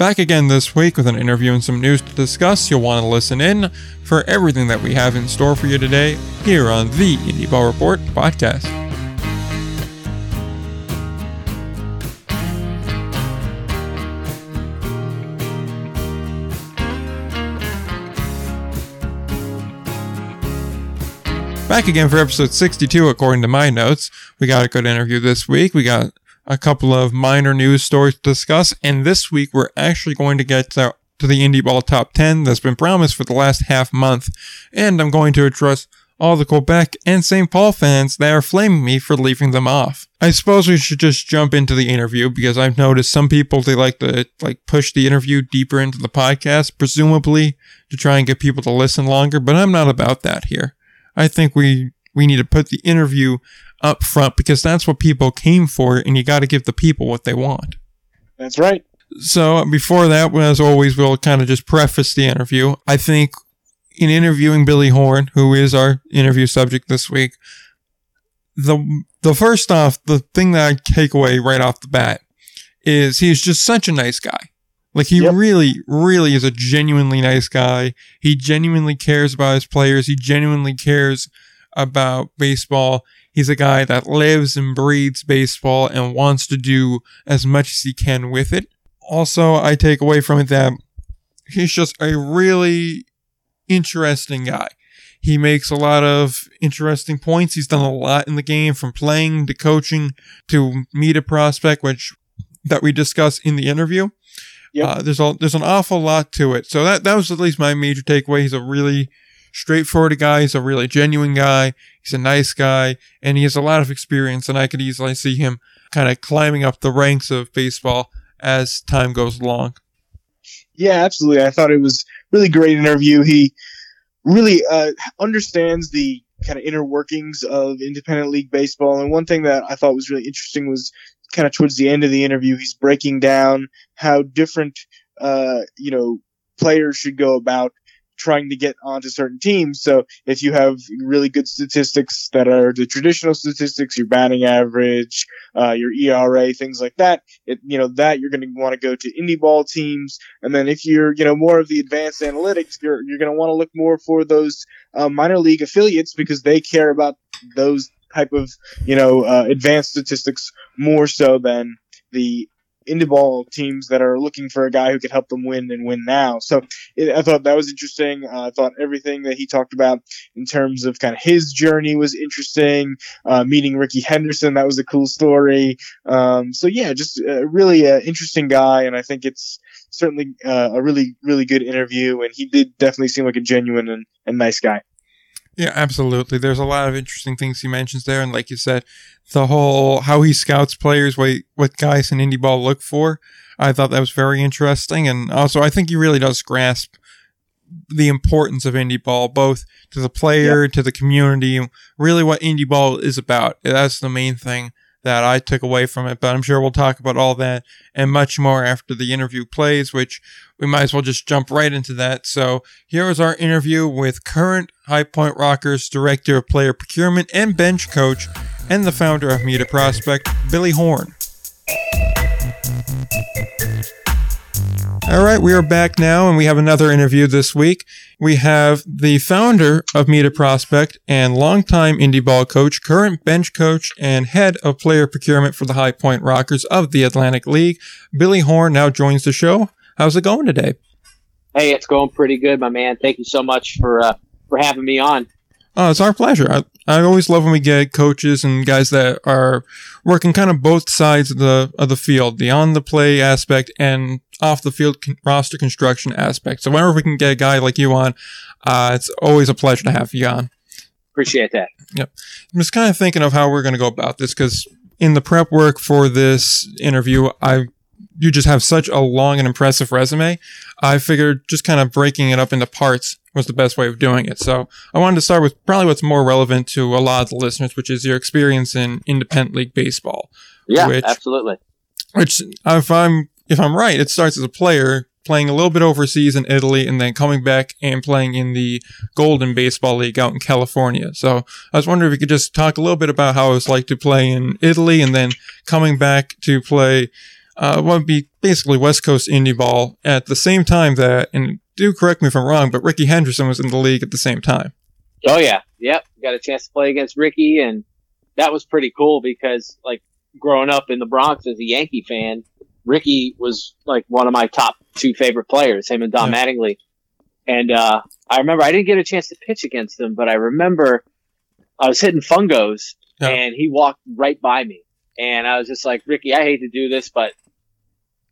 Back again this week with an interview and some news to discuss. You'll want to listen in for everything that we have in store for you today here on the Indie Ball Report podcast. Back again for episode 62, according to my notes. We got a good interview this week. We got a couple of minor news stories to discuss. And this week, we're actually going to get to, the Indie Ball Top 10 that's been promised for the last half month. And I'm going to address all the Quebec and St. Paul fans that are flaming me for leaving them off. I suppose we should just jump into the interview because I've noticed some people they like to like push the interview deeper into the podcast, presumably to try and get people to listen longer, but I'm not about that here. I think we we need to put the interview up front because that's what people came for, and you got to give the people what they want. That's right. So before that, as always, we'll kind of just preface the interview. I think in interviewing Billy Horn, who is our interview subject this week, the the first off, the thing that I take away right off the bat is he's just such a nice guy. Like he yep. really, really is a genuinely nice guy. He genuinely cares about his players. He genuinely cares about baseball. He's a guy that lives and breathes baseball and wants to do as much as he can with it. Also, I take away from it that he's just a really interesting guy. He makes a lot of interesting points. He's done a lot in the game from playing to coaching to meet a prospect, which that we discuss in the interview. Yep. Uh, there's a, there's an awful lot to it. So that, that was at least my major takeaway. He's a really straightforward guy. He's a really genuine guy. He's a nice guy and he has a lot of experience and I could easily see him kind of climbing up the ranks of baseball as time goes along. Yeah, absolutely. I thought it was really great interview. He really uh, understands the kind of inner workings of independent league baseball. And one thing that I thought was really interesting was kind of towards the end of the interview, he's breaking down how different, uh, you know, players should go about trying to get onto certain teams. So if you have really good statistics that are the traditional statistics, your batting average, uh, your ERA, things like that, it, you know, that you're going to want to go to indie ball teams. And then if you're, you know, more of the advanced analytics, you're, you're going to want to look more for those uh, minor league affiliates because they care about those type of you know uh, advanced statistics more so than the indie ball teams that are looking for a guy who could help them win and win now. So it, I thought that was interesting. Uh, I thought everything that he talked about in terms of kind of his journey was interesting. Uh, meeting Rickey Henderson, that was a cool story. Um, so yeah, just a really uh, interesting guy, and I think it's certainly uh, a really really good interview. And he did definitely seem like a genuine and, and nice guy. Yeah, absolutely. There's a lot of interesting things he mentions there, and like you said, the whole how he scouts players, what what guys in indie ball look for. I thought that was very interesting, and also I think he really does grasp the importance of indie ball, both to the player, to the community, really what indie ball is about. That's the main thing that I took away from it. But I'm sure we'll talk about all that and much more after the interview plays, which we might as well just jump right into that. So here is our interview with current High Point Rockers Director of Player Procurement and Bench Coach and the founder of Meet a Prospect, Billy Horn. All right, we are back now and we have another interview this week. We have the founder of Meet a Prospect and longtime indie ball coach, current bench coach, and head of player procurement for the High Point Rockers of the Atlantic League. Billy Horn now joins the show. How's it going today? Hey, it's going pretty good, my man. Thank you so much for uh, for having me on. Oh, it's our pleasure. I, I always love when we get coaches and guys that are working kind of both sides of the of the field, the on the play aspect and off the field con- roster construction aspect. So whenever we can get a guy like you on, uh, it's always a pleasure to have you on. Appreciate that. Yep. I'm just kind of thinking of how we're going to go about this because in the prep work for this interview, I you just have such a long and impressive resume. I figured just kind of breaking it up into parts was the best way of doing it. So I wanted to start with probably what's more relevant to a lot of the listeners, which is your experience in independent league baseball. Yeah, which, absolutely. Which, if I'm if I'm right, it starts as a player playing a little bit overseas in Italy and then coming back and playing in the Golden Baseball League out in California. So I was wondering if you could just talk a little bit about how it was like to play in Italy and then coming back to play uh, would be basically West Coast indie ball at the same time that, and do correct me if I'm wrong, but Rickey Henderson was in the league at the same time. Oh yeah, yep. Got a chance to play against Rickey, and that was pretty cool because like growing up in the Bronx as a Yankee fan, Rickey was like one of my top two favorite players, him and Don yeah. Mattingly. And uh, I remember I didn't get a chance to pitch against him, but I remember I was hitting fungos yeah. and he walked right by me. And I was just like, Rickey, I hate to do this, but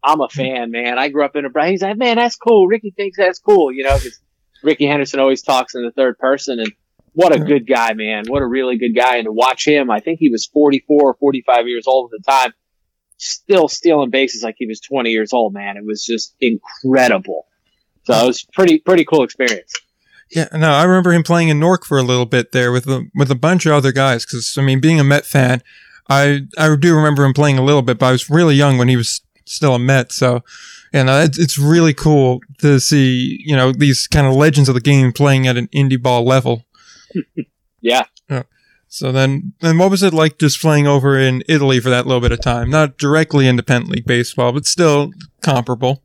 I'm a hmm. fan, man. I grew up in a He's like, man, that's cool. Rickey thinks that's cool, you know, because Rickey Henderson always talks in the third person. And what a good guy, man. What a really good guy. And to watch him, I think he was 44 or 45 years old at the time, still stealing bases like he was 20 years old, man. It was just incredible. So it was pretty, pretty cool experience. Yeah, no, I remember him playing in Newark for a little bit there with a, with a bunch of other guys. Cause I mean, being a Met fan, I, I do remember him playing a little bit, but I was really young when he was still a Met. So, and uh, it's, it's really cool to see, you know, these kind of legends of the game playing at an indie ball level. yeah. yeah. So then, then what was it like just playing over in Italy for that little bit of time? Not directly independent league baseball, but still comparable.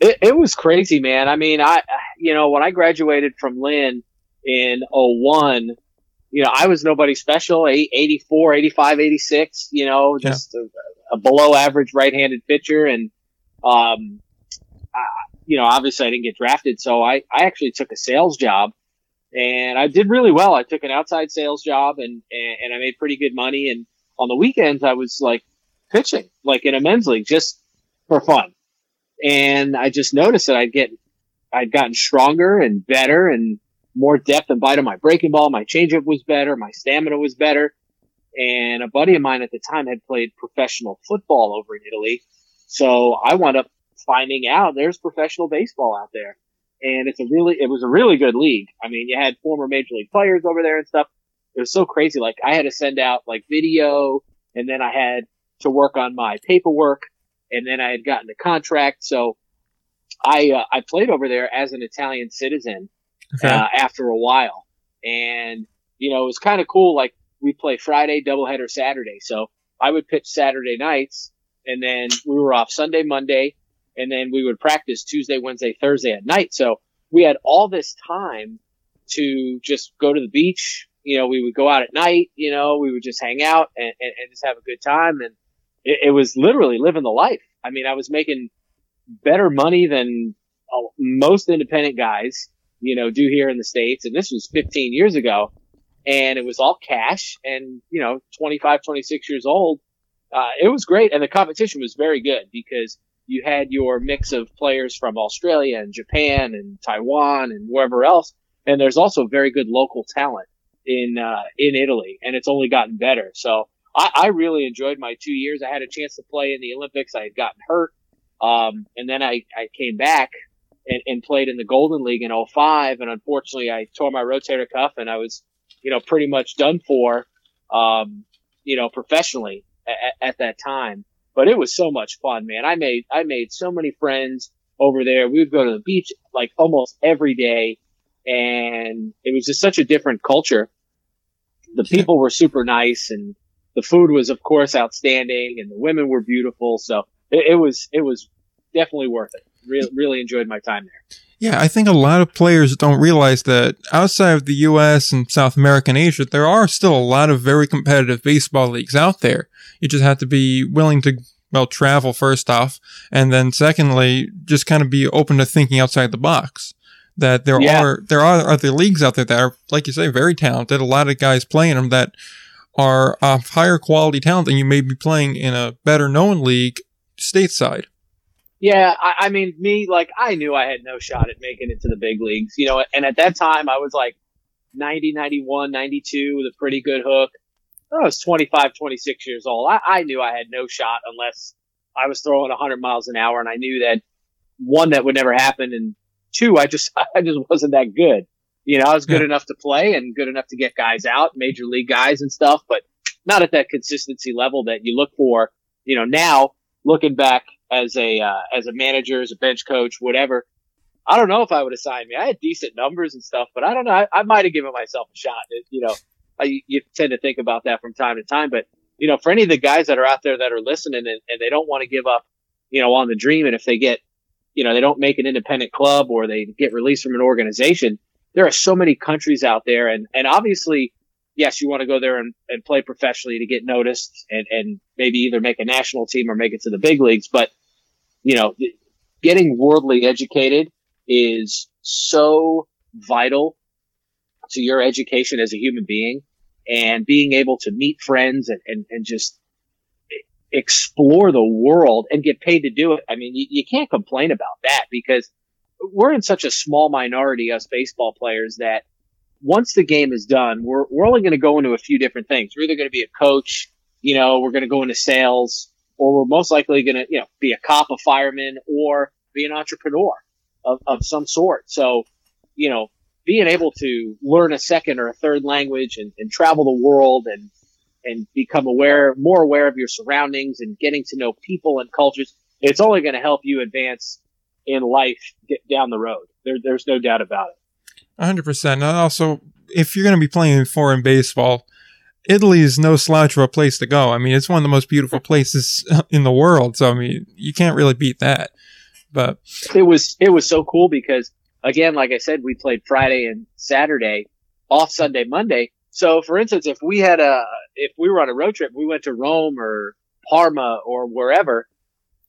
It, it was crazy, man. I mean, I, you know, when I graduated from Lynn in 01, you know, I was nobody special, 84, 85, 86, you know, just yeah. a, a, below average right-handed pitcher. And, um, uh, you know, obviously I didn't get drafted. So I, I actually took a sales job and I did really well. I took an outside sales job and, and, and I made pretty good money. And on the weekends, I was like pitching, like in a men's league, just for fun. And I just noticed that I'd get, I'd gotten stronger and better and more depth and bite on my breaking ball. My changeup was better. My stamina was better. And a buddy of mine at the time had played professional football over in Italy. So I wound up finding out there's professional baseball out there. And it's a really, it was a really good league. I mean, you had former major league players over there and stuff. It was so crazy. Like I had to send out like video and then I had to work on my paperwork and then I had gotten a contract. So I, uh, I played over there as an Italian citizen okay. uh, after a while. And, you know, it was kind of cool. Like we play Friday, doubleheader Saturday. So I would pitch Saturday nights and then we were off Sunday, Monday, and then we would practice Tuesday, Wednesday, Thursday at night. So we had all this time to just go to the beach. You know, we would go out at night, you know, we would just hang out and, and, and just have a good time. And it, it was literally living the life. I mean, I was making better money than uh, most independent guys you know, do here in the States. And this was 15 years ago and it was all cash and, you know, 25, 26 years old. Uh, it was great. And the competition was very good because you had your mix of players from Australia and Japan and Taiwan and wherever else. And there's also very good local talent in, uh, in Italy and it's only gotten better. So I, I really enjoyed my two years. I had a chance to play in the Olympics. I had gotten hurt. Um, and then I, I came back and, and played in the Golden League in 05. And unfortunately, I tore my rotator cuff and I was, you know, pretty much done for, um, you know, professionally at, at that time. But it was so much fun, man. I made, I made so many friends over there. We would go to the beach like almost every day. And it was just such a different culture. The people were super nice and the food was, of course, outstanding and the women were beautiful. So it, it was, it was definitely worth it really, really enjoyed my time there. Yeah, I think a lot of players don't realize that outside of the U.S. and South America and Asia, there are still a lot of very competitive baseball leagues out there. You just have to be willing to, well, travel first off, and then secondly, just kind of be open to thinking outside the box. That there yeah. are there are other leagues out there that are, like you say, very talented. A lot of guys playing them that are of higher quality talent than you may be playing in a better known league stateside. Yeah, I, I, mean, me, like, I knew I had no shot at making it to the big leagues, you know, and at that time I was like 90, 91, 92 with a pretty good hook. I was 25, 26 years old. I, I knew I had no shot unless I was throwing 100 miles an hour, and I knew that one, that would never happen, and two, I just, I just wasn't that good. You know, I was good yeah. enough to play and good enough to get guys out, major league guys and stuff, but not at that consistency level that you look for. You know, now looking back, as a uh, as a manager, as a bench coach, whatever. I don't know if I would have signed me. I had decent numbers and stuff, but I don't know. I, I might have given myself a shot. It, you know, I, you tend to think about that from time to time. But you know, for any of the guys that are out there that are listening and, and they don't want to give up you know, on the dream. And if they get, you know, they don't make an independent club or they get released from an organization, there are so many countries out there. And, and obviously, yes, you want to go there and, and play professionally to get noticed and, and maybe either make a national team or make it to the big leagues. But, you know, getting worldly educated is so vital to your education as a human being and being able to meet friends and, and, and just explore the world and get paid to do it. I mean, you, you can't complain about that because we're in such a small minority, us baseball players, that once the game is done, we're, we're only going to go into a few different things. We're either going to be a coach, you know, we're going to go into sales, or we're most likely going to, you know, be a cop, a fireman, or be an entrepreneur of, of some sort. So, you know, being able to learn a second or a third language and, and travel the world and and become aware, more aware of your surroundings and getting to know people and cultures, it's only going to help you advance in life get down the road. There, there's no doubt about it. 100%. And also, if you're going to be playing foreign baseball, Italy is no slouch of a place to go. I mean, it's one of the most beautiful places in the world. So, I mean, you can't really beat that. But it was, it was so cool because again, like I said, we played Friday and Saturday off Sunday, Monday. So, for instance, if we had a, if we were on a road trip, we went to Rome or Parma or wherever,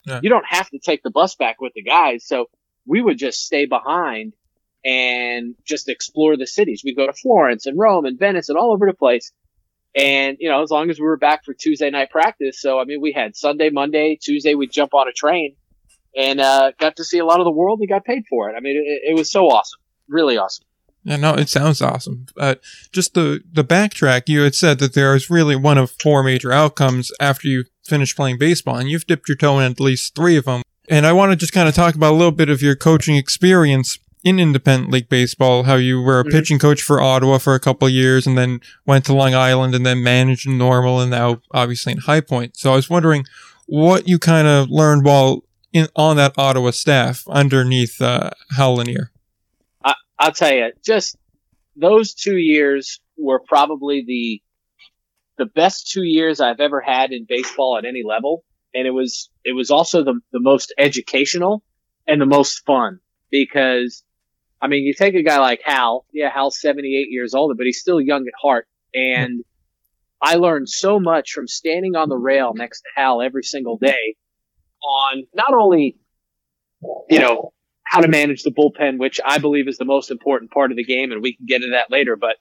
yeah. you don't have to take the bus back with the guys. So we would just stay behind and just explore the cities. We'd go to Florence and Rome and Venice and all over the place. And, you know, as long as we were back for Tuesday night practice. So, I mean, we had Sunday, Monday, Tuesday, we'd jump on a train and, uh, got to see a lot of the world and got paid for it. I mean, it, it was so awesome. Really awesome. Yeah, no, it sounds awesome. But just the the backtrack, you had said that there is really one of four major outcomes after you finish playing baseball, and you've dipped your toe in at least three of them. And I want to just kind of talk about a little bit of your coaching experience in independent league baseball. How you were a mm-hmm. pitching coach for Ottawa for a couple of years, and then went to Long Island, and then managed in Normal, and now obviously in High Point. So I was wondering what you kind of learned while in on that Ottawa staff underneath uh, Hal Lanier. I'll tell you, just those two years were probably the the best two years I've ever had in baseball at any level, and it was it was also the the most educational and the most fun because I mean, you take a guy like Hal, yeah, Hal's 78 years old, but he's still young at heart, and I learned so much from standing on the rail next to Hal every single day on not only you know how to manage the bullpen, which I believe is the most important part of the game, and we can get into that later, but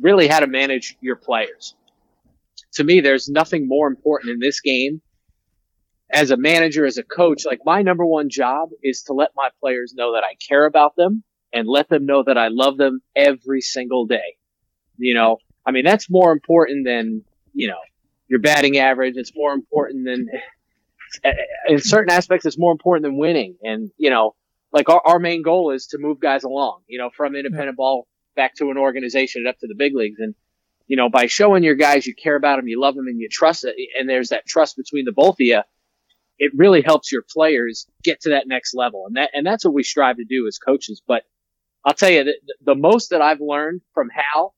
really how to manage your players. To me, there's nothing more important in this game as a manager, as a coach. Like my number one job is to let my players know that I care about them and let them know that I love them every single day. You know, I mean, that's more important than, you know, your batting average. It's more important than, in certain aspects, it's more important than winning. And, you know, like our, our main goal is to move guys along, you know, from independent ball back to an organization and up to the big leagues. And, you know, by showing your guys you care about them, you love them and you trust it, and there's that trust between the both of you, it really helps your players get to that next level. And that, and that's what we strive to do as coaches. But I'll tell you the, the most that I've learned from Hal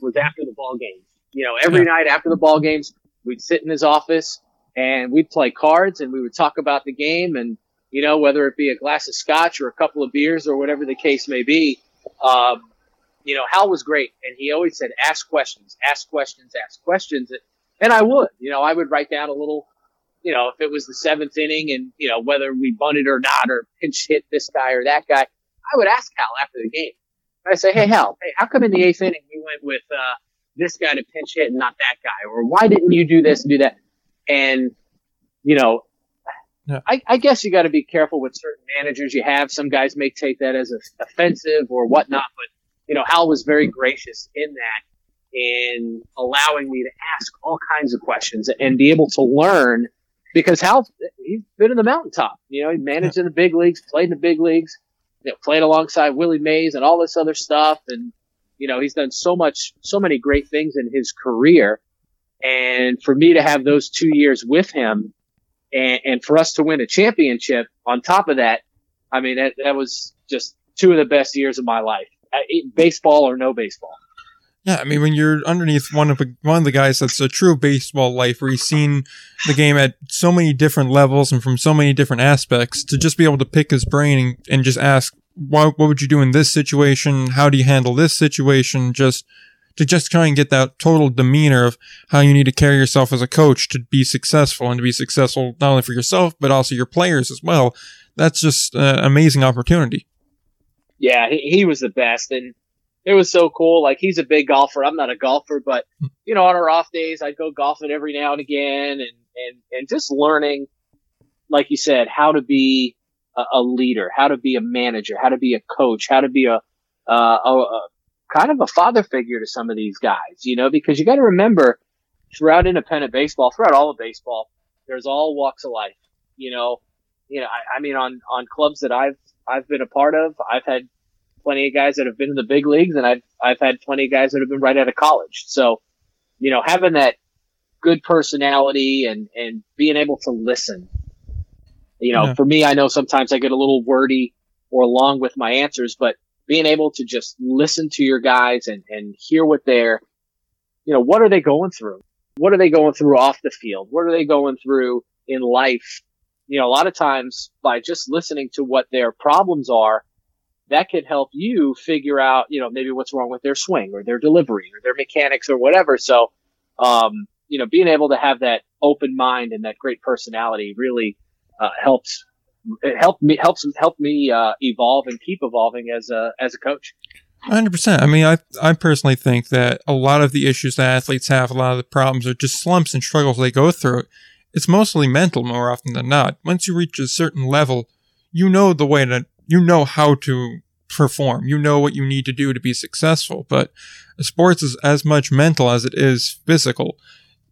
was after the ball games. You know, every yeah. night after the ball games, we'd sit in his office and we'd play cards and we would talk about the game and you know, whether it be a glass of scotch or a couple of beers or whatever the case may be. Um, you know, Hal was great, and he always said, "Ask questions, ask questions, ask questions," and I would. You know, I would write down a little. You know, if it was the seventh inning, and you know whether we bunted or not, or pinch hit this guy or that guy, I would ask Hal after the game. I say, "Hey, Hal, hey, how come in the eighth inning we went with uh, this guy to pinch hit and not that guy, or why didn't you do this and do that?" And you know, yeah. I, I, guess you got to be careful with certain managers you have. Some guys may take that as a, offensive or whatnot, but you know, Hal was very gracious in that, in allowing me to ask all kinds of questions and be able to learn. Because Hal, he's been in the mountaintop. You know, he managed yeah. in the big leagues, played in the big leagues, you know, played alongside Willie Mays and all this other stuff, and you know, he's done so much, so many great things in his career. And for me to have those two years with him and, and for us to win a championship on top of that, I mean, that, that was just two of the best years of my life, baseball or no baseball. Yeah, I mean, when you're underneath one of the, one of the guys that's a true baseball life, where he's seen the game at so many different levels and from so many different aspects, to just be able to pick his brain and, and just ask, what, what would you do in this situation? How do you handle this situation? Just to just try and get that total demeanor of how you need to carry yourself as a coach to be successful and to be successful not only for yourself but also your players as well. That's just an amazing opportunity. Yeah, he, he was the best, and it was so cool. Like he's a big golfer. I'm not a golfer, but you know, on our off days, I'd go golfing every now and again, and and and just learning, like you said, how to be a, a leader, how to be a manager, how to be a coach, how to be a, uh, a, a kind of a father figure to some of these guys, you know, because you got to remember throughout independent baseball, throughout all of baseball, there's all walks of life, you know, you know, I, I mean, on, on clubs that I've, I've been a part of, I've had plenty of guys that have been in the big leagues and I've, I've had plenty of guys that have been right out of college. So, you know, having that good personality and, and being able to listen, you know, yeah. for me, I know sometimes I get a little wordy or long with my answers, but being able to just listen to your guys and, and hear what they're, you know, what are they going through? What are they going through off the field? What are they going through in life? You know, a lot of times by just listening to what their problems are, that could help you figure out, you know, maybe what's wrong with their swing or their delivery or their mechanics or whatever. So, um, you know, being able to have that open mind and that great personality really uh, helps it helped me helps help me uh, evolve and keep evolving as a as a coach. Hundred percent. I mean, I I personally think that a lot of the issues that athletes have, a lot of the problems are just slumps and struggles they go through. It's mostly mental more often than not. Once you reach a certain level, you know the way to you know how to perform. You know what you need to do to be successful. But sports is as much mental as it is physical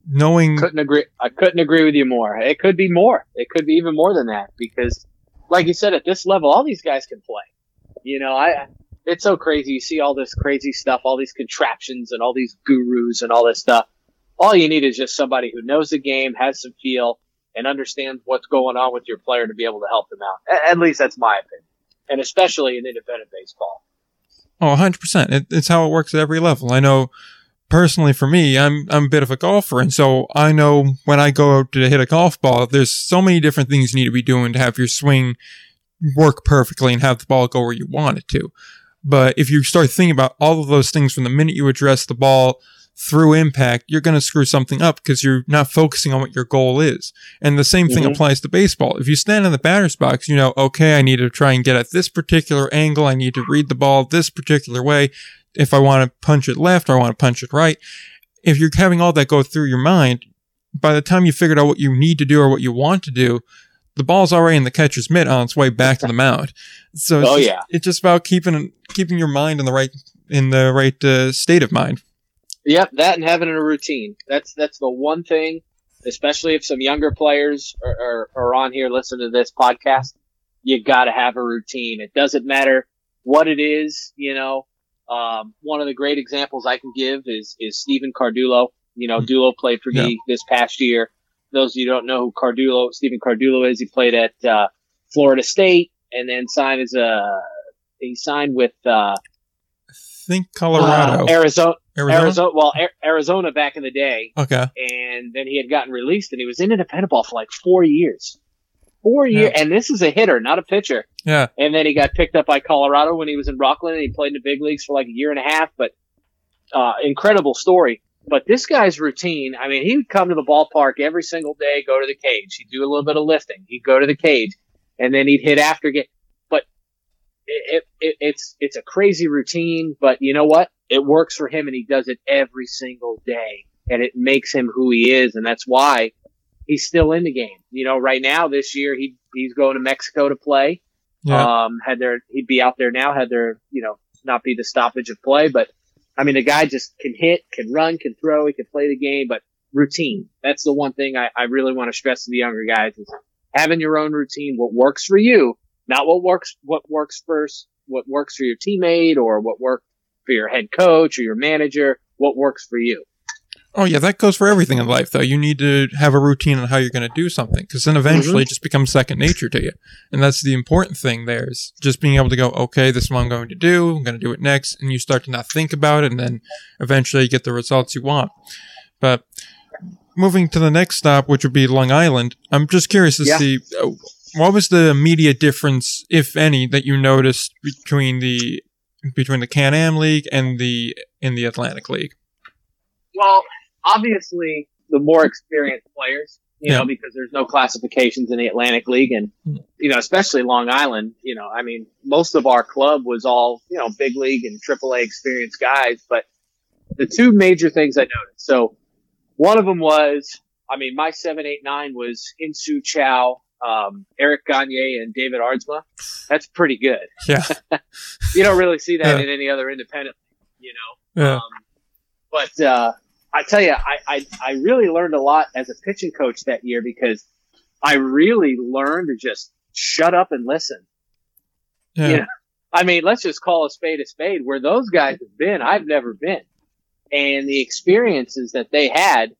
knowing couldn't agree I couldn't agree with you more. It could be more. It could be even more than that because like you said at this level all these guys can play. You know, I it's so crazy. You see all this crazy stuff, all these contraptions and all these gurus and all this stuff. All you need is just somebody who knows the game, has some feel, and understands what's going on with your player to be able to help them out. At least that's my opinion. And especially in independent baseball. Oh, 100%. It, it's how it works at every level. I know personally for me, I'm I'm a bit of a golfer, and so I know when I go out to hit a golf ball, there's so many different things you need to be doing to have your swing work perfectly and have the ball go where you want it to. But if you start thinking about all of those things from the minute you address the ball through impact, you're going to screw something up because you're not focusing on what your goal is. And the same thing mm-hmm. applies to baseball. If you stand in the batter's box, you know, okay, I need to try and get at this particular angle. I need to read the ball this particular way if I want to punch it left or I want to punch it right. If you're having all that go through your mind, by the time you figured out what you need to do or what you want to do, the ball's already in the catcher's mitt on its way back to the mound. So it's, oh, just, yeah. it's just about keeping keeping your mind in the right in the right uh, state of mind. Yep, that and having a routine. That's that's the one thing, especially if some younger players are, are, are on here listening to this podcast. You got to have a routine. It doesn't matter what it is, you know. Um, one of the great examples I can give is is Stephen Cardullo. You know, Dulo played for yeah. me this past year. Those of you don't know who Cardullo, Stephen Cardullo is, he played at uh, Florida State and then signed as a he signed with uh, I think Colorado, uh, Arizona, Arizona, Arizona. Well, a- Arizona back in the day. Okay. And then he had gotten released, and he was in independent ball for like four years. Four years, yeah. and this is a hitter, not a pitcher. Yeah. And then he got picked up by Colorado when he was in Rockland, and he played in the big leagues for like a year and a half. But uh, incredible story. But this guy's routine, I mean, he would come to the ballpark every single day, go to the cage. He'd do a little bit of lifting. He'd go to the cage, and then he'd hit after get. But it, it, it's it's a crazy routine. But you know what? It works for him, and he does it every single day, and it makes him who he is, and that's why he's still in the game. You know, right now this year he he's going to Mexico to play. Yeah. Um, had there he'd be out there now had there you know not be the stoppage of play, but I mean the guy just can hit, can run, can throw, he can play the game, but routine. That's the one thing I, I really want to stress to the younger guys is having your own routine, what works for you, not what works what works first, what works for your teammate or what worked for your head coach or your manager, what works for you. Oh yeah, that goes for everything in life, though. You need to have a routine on how you're going to do something, because then eventually it just becomes second nature to you, and that's the important thing. There is just being able to go, okay, this is what I'm going to do. I'm going to do it next, and you start to not think about it, and then eventually you get the results you want. But moving to the next stop, which would be Long Island, I'm just curious to Yeah. see uh, what was the immediate difference, if any, that you noticed between the between the Can Am League and the in the Atlantic League. Well, obviously, the more experienced players, you Yeah. know, because there's no classifications in the Atlantic League, and Hmm. you know, especially Long Island. You know, I mean, most of our club was all you know, big league and AAA experienced guys. But the two major things I noticed. So, one of them was, I mean, my seven, eight, nine was Insu Chow, um, Eric Gagne, and David Aardsma. That's pretty good. Yeah, You don't really see that Yeah. in any other independent, you know. yeah, Um, but uh, I tell you, I, I I really learned a lot as a pitching coach that year because I really learned to just shut up and listen. yeah. You know, I mean, let's just call a spade a spade. Where those guys have been, I've never been, and the experiences that they had,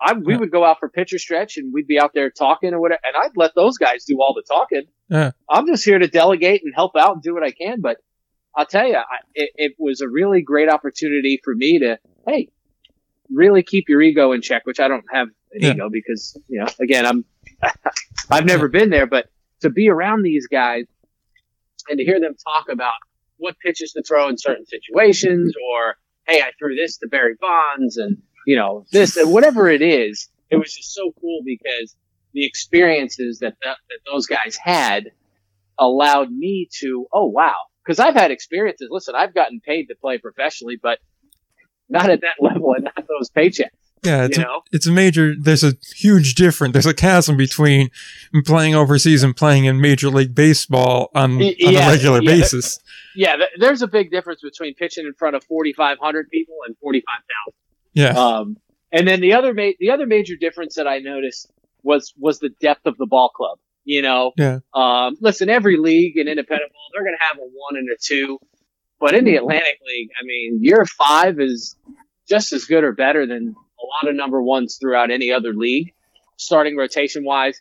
I we Yeah. would go out for pitcher stretch and we'd be out there talking or whatever, and I'd let those guys do all the talking. Yeah. I'm just here to delegate and help out and do what I can, but I'll tell you, I, it, it was a really great opportunity for me to, hey, really keep your ego in check, which I don't have an Yeah. ego because, you know, again, I'm, I've never been there, but to be around these guys and to hear them talk about what pitches to throw in certain situations or, hey, I threw this to Barry Bonds and, you know, this and whatever it is, it was just so cool because the experiences that, that, that those guys had allowed me to, oh, wow. Because I've had experiences. Listen, I've gotten paid to play professionally, but not at that level and not those paychecks. Yeah, it's you a, it's a major. There's a huge difference. There's a chasm between playing overseas and playing in Major League Baseball on, on yeah, a regular yeah. basis. Yeah, there's a big difference between pitching in front of 4,500 people and 45,000. Yeah, Um, and then the other ma- the other major difference that I noticed was was the depth of the ball club. You know, Yeah. Um, listen, every league in independent ball they're going to have a one and a two, but in the Atlantic League, I mean, year five is just as good or better than a lot of number ones throughout any other league. Starting rotation wise,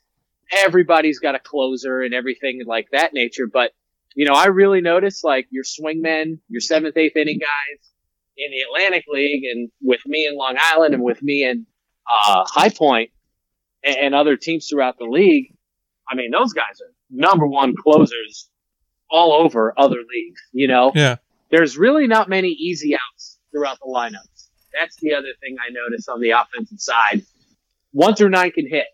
everybody's got a closer and everything like that nature. But you know, I really noticed like your swingmen, your seventh, eighth inning guys in the Atlantic League, and with me in Long Island, and with me in uh, High Point, and, and other teams throughout the league. I mean, those guys are number one closers all over other leagues. You know, yeah, there's really not many easy outs throughout the lineups. That's the other thing I noticed on the offensive side. One through nine can hit.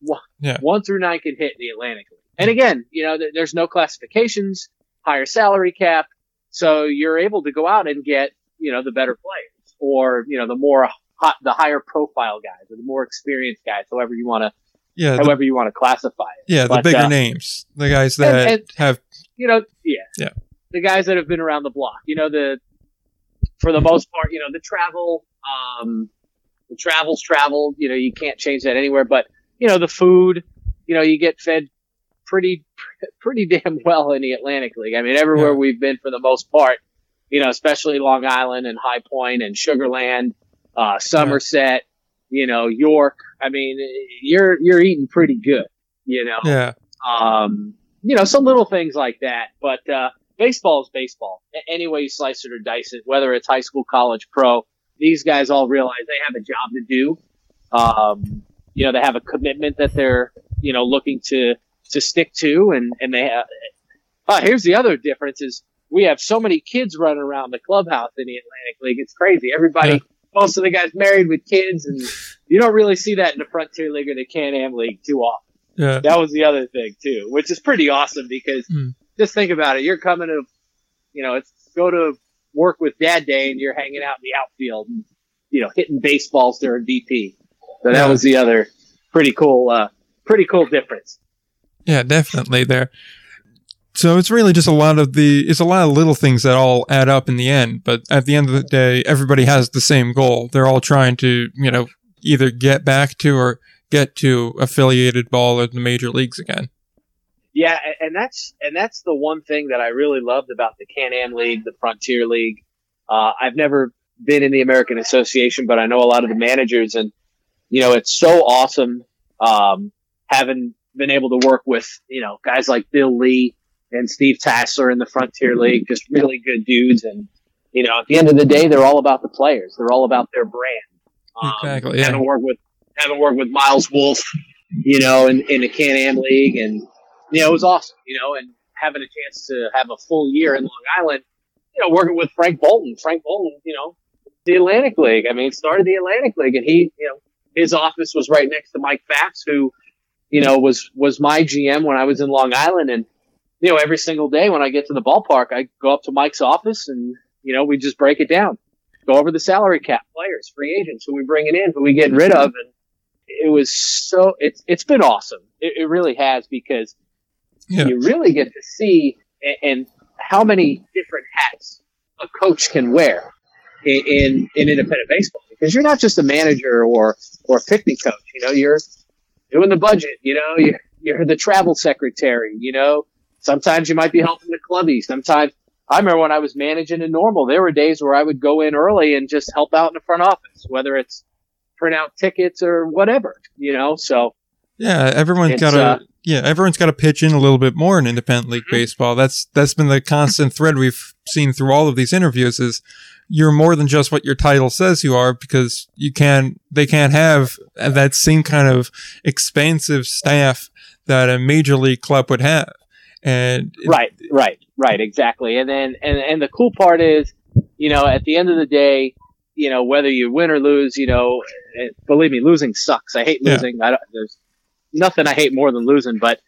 One, Yeah. one through nine can hit the Atlantic League. And again, you know, there- there's no classifications, higher salary cap, so you're able to go out and get, you know, the better players or, you know, the more hot, the higher profile guys or the more experienced guys, however you want to, yeah, the, however you want to classify it. yeah. The bigger uh, names, the guys that and- have you know, yeah, Yeah. the guys that have been around the block. You know, the for the most part, you know, the travel, um, the travels travel. You know, you can't change that anywhere. But you know, the food, you know, you get fed pretty pretty damn well in the Atlantic League. I mean, everywhere Yeah. we've been for the most part, you know, especially Long Island and High Point and Sugarland, uh, Somerset, you know, York. I mean, you're you're eating pretty good. You know, yeah, um, you know, some little things like that. But uh, baseball is baseball. Any way you slice it or dice it, whether it's high school, college, pro, these guys all realize they have a job to do. Um, you know, they have a commitment that they're you know looking to to stick to, and and they have. Uh, here's the other difference: is we have so many kids running around the clubhouse in the Atlantic League. It's crazy. Everybody. Yeah. Most of the guys married with kids, and you don't really see that in the Frontier League or the Can-Am League too often yeah, that was the other thing too, which is pretty awesome because Hmm. just think about it. You're coming to, you know, it's go to work with dad day and you're hanging out in the outfield and, you know, hitting baseballs during BP. So that Yeah. was the other pretty cool, uh, pretty cool difference. yeah. Definitely there. So it's really just a lot of the it's a lot of little things that all add up in the end. But at the end of the day, everybody has the same goal. They're all trying to you know either get back to or get to affiliated ball or the major leagues again. Yeah, and that's and that's the one thing that I really loved about the Can-Am League, the Frontier League. Uh, I've never been in the American Association, but I know a lot of the managers, and you know, it's so awesome um, having been able to work with you know guys like Bill Lee and Steve Tahsler in the Frontier League, just really good dudes. And you know, at the end of the day, they're all about the players. They're all about their brand. Um, exactly. Yeah. Having worked with having worked with Miles Wolff, you know, in, in the Can Am League, and you know, it was awesome. You know, and having a chance to have a full year in Long Island, you know, working with Frank Boulton. Frank Boulton, you know, the Atlantic League. I mean, started the Atlantic League, and he, you know, his office was right next to Mike Pfaff's, who, you know, was was my GM when I was in Long Island, and you know, every single day when I get to the ballpark, I go up to Mike's office, and you know, we just break it down, go over the salary cap, players, free agents, who we bringing in, who we get rid of, and it was so it's it's been awesome. It, it really has because yeah. you really get to see and, and, how many different hats a coach can wear in, in, in independent baseball because you're not just a manager or or a pitching coach. You know, you're doing the budget. You know, you're, you're the travel secretary. You know, sometimes you might be helping the clubby. Sometimes I remember when I was managing in normal, there were days where I would go in early and just help out in the front office, whether it's print out tickets or whatever. You know, so yeah, everyone's got to uh, yeah, everyone's got to pitch in a little bit more in independent league mm-hmm. baseball. That's that's been the constant thread we've seen through all of these interviews is you're more than just what your title says you are because you can they can't have that same kind of expansive staff that a major league club would have. And right, right, right, exactly. And then and and the cool part is, you know, at the end of the day, you know, whether you win or lose, you know, believe me, losing sucks. I hate losing. Yeah. I don't, there's nothing I hate more than losing, but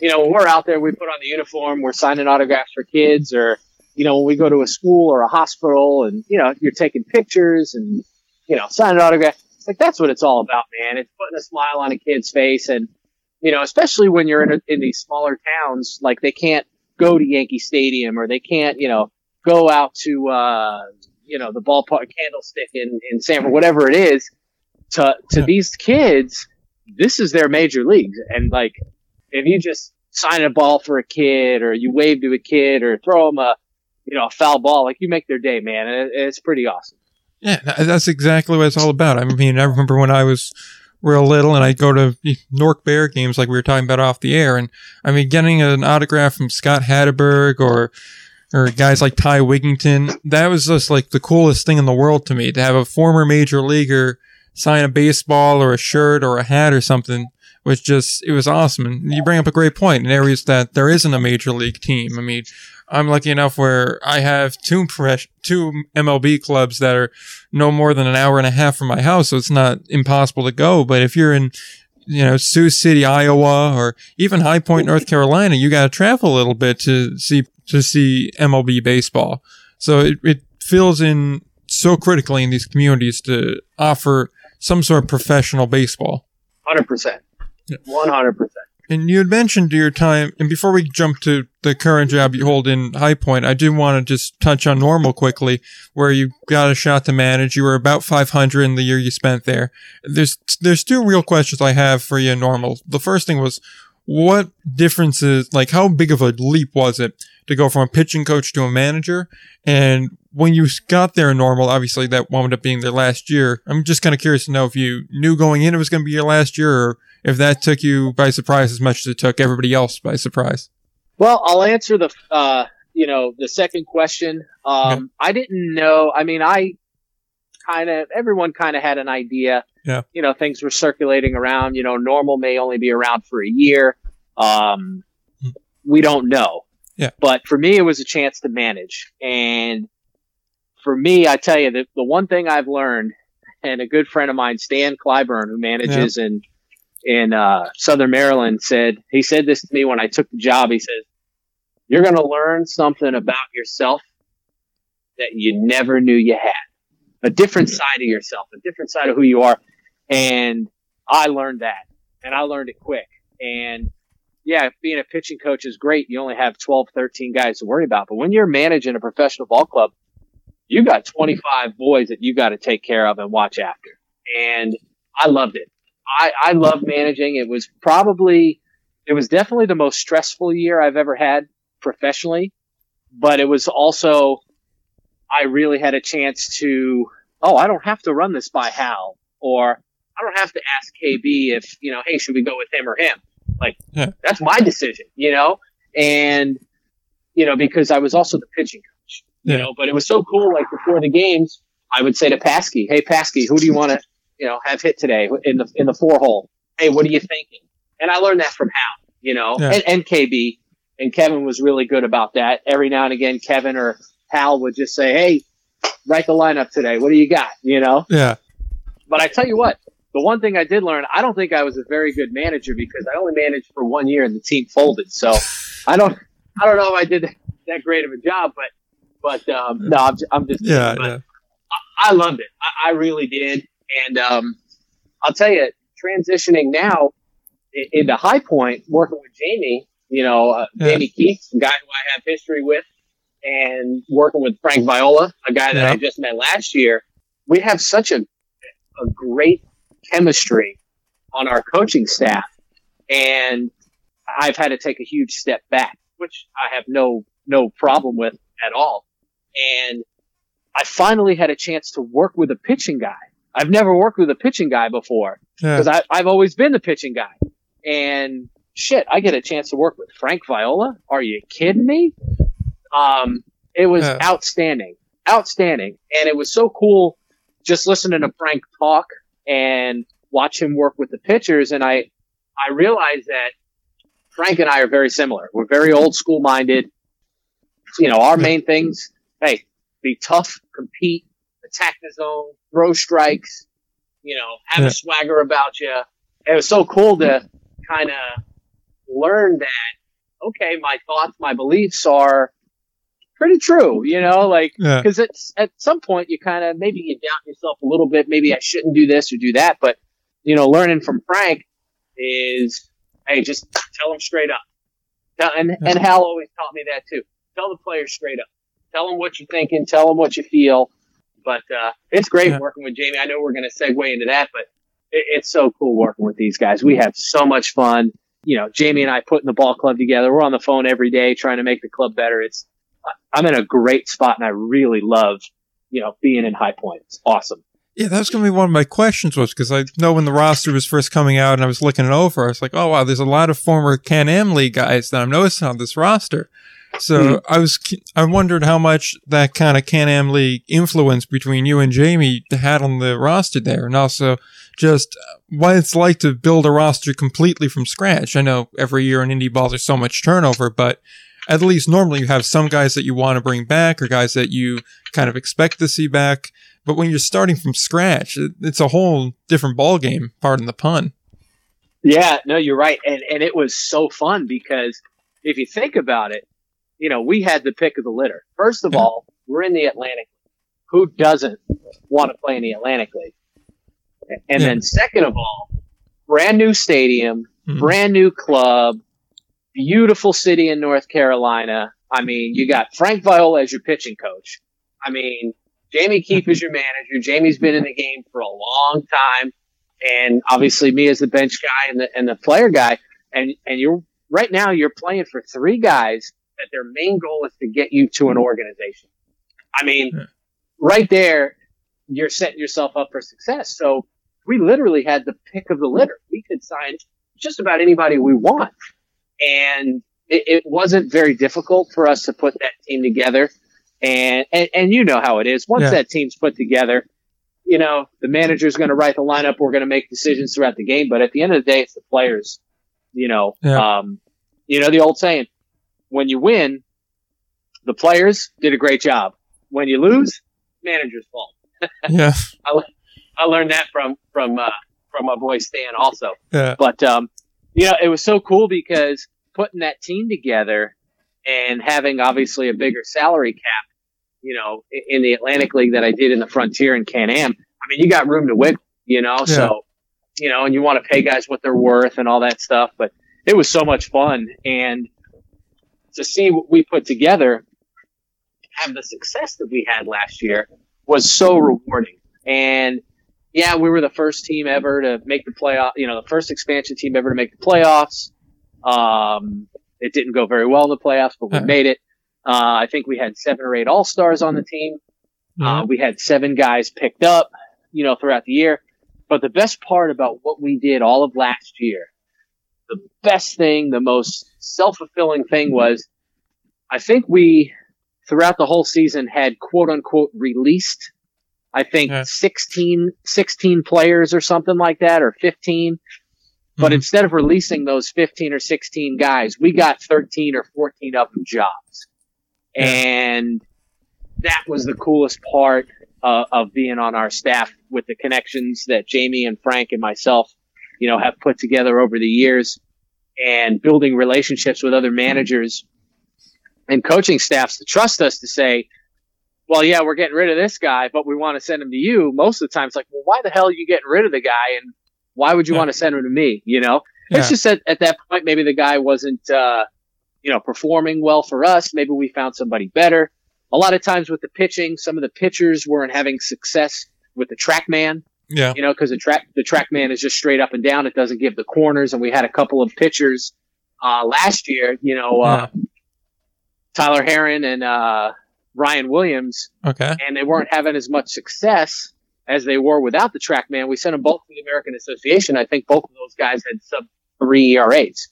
you know, when we're out there, we put on the uniform, we're signing autographs for kids or you know, when we go to a school or a hospital and, you know, you're taking pictures and, you know, signing autographs, like that's what it's all about, man. It's putting a smile on a kid's face. And, you know, especially when you're in, a, in these smaller towns, like they can't go to Yankee Stadium or they can't, you know, go out to, uh, you know, the ballpark candlestick in, in Sanford, whatever it is to, to these kids, this is their major leagues. And like, if you just sign a ball for a kid or you wave to a kid or throw them a, you know, a foul ball, like you make their day, man. And it's pretty awesome. Yeah, that's exactly what it's all about. I mean, I remember when I was real little and I'd go to Newark Bear games like we were talking about off the air. And I mean, getting an autograph from Scott Hatteberg or, or guys like Ty Wigginton, that was just like the coolest thing in the world to me to have a former major leaguer sign a baseball or a shirt or a hat or something was just, it was awesome. And you bring up a great point in areas that there isn't a major league team. I mean, I'm lucky enough where I have two fresh, two MLB clubs that are no more than an hour and a half from my house. So it's not impossible to go. But if you're in, you know, Sioux City, Iowa, or even High Point, North Carolina, you got to travel a little bit to see, to see MLB baseball. So it, it fills in so critically in these communities to offer some sort of professional baseball. 100%. 100%. And you had mentioned your time, and before we jump to the current job you hold in High Point, I do want to just touch on normal quickly, where you got a shot to manage. You were about 500 in the year you spent there. There's there's two real questions I have for you in normal. The first thing was, what differences, like how big of a leap was it to go from a pitching coach to a manager? And when you got there in normal, obviously that wound up being their last year. I'm just kind of curious to know if you knew going in it was going to be your last year or if that took you by surprise as much as it took everybody else by surprise. Well, I'll answer the uh, you know the second question. Um, I didn't know. I mean, I kind of everyone kind of had an idea. Yeah. You know, things were circulating around. You know, normal may only be around for a year. Um, hmm. we don't know. Yeah. But for me, it was a chance to manage, and for me, I tell you, the, the one thing I've learned, and a good friend of mine, Stan Cliburn, who manages yeah. in in uh, Southern Maryland said he said this to me when I took the job. He says, "You're going to learn something about yourself that you never knew you had, a different side of yourself, a different side of who you are." And I learned that, and I learned it quick. And yeah, being a pitching coach is great. You only have 12, 13 guys to worry about, but when you're managing a professional ball club, you got 25 boys that you got to take care of and watch after. And I loved it. I, I love managing. It was probably, it was definitely the most stressful year I've ever had professionally, but it was also, I really had a chance to, oh, I don't have to run this by Hal, or I don't have to ask KB if, you know, hey, should we go with him or him? Like, Yeah. that's my decision, you know? And, you know, because I was also the pitching coach, you Yeah. know, but it was so cool. Like before the games, I would say to Paskey, hey, Paskey, who do you want to, you know, have hit today in the, in the four hole? Hey, what are you thinking? And I learned that from Hal, you know, Yeah. and, and KB. And Kevin was really good about that. Every now and again, Kevin or Hal would just say, hey, write the lineup today. What do you got? You know? Yeah. But I tell you what, the one thing I did learn, I don't think I was a very good manager because I only managed for one year and the team folded. So I don't, I don't know if I did that great of a job, but, but, um, no, I'm, ju- I'm just, Yeah. but Yeah. I loved it. I, I really did. And, um, I'll tell you, transitioning now into High Point, working with Jamie, you know, uh, Yeah. Jamie Keefe, a guy who I have history with, and working with Frank Viola, a guy that I just met last year, we have such a, a great chemistry on our coaching staff. And I've had to take a huge step back, which I have no, no problem with at all. And I finally had a chance to work with a pitching guy. I've never worked with a pitching guy before Yeah. because I've always been the pitching guy. And shit, I get a chance to work with Frank Viola. Are you kidding me? Um, it was Yeah. outstanding, outstanding, and it was so cool just listening to Frank talk and watch him work with the pitchers. And I, I realized that Frank and I are very similar. We're very old school minded. You know, our main things, hey, be tough, compete, attack the zone, throw strikes, you know, have Yeah. a swagger about you. It was so cool to kind of learn that, okay, my thoughts, my beliefs are pretty true, you know, like, Yeah. because it's at some point you kind of maybe you doubt yourself a little bit. Maybe I shouldn't do this or do that, but you know, learning from Frank is, hey, just tell them straight up. Tell- And and Hal always taught me that too. Tell the players straight up. Tell them what you're thinking. Tell them what you feel. But uh, it's great Yeah. working with Jamie. I know we're going to segue into that, but it, it's so cool working with these guys. We have so much fun. You know, Jamie and I putting the ball club together. We're on the phone every day trying to make the club better. It's I'm in a great spot, and I really love you know being in High Point. It's awesome. Yeah, that was going to be one of my questions was because I know when the roster was first coming out and I was looking it over, I was like, oh wow, there's a lot of former Can Am League guys that I'm noticing on this roster. So hmm. I was, I wondered how much that kind of Can Am League influence between you and Jamie had on the roster there, and also just uh, what it's like to build a roster completely from scratch. I know every year in indie ball there's so much turnover, but at least normally you have some guys that you want to bring back or guys that you kind of expect to see back. But when you're starting from scratch, it's a whole different ball game. Pardon the pun. Yeah, no, you're right. And and it was so fun because if you think about it, you know, we had the pick of the litter. First of Yeah. all, we're in the Atlantic. Who doesn't want to play in the Atlantic League? And Yeah. then second of all, brand new stadium, Mhm. brand new club, beautiful city in North Carolina. I mean, you got Frank Viola as your pitching coach. I mean, Jamie Keefe is your manager. Jamie's been in the game for a long time, and obviously me as the bench guy and the and the player guy. And and you're right now you're playing for three guys that their main goal is to get you to an organization. I mean, Yeah. right there, you're setting yourself up for success. So we literally had the pick of the litter. We could sign just about anybody we want, and it, it wasn't very difficult for us to put that team together. And, and, and you know how it is. Once Yeah. that team's put together, you know, the manager's going to write the lineup. We're going to make decisions throughout the game. But at the end of the day, it's the players, you know, Yeah. um, you know, the old saying, when you win, the players did a great job. When you lose, manager's fault. Yeah, I I learned that from, from, uh, from my boy Stan also. yeah, But um, you know, it was so cool because putting that team together and having obviously a bigger salary cap, you know, in the Atlantic League that I did in the Frontier and Can Am. I mean, you got room to wiggle, you know. So, you know, and you want to pay guys what they're worth and all that stuff. But it was so much fun, and to see what we put together, have the success that we had last year was so rewarding. And yeah, we were the first team ever to make the playoff. You know, the first expansion team ever to make the playoffs. Um, it didn't go very well in the playoffs, but we Uh-huh. made it. Uh, I think we had seven or eight all stars on the team. Uh, we had seven guys picked up, you know, throughout the year. But the best part about what we did all of last year, the best thing, the most self fulfilling thing was I think we, throughout the whole season, had quote unquote released, I think Yeah. 16, 16 players or something like that, or 15. But Mhm. instead of releasing those 15 or 16 guys, we got 13 or 14 of them jobs. Yeah. And that was the coolest part uh, of being on our staff with the connections that Jamie and Frank and myself, you know, have put together over the years and building relationships with other managers and coaching staffs to trust us to say, well, yeah, we're getting rid of this guy, but we want to send him to you. Most of the time it's like, well, why the hell are you getting rid of the guy? And why would you Yeah. want to send him to me? You know, Yeah. it's just that at that point, maybe the guy wasn't, uh, you know, performing well for us. Maybe we found somebody better. A lot of times with the pitching, some of the pitchers weren't having success with the TrackMan, yeah. you know, because the track, the TrackMan is just straight up and down. It doesn't give the corners. And we had a couple of pitchers, uh, last year, you know, uh, Tyler Heron and, uh, Ryan Williams, Okay. and they weren't having as much success as they were without the TrackMan. We sent them both to the American Association. I think both of those guys had sub three ERAs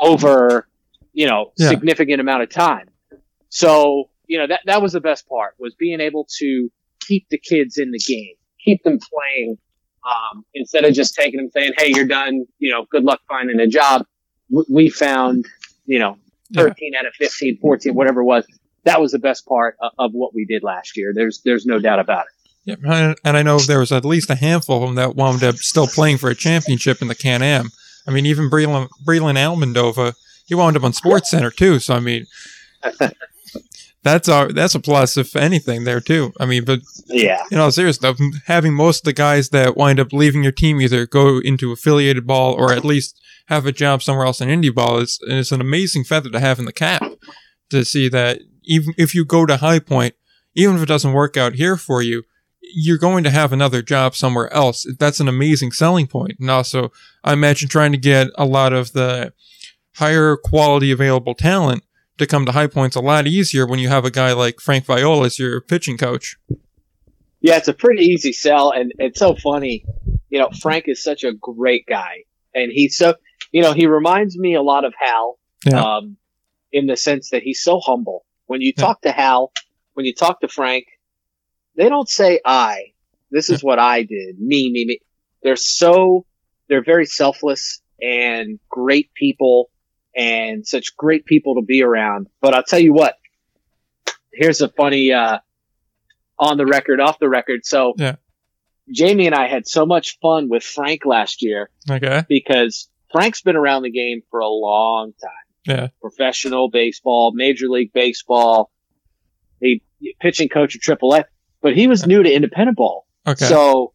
over, you know, Yeah. significant amount of time. So, you know, that, that was the best part was being able to keep the kids in the game, keep them playing, um, instead of just taking them saying, Hey, you're done. You know, good luck finding a job. W- We found, you know, Yeah. 13 out of 15, 14, whatever it was. That was the best part of, of what we did last year. There's, there's no doubt about it. Yeah, and I know there was at least a handful of them that wound up still playing for a championship in the Can Am. I mean, even Breland, Breland Almadova, he wound up on Sports Center too. So I mean, that's a that's a plus if anything there too. I mean, but Yeah. you know, serious stuff. Having most of the guys that wind up leaving your team either go into affiliated ball or at least have a job somewhere else in indie ball is is an amazing feather to have in the cap. To see that even if you go to High Point, even if it doesn't work out here for you, you're going to have another job somewhere else. That's an amazing selling point. And also, I imagine trying to get a lot of the higher quality available talent to come to High Point's a lot easier when you have a guy like Frank Viola as your pitching coach. Yeah, it's a pretty easy sell, and it's so funny. You know, Frank is such a great guy, and he's so you know he reminds me a lot of Hal, Yeah. um, in the sense that he's so humble. When you Yeah. talk to Hal, when you talk to Frank, they don't say I. This is what I did. Me, me, me. They're so they're very selfless and great people, and such great people to be around. But I'll tell you what. Here's a funny. uh on the record, off the record. So, Yeah. Jamie and I had so much fun with Frank last year Okay. because Frank's been around the game for a long time. Yeah. Professional baseball, Major League Baseball, a pitching coach at AAA, but he was new to independent ball. Okay. So,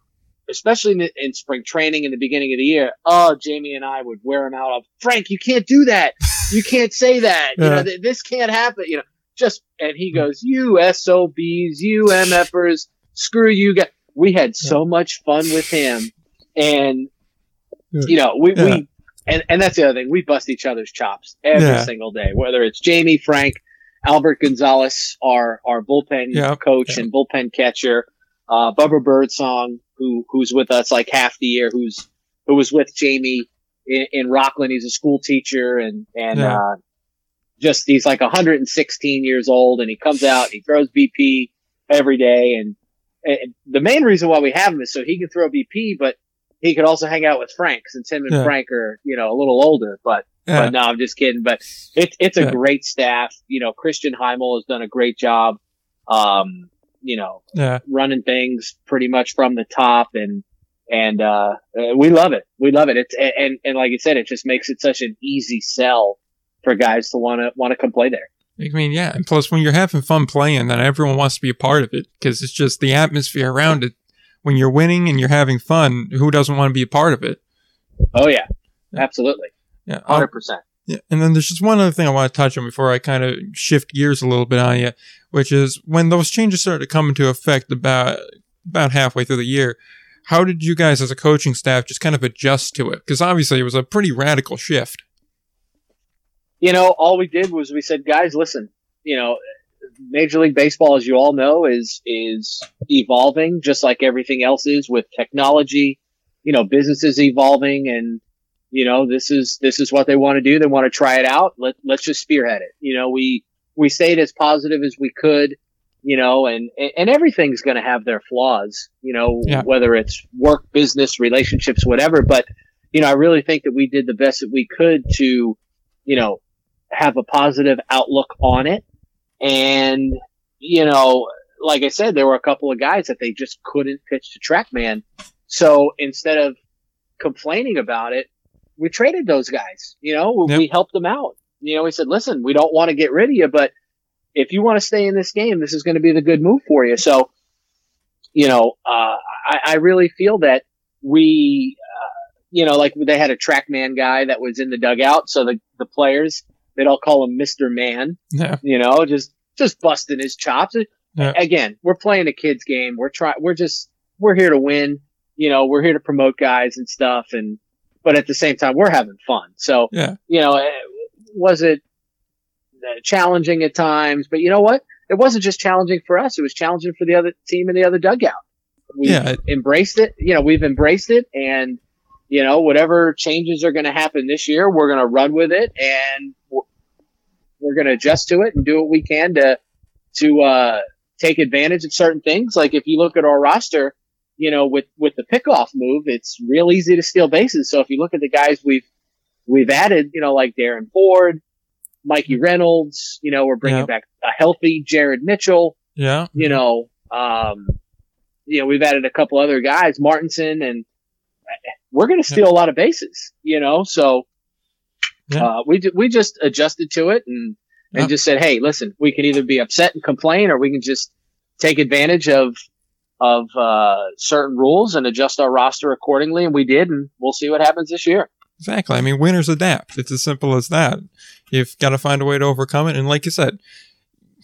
especially in, in spring training in the beginning of the year, oh, Jamie and I would wear him out of Frank, you can't do that. You can't say that. You Yeah. know, th- this can't happen. You know, just, and he goes, you SOBs, you MFers, screw you guys. We had so much fun with him. And, you know, we, Yeah. we, and, and that's the other thing. We bust each other's chops every Yeah. single day, whether it's Jamie, Frank, Albert Gonzalez, our, our bullpen coach and bullpen catcher, uh, Bubba Birdsong, who, who's with us like half the year, who's, who was with Jamie in, in Rockland. He's a school teacher and, and, Yeah. uh, just, he's like 116 years old and he comes out, and he throws BP every day. And, and the main reason why we have him is so he can throw BP, but he could also hang out with Frank since him and Yeah. Frank are, you know, a little older, but, yeah. but no, I'm just kidding. But it's it's a great staff. You know, Christian Heimel has done a great job. Um, you know, yeah. running things pretty much from the top, and and uh, uh, we love it. We love it. It's and and like you said, it just makes it such an easy sell for guys to want to want to come play there. I mean, yeah. And plus, when you're having fun playing, then everyone wants to be a part of it because it's just the atmosphere around it. When you're winning and you're having fun, who doesn't want to be a part of it? Oh yeah, Yeah. absolutely, Yeah. Hundred percent. Yeah, and then there's just one other thing I want to touch on before I kind of shift gears a little bit on you, which is when those changes started to come into effect about about halfway through the year. How did you guys, as a coaching staff, just kind of adjust to it? Because obviously it was a pretty radical shift. you know, all we did was we said, guys, listen, you know, Major League Baseball, as you all know, is is evolving just like everything else is with technology. You know, businesses evolving, and you know this is this is what they want to do. They want to try it out. Let let's just spearhead it. You know, we we stayed as positive as we could. You know, and and everything's going to have their flaws. You know, Yeah. whether it's work, business, relationships, whatever. But you know, I really think that we did the best that we could to, you know, have a positive outlook on it. And, you know, like I said, there were a couple of guys that they just couldn't pitch to TrackMan. So instead of complaining about it, we traded those guys. You know, Yep. we helped them out. You know, we said, listen, we don't want to get rid of you, but if you want to stay in this game, this is going to be the good move for you. So, you know, uh, I, I really feel that we, uh, you know, like they had a TrackMan guy that was in the dugout. So the, the players, they'd all call him Mr. Man Yeah. you know, just just busting his chops. Yeah. Again, we're playing a kids game. We're trying. We're just we're here to win. You know, we're here to promote guys and stuff. And but at the same time, we're having fun. So Yeah. you know, eh, was it uh, challenging at times? But you know what? It wasn't just challenging for us. It was challenging for the other team in the other dugout. We Yeah, embraced it. You know, we've embraced it, and you know, whatever changes are going to happen this year, we're going to run with it, and we're, we're going to adjust to it and do what we can to to uh, take advantage of certain things. Like if you look at our roster, you know, with with the pickoff move, it's real easy to steal bases. So if you look at the guys we've we've added, you know, like Darren Ford, Mikey Reynolds, you know, we're bringing back a healthy Jared Mitchell Yeah. you know, um, you know, we've added a couple other guys, Martinson, and we're going to steal a lot of bases, you know, so, Yeah. uh, we, we just adjusted to it and, and Yeah. just said, Hey, listen, we can either be upset and complain or we can just take advantage of, of, uh, certain rules and adjust our roster accordingly. And we did, and we'll see what happens this year. Exactly. I mean, winners adapt. It's as simple as that. You've got to find a way to overcome it. And like you said,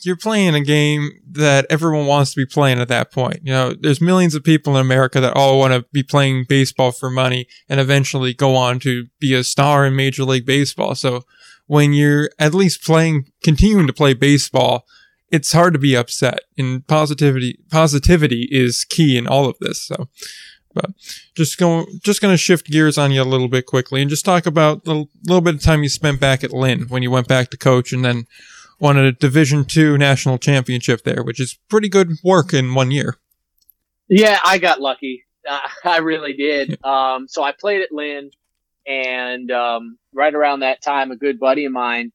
you're playing a game that everyone wants to be playing at that point. You know, there's millions of people in America that all want to be playing baseball for money and eventually go on to be a star in Major League Baseball. So when you're at least playing, continuing to play baseball, it's hard to be upset. And positivity, positivity is key in all of this. So, but just going, just going to shift gears on you a little bit quickly and just talk about the little bit of time you spent back at Lynn when you went back to coach and then won a Division two national championship there, which is pretty good work in one year. Yeah, I got lucky. I really did. Um, so I played at Lynn, and um, right around that time, a good buddy of mine,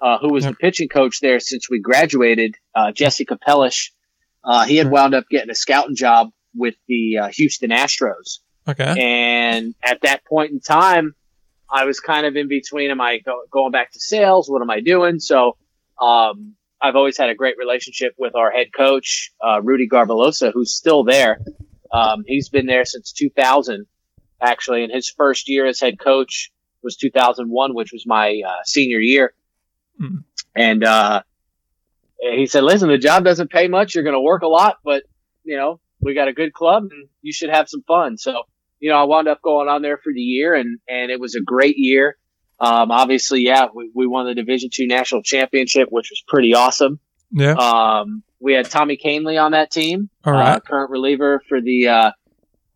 uh, who was Yep. the pitching coach there since we graduated, uh, Jesse Capellish, uh, he had wound up getting a scouting job with the uh, Houston Astros. Okay. And at that point in time, I was kind of in between. Am I go- going back to sales? What am I doing? So, um, I've always had a great relationship with our head coach, uh, Rudy Garbalosa, who's still there. Um, he's been there since 2000, actually, and his first year as head coach was 2001, which was my uh, senior year. Hmm. And uh, he said, "Listen, the job doesn't pay much. You're going to work a lot, but you know, we got a good club, and you should have some fun." So, you know, I wound up going on there for the year, and and it was a great year. Um, obviously, yeah, we, we won the Division two national championship, which was pretty awesome. Yeah. Um, we had Tommy Kahnle on that team, All uh, current reliever for the uh,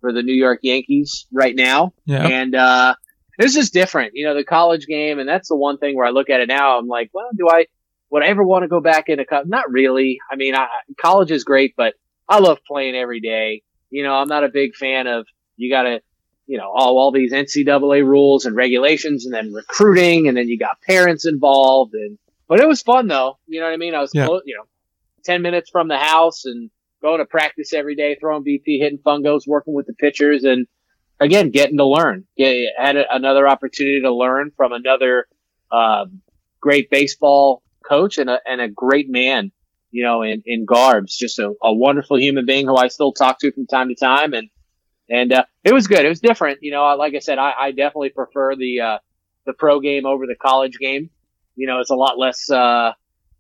for the New York Yankees right now, Yeah. and uh, this is different. You know, the college game, and that's the one thing where I look at it now. I'm like, well, do I would I ever want to go back into co- Not really. I mean, I, college is great, but I love playing every day. You know, I'm not a big fan of you got to, you know, all all these NCAA rules and regulations, and then recruiting, and then you got parents involved, and but it was fun though. You know what I mean? I was, Yeah. close, you know, ten minutes from the house and going to practice every day, throwing BP, hitting fungos, working with the pitchers, and again, getting to learn. Get, had another opportunity to learn from another um, great baseball coach and a, and a great man, you know, in, in Garbs. Just a, a wonderful human being who I still talk to from time to time. And, and, uh, it was good. It was different. You know, like I said, I, I definitely prefer the, uh, the pro game over the college game. You know, it's a lot less, uh,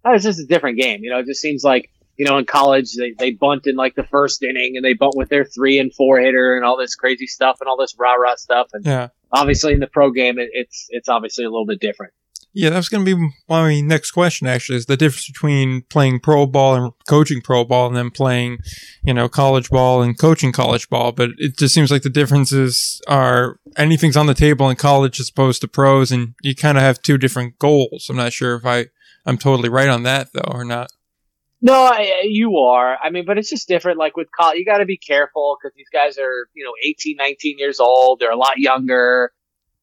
it's just a different game. You know, it just seems like, you know, in college, they, they bunt in like the first inning and they bunt with their three and four hitter and all this crazy stuff and all this rah rah stuff. And Yeah. obviously in the pro game, it, it's, it's obviously a little bit different. Yeah, that's going to be my next question. Actually, is the difference between playing pro ball and coaching pro ball, and then playing, you know, college ball and coaching college ball. But it just seems like the differences are anything's on the table in college as opposed to pros, and you kind of have two different goals. I'm not sure if I I'm totally right on that though, or not. No, I, you are. I mean, but it's just different. Like with college, you got to be careful because these guys are, you know, 18, 19 years old. They're a lot younger.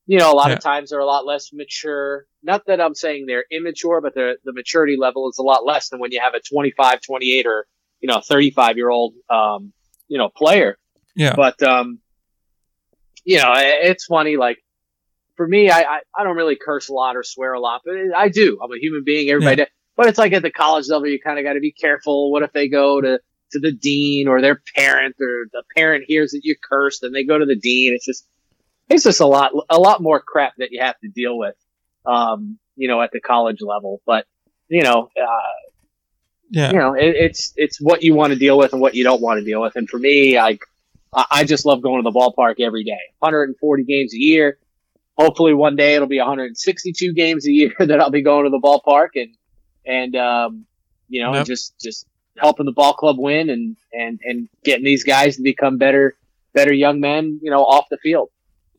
You know, a lot yeah. of times they're a lot less mature. Not that I'm saying they're immature, but the the maturity level is a lot less than when you have a 25, 28, or you know, 35 year old, um, you know, player. Yeah. But um, you know, it's funny. Like for me, I, I, I don't really curse a lot or swear a lot, but I do. I'm a human being. Everybody. Yeah. But it's like at the college level, you kind of got to be careful. What if they go to, to the dean or their parent or the parent hears that you cursed and they go to the dean? It's just, it's just a lot, a lot more crap that you have to deal with, um, you know, at the college level. But, you know, uh, yeah. you know, it, it's, it's what you want to deal with and what you don't want to deal with. And for me, I, I just love going to the ballpark every day. 140 games a year. Hopefully one day it'll be 162 games a year that I'll be going to the ballpark and, and um, you know, just just helping the ball club win and and and getting these guys to become better better young men, you know, off the field.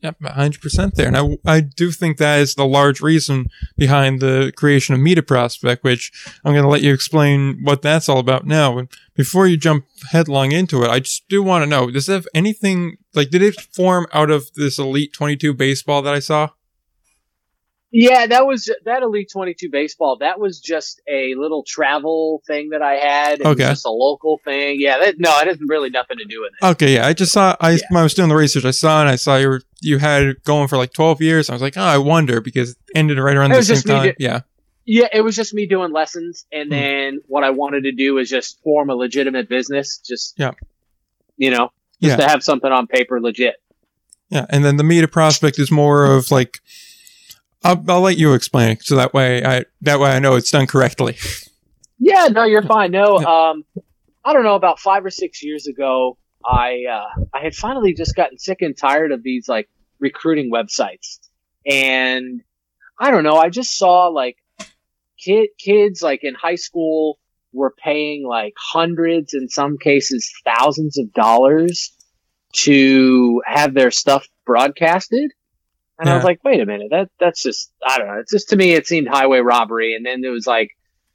Yep, 100% there. And I, I do think that is the large reason behind the creation of Meet a Prospect, which I'm going to let you explain what that's all about now. But before you jump headlong into it, I just do want to know, does it have anything, like, did it form out of this Elite 22 baseball that I saw? Yeah, that was that Elite 22 baseball. That was just a little travel thing that I had. It okay. just a local thing. Yeah, that, no, it isn't really nothing to do with it. Okay, yeah. I just saw, I, yeah. I was doing the research, I saw and I saw you were, you had it going for like 12 years. I was like, oh, I wonder because it ended right around the same time. Do- yeah. Yeah, it was just me doing lessons. And mm. then what I wanted to do was just form a legitimate business. Just, yeah. you know, just yeah. to have something on paper legit. Yeah. And then the Meet a Prospect is more of like, I'll, I'll let you explain it so that way I that way I know it's done correctly. Yeah, no, you're fine. No, um, I don't know. About five or six years ago, I uh, I had finally just gotten sick and tired of these like recruiting websites, and I don't know. I just saw like kid kids like in high school were paying like hundreds, in some cases thousands of dollars to have their stuff broadcasted. And yeah. I was like, wait a minute, that that's just I don't know. It's just to me it seemed highway robbery. And then it was like,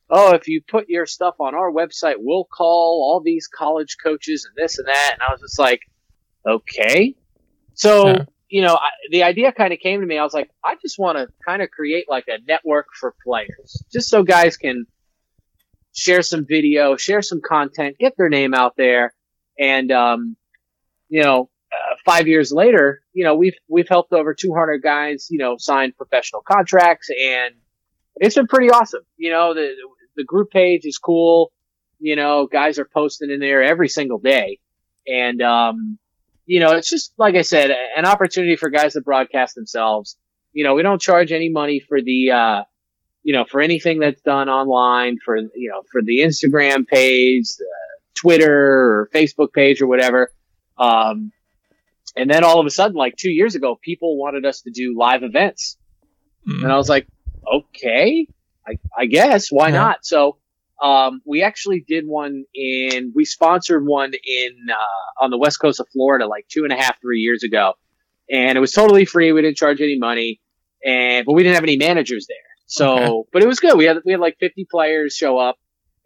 oh, if you put your stuff on our website, we'll call all these college coaches and this and that. And I was just like, okay. So yeah. you know, I, the idea kind of came to me. I was like, I just want to kind of create like a network for players, just so guys can share some video, share some content, get their name out there, and um, you know, uh, five years later, you know, we've we've helped over 200 guys, you know, sign professional contracts, and it's been pretty awesome. You know, the the group page is cool. You know, guys are posting in there every single day, and um, you know, it's just like I said, an opportunity for guys to broadcast themselves. You know, we don't charge any money for the, uh, you know, for anything that's done online, for you know, for the Instagram page, the Twitter or Facebook page or whatever. Um, and then all of a sudden, like two years ago, people wanted us to do live events. Mm. And I was like, okay, I, I guess why yeah. not? So, um, we actually did one in, we sponsored one in, uh, on the west coast of Florida, like two and a half, three years ago. And it was totally free. We didn't charge any money and, but we didn't have any managers there. So, okay. but it was good. We had, we had like 50 players show up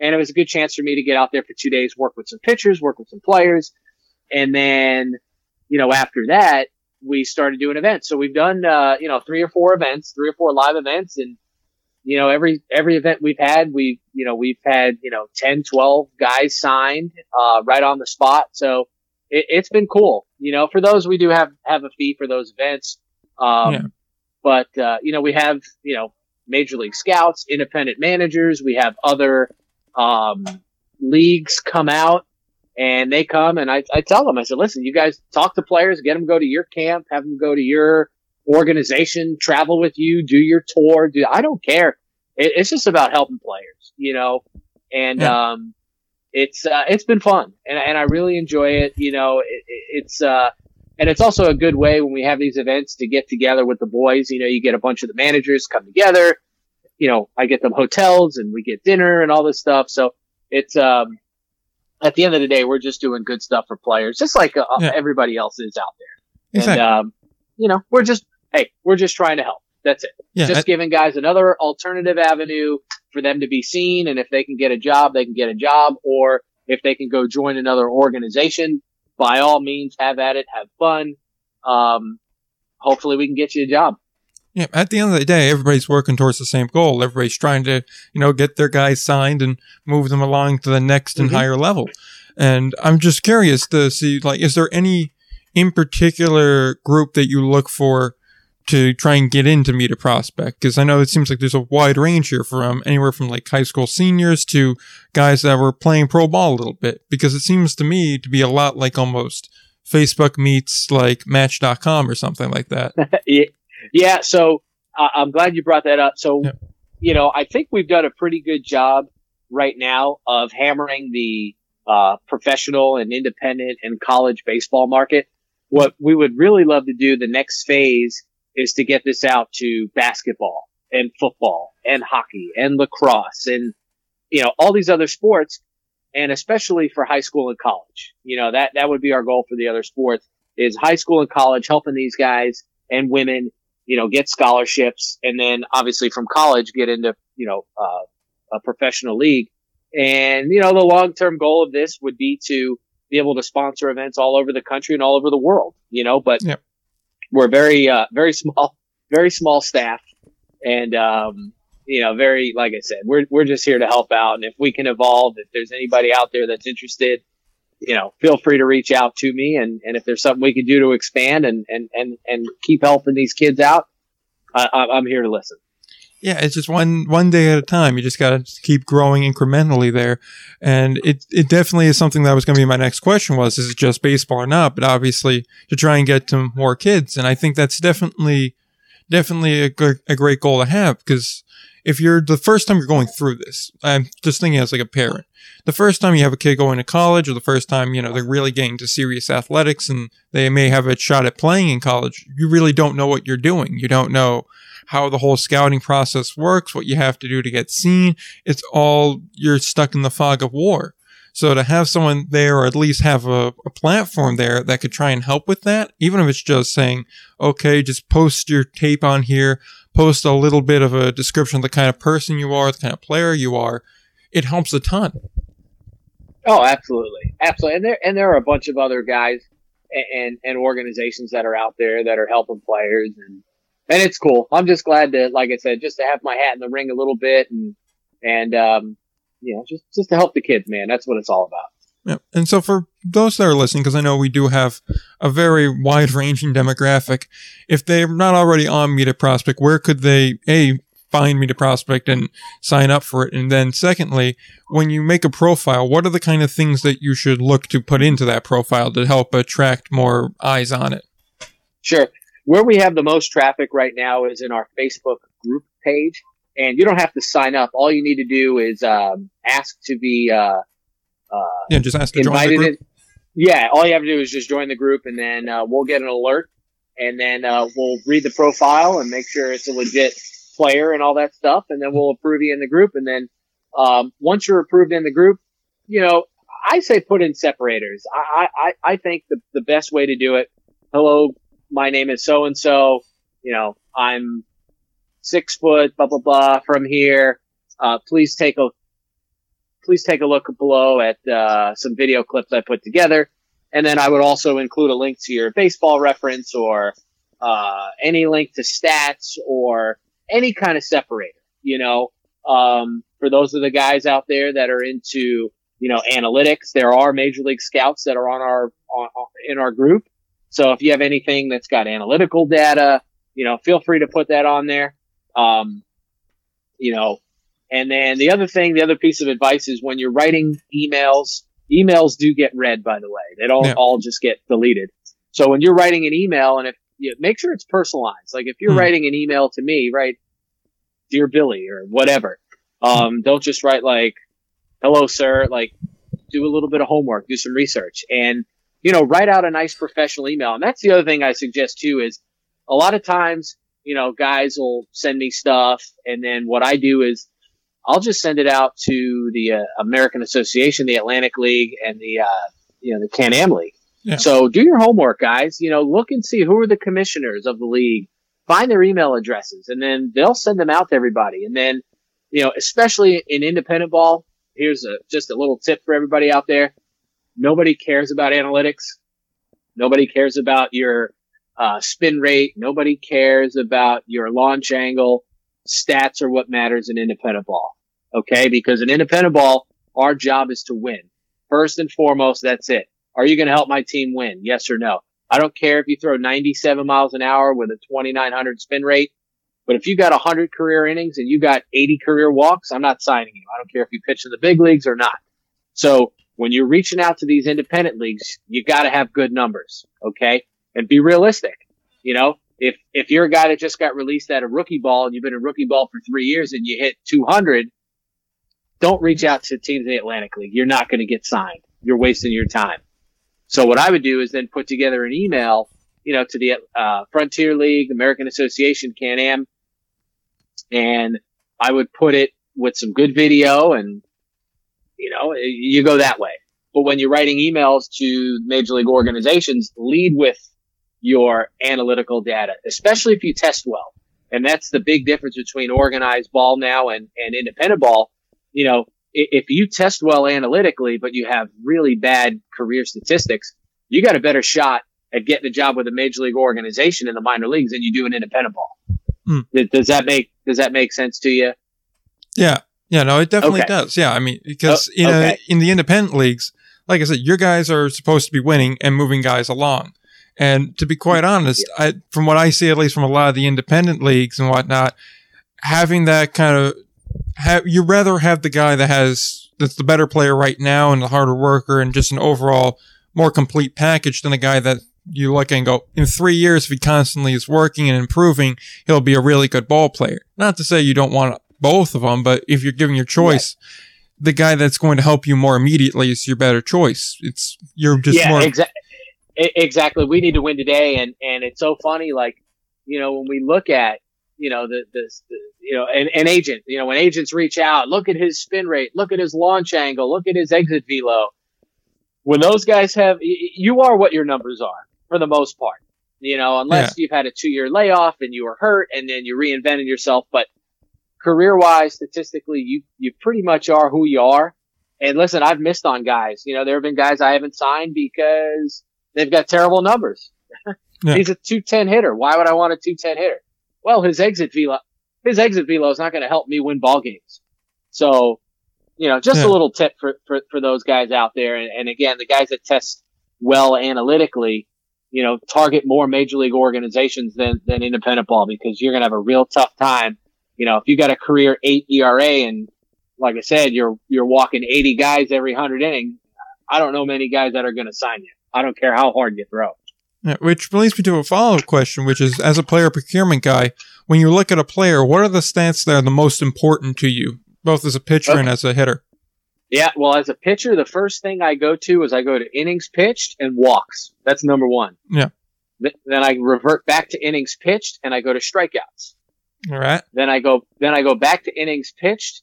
and it was a good chance for me to get out there for two days, work with some pitchers, work with some players. And then you know, after that, we started doing events. So we've done, uh, you know, three or four events, three or four live events. And, you know, every, every event we've had, we, you know, we've had, you know, 10, 12 guys signed, uh, right on the spot. So it, has been cool. You know, for those, we do have, have a fee for those events. Um, yeah. but, uh, you know, we have, you know, major league scouts, independent managers. We have other, um, leagues come out and they come and I, I tell them, I said, listen, you guys talk to players, get them go to your camp, have them go to your organization, travel with you, do your tour. Do, I don't care. It, it's just about helping players, you know, and, yeah. um, it's, uh, it's been fun and, and I really enjoy it. You know, it, it's, uh, and it's also a good way when we have these events to get together with the boys. You know, you get a bunch of the managers come together. you know, I get them hotels and we get dinner and all this stuff. So it's, um, at the end of the day, we're just doing good stuff for players, just like uh, yeah. everybody else is out there. Exactly. And, um, you know, we're just, hey, we're just trying to help. That's it. Yeah, just I, giving guys another alternative avenue for them to be seen. And if they can get a job, they can get a job. Or if they can go join another organization, by all means, have at it, have fun. Um, hopefully we can get you a job. Yeah, at the end of the day, everybody's working towards the same goal. Everybody's trying to, you know, get their guys signed and move them along to the next and mm-hmm. higher level. And I'm just curious to see, like, is there any in particular group that you look for to try and get in to meet a prospect? Because I know it seems like there's a wide range here from anywhere from like high school seniors to guys that were playing pro ball a little bit. Because it seems to me to be a lot like almost Facebook meets like Match.com or something like that. yeah. So uh, I'm glad you brought that up. So, you know, I think we've done a pretty good job right now of hammering the uh, professional and independent and college baseball market. What we would really love to do the next phase is to get this out to basketball and football and hockey and lacrosse and, you know, all these other sports. And especially for high school and college, you know, that, that would be our goal for the other sports is high school and college helping these guys and women, you know, get scholarships. And then obviously from college, get into, you know, uh, a professional league. And, you know, the long term goal of this would be to be able to sponsor events all over the country and all over the world, you know, but yep we're very uh, very small, very small staff, and um, you know, very like I said, we're we're just here to help out. And if we can evolve, if there's anybody out there that's interested, you know, feel free to reach out to me. And and if there's something we can do to expand and and and and keep helping these kids out, uh, I'm here to listen yeah, it's just one one day at a time. You just got to keep growing incrementally there, and it it definitely is something that was going to be my next question was is it just baseball or not? But obviously to try and get to more kids, and I think that's definitely definitely a, a great goal to have because if you're the first time you're going through this, I'm just thinking as like a parent. The first time you have a kid going to college, or the first time you know they're really getting to serious athletics, and they may have a shot at playing in college, you really don't know what you're doing. You don't know how the whole scouting process works, what you have to do to get seen. It's all, you're stuck in the fog of war. So to have someone there or at least have a, a, platform there that could try and help with that, even if it's just saying, okay, just post your tape on here, post a little bit of a description of the kind of person you are, the kind of player you are, it helps a ton. Oh, absolutely. Absolutely. And there, and there are a bunch of other guys and, and, organizations that are out there that are helping players and, and it's cool. I'm just glad to, like I said, just to have my hat in the ring a little bit and, and, um, you know, just, just to help the kids, man. That's what it's all about. Yeah. And so for those that are listening, because I know we do have a very wide ranging demographic, if they're not already on Meet a Prospect, where could they, A, find Meet a Prospect and sign up for it? And then secondly, when you make a profile, what are the kind of things that you should look to put into that profile to help attract more eyes on it? Sure. Where we have the most traffic right now is in our Facebook group page, and you don't have to sign up. All you need to do is um, ask to be uh, uh, yeah, just ask to invited join the group. In. Yeah, all you have to do is just join the group, and then uh, we'll get an alert, and then uh, we'll read the profile and make sure it's a legit player and all that stuff, and then we'll approve you in the group, and then um, once you're approved in the group, you know, I say put in separators. I I, I think the the best way to do it. Hello, my name is so and so. You know, I'm six foot, blah blah blah. From here, uh, please take a please take a look below at uh, some video clips I put together, and then I would also include a link to your baseball reference or uh, any link to stats or any kind of separator. You know, um, for those of the guys out there that are into you know analytics, there are major league scouts that are on our on, in our group so if you have anything that's got analytical data, you know, feel free to put that on there. Um, you know, and then the other thing, the other piece of advice is when you're writing emails, emails do get read, by the way. They don't yeah. all just get deleted. So when you're writing an email and if you make sure it's personalized, like if you're hmm. writing an email to me, write dear Billy or whatever. Um, don't just write like, hello, sir. Like do a little bit of homework, do some research and you know, write out a nice professional email. And that's the other thing I suggest too is a lot of times you know, guys will send me stuff. And then what I do is I'll just send it out to the uh, American Association, the Atlantic League, and the, uh, you know, the Can Am League. Yeah. So do your homework, guys. You know, look and see who are the commissioners of the league. Find their email addresses, and then they'll send them out to everybody. And then, you know, especially in independent ball, here's a just a little tip for everybody out there. Nobody cares about analytics. Nobody cares about your uh, spin rate. Nobody cares about your launch angle. Stats are what matters in independent ball. Okay, because in independent ball, our job is to win. First and foremost, that's it. Are you going to help my team win? Yes or no? I don't care if you throw 97 miles an hour with a 2900 spin rate, but if you got 100 career innings and you got 80 career walks, I'm not signing you. I don't care if you pitch in the big leagues or not. So when you're reaching out to these independent leagues, you got to have good numbers, okay? And be realistic. You know, if if you're a guy that just got released out of rookie ball and you've been in rookie ball for three years and you hit 200, don't reach out to teams in the Atlantic League. You're not going to get signed. You're wasting your time. So what I would do is then put together an email, you know, to the uh, Frontier League, American Association, Can Am, and I would put it with some good video, and you know, you go that way. But when you're writing emails to major league organizations, lead with your analytical data, especially if you test well. And that's the big difference between organized ball now and, and independent ball. You know, if you test well analytically, but you have really bad career statistics, you got a better shot at getting a job with a major league organization in the minor leagues than you do in independent ball. Hmm. Does that make does that make sense to you? Yeah. Yeah, no, it definitely Okay. does. Yeah, I mean, because Oh, you know, okay. in the independent leagues, like I said, your guys are supposed to be winning and moving guys along. And to be quite honest, I, from what I see, at least from a lot of the independent leagues and whatnot, having that kind of, have, you rather have the guy that has that's the better player right now and the harder worker and just an overall more complete package than a guy that you look and go in three years if he constantly is working and improving, he'll be a really good ball player. Not to say you don't want both of them, but if you're giving your choice, the guy that's going to help you more immediately is your better choice. It's you're just yeah, more exa- exactly. We need to win today, and and it's so funny. Like you know, when we look at you know the the, the you know an, an agent, you know, when agents reach out, look at his spin rate, look at his launch angle, look at his exit velo. When those guys have, you are what your numbers are for the most part. You know, unless you've had a two year layoff and you were hurt and then you reinvented yourself, but career wise, statistically, you, you pretty much are who you are. And listen, I've missed on guys. You know, there have been guys I haven't signed because they've got terrible numbers. Yeah. He's a 210 hitter. Why would I want a 210 hitter? Well, his exit velo, his exit velo is not going to help me win ball games. So, you know, just Yeah. a little tip for, for, for those guys out there. And, and again, the guys that test well analytically, you know, target more major league organizations than, than independent ball because you're going to have a real tough time. You know, if you got a career eight ERA and like I said, you're, you're walking 80 guys every hundred inning. I don't know many guys that are going to sign you. I don't care how hard you throw. Yeah, which leads me to a follow up question, which is as a player procurement guy, when you look at a player, what are the stats that are the most important to you, both as a pitcher uh, and as a hitter? Yeah, well, as a pitcher, the first thing I go to is I go to innings pitched and walks. That's number one. Yeah. Th- Then I revert back to innings pitched and I go to strikeouts. All right. Then I go, then I go back to innings pitched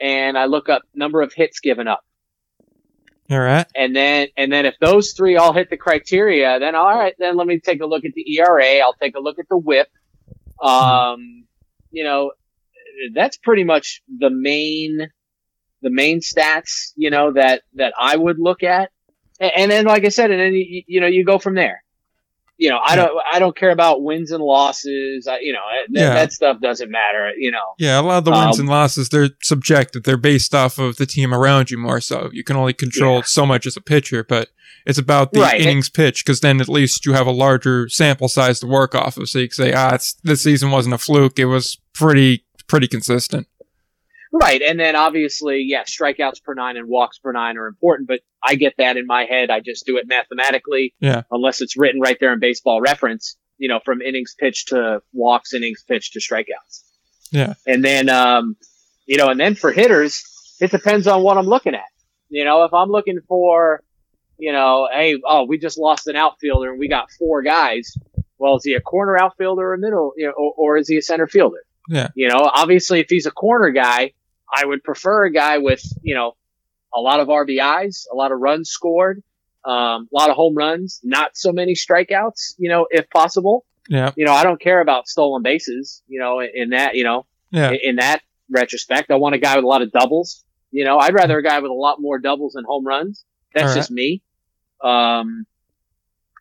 and I look up number of hits given up. All right. And then, and then if those three all hit the criteria, then all right, then let me take a look at the ERA. I'll take a look at the whip. Um, you know, that's pretty much the main, the main stats, you know, that, that I would look at. And, and then, like I said, and then, you, you know, you go from there. You know, I don't, I don't care about wins and losses. I, you know, that, Yeah. that stuff doesn't matter, you know. Yeah, a lot of the wins Um, and losses, they're subjective. They're based off of the team around you more so. You can only control Yeah. so much as a pitcher, but it's about the Right. innings pitch because then at least you have a larger sample size to work off of. So you can say, ah, it's, this season wasn't a fluke. It was pretty, pretty consistent. Right. And then obviously, yeah, strikeouts per nine and walks per nine are important, but I get that in my head. I just do it mathematically. Yeah. Unless it's written right there in baseball reference, you know, from innings pitched to walks, innings pitched to strikeouts. Yeah. And then, um, you know, and then for hitters, it depends on what I'm looking at. You know, if I'm looking for, you know, hey, oh, we just lost an outfielder and we got four guys. well, is he a corner outfielder or a middle, you know, or, or is he a center fielder? Yeah. You know, obviously, if he's a corner guy, I would prefer a guy with, you know, a lot of RBIs, a lot of runs scored, um, a lot of home runs, not so many strikeouts, you know, if possible. Yeah. You know, I don't care about stolen bases, you know, in that, you know, Yeah. in, in that retrospect. I want a guy with a lot of doubles. You know, I'd rather a guy with a lot more doubles than home runs. That's right. just me. Um,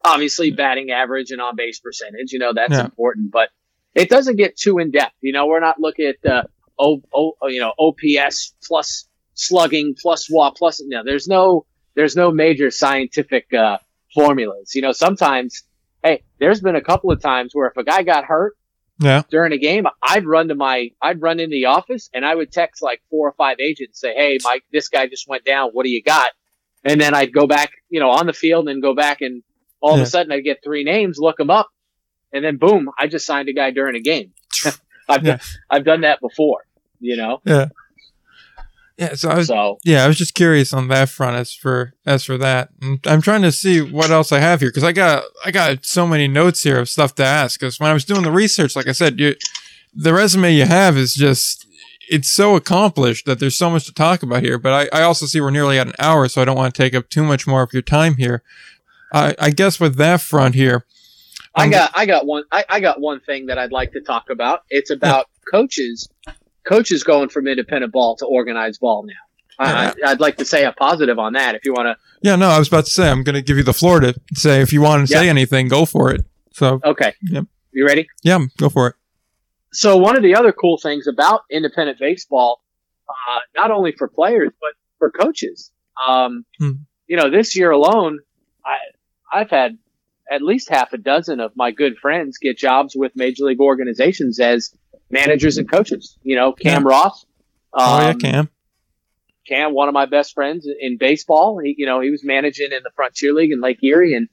obviously batting average and on base percentage, you know, that's Yeah. important, but it doesn't get too in depth. You know, we're not looking at, uh, O, o, you know, OPS plus slugging plus WA plus, no, there's no, there's no major scientific, uh, formulas. You know, sometimes, hey, there's been a couple of times where if a guy got hurt, Yeah. during a game, I'd run to my, I'd run in the office and I would text like four or five agents, say, "Hey, Mike, this guy just went down. What do you got?" And then I'd go back, you know, on the field and go back and all Yeah. of a sudden I'd get three names, look them up, and then boom, I just signed a guy during a game. I've Yeah. done, I've done that before, you know. Yeah. So I was, So yeah, I was just curious on that front as for as for that. And I'm trying to see what else I have here because I got I got so many notes here of stuff to ask. Because when I was doing the research, like I said, you the resume you have is just it's so accomplished that there's so much to talk about here. But I, I also see we're nearly at an hour, so I don't want to take up too much more of your time here. I, I guess with that front here, I Um, got I got one I, I got one thing that I'd like to talk about. It's about coaches coaches going from independent ball to organized ball now. I, I, I'd like to say a positive on that if you want to yeah, no, I was about to say I'm going to give you the floor to say if you want to say anything, go for it. So Okay. Yep. You ready? yeah, go for it. So one of the other cool things about independent baseball, uh, not only for players but for coaches, um, Hmm. you know, this year alone, I I've had at least half a dozen of my good friends get jobs with major league organizations as managers and coaches. You know, Cam Ross. Um, oh yeah, Cam. Cam, one of my best friends in baseball. He, you know, he was managing in the Frontier League in Lake Erie, and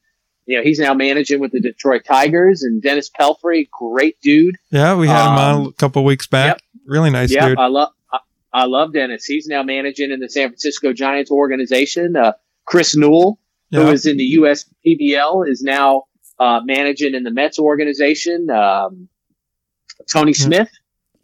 you know he's now managing with the Detroit Tigers. And Dennis Pelfrey, great dude. Yeah, we had him on Um, a couple weeks back. Really nice yeah, dude. I love I, I love Dennis. He's now managing in the San Francisco Giants organization. Uh, Chris Newell, who Yeah. is in the U.S. PBL, is now uh, managing in the Mets organization. Um, Tony Yeah. Smith,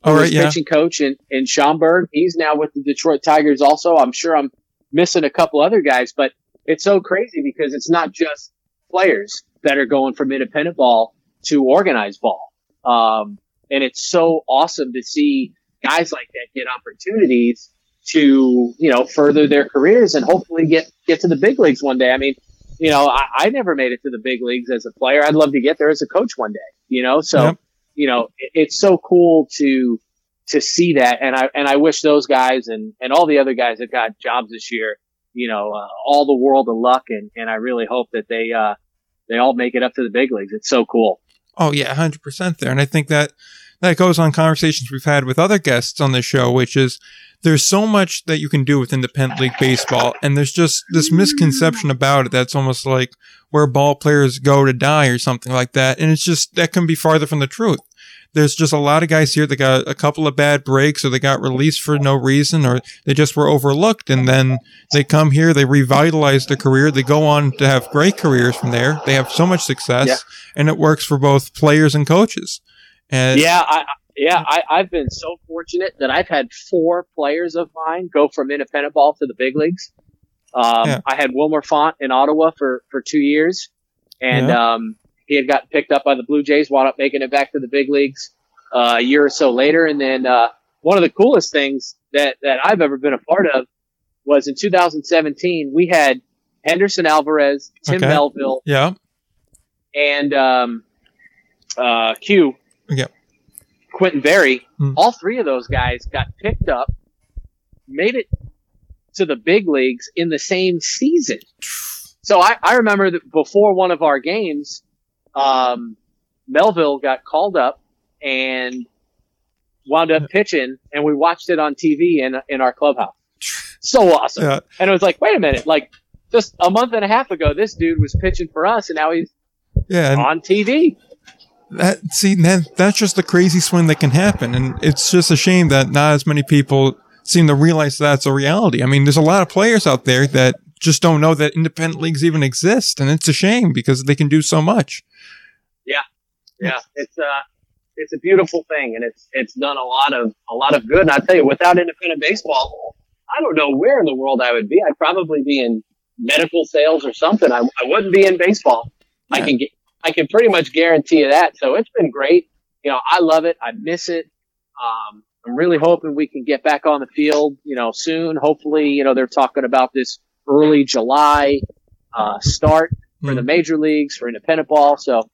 who right, yeah. pitching coach in, in Schaumburg, he's now with the Detroit Tigers. Also, I'm sure I'm missing a couple other guys, but it's so crazy because it's not just players that are going from independent ball to organized ball. Um, and it's so awesome to see guys like that get opportunities to, you know, further their careers and hopefully get, get to the big leagues one day. I mean, you know, I, I never made it to the big leagues as a player. I'd love to get there as a coach one day, you know, so, Yep. You know, it's so cool to, to see that. And I, and I wish those guys and, and all the other guys that got jobs this year, you know, uh, all the world of luck. And, and I really hope that they, uh, they all make it up to the big leagues. It's so cool. Oh yeah, hundred percent there, and I think that that goes on conversations we've had with other guests on the show, which is there's so much that you can do with independent league baseball, and there's just this misconception about it that's almost like where ball players go to die or something like that, and it's just that can be farther from the truth. There's just a lot of guys here that got a couple of bad breaks, or they got released for no reason, or they just were overlooked, and then they come here, they revitalize their career, they go on to have great careers from there. They have so much success Yeah. and it works for both players and coaches. And Yeah, I, I- yeah, I, I've been so fortunate that I've had four players of mine go from independent ball to the big leagues. Um, Yeah. I had Wilmer Font in Ottawa for, for two years, and um, he had gotten picked up by the Blue Jays, wound up making it back to the big leagues uh, a year or so later. And then uh, one of the coolest things that, that I've ever been a part of was in 2017, we had Henderson Alvarez, Tim Okay. Melville, yeah, and um, uh, Q, Yeah. Quintin Berry, Hmm. all three of those guys got picked up, made it to the big leagues in the same season. So I, I remember that before one of our games, um, Melville got called up and wound up pitching, and we watched it on TV in in our clubhouse. So awesome! yeah, And it was like, wait a minute, like just a month and a half ago, this dude was pitching for us, and now he's yeah. On TV. That see that that's just the crazy swing that can happen, and it's just a shame that not as many people seem to realize that's a reality. I mean, there's a lot of players out there that just don't know that independent leagues even exist, and it's a shame because they can do so much. yeah. Yeah, it's uh, it's a beautiful thing, and it's it's done a lot of a lot of good. And I tell you, without independent baseball, I don't know where in the world I would be. I'd probably be in medical sales or something. I, I wouldn't be in baseball. Yeah. I can get I can pretty much guarantee you that. So it's been great. You know, I love it. I miss it. Um, I'm really hoping we can get back on the field, you know, soon. Hopefully, you know, they're talking about this early July uh, start for mm. the major leagues for independent ball. So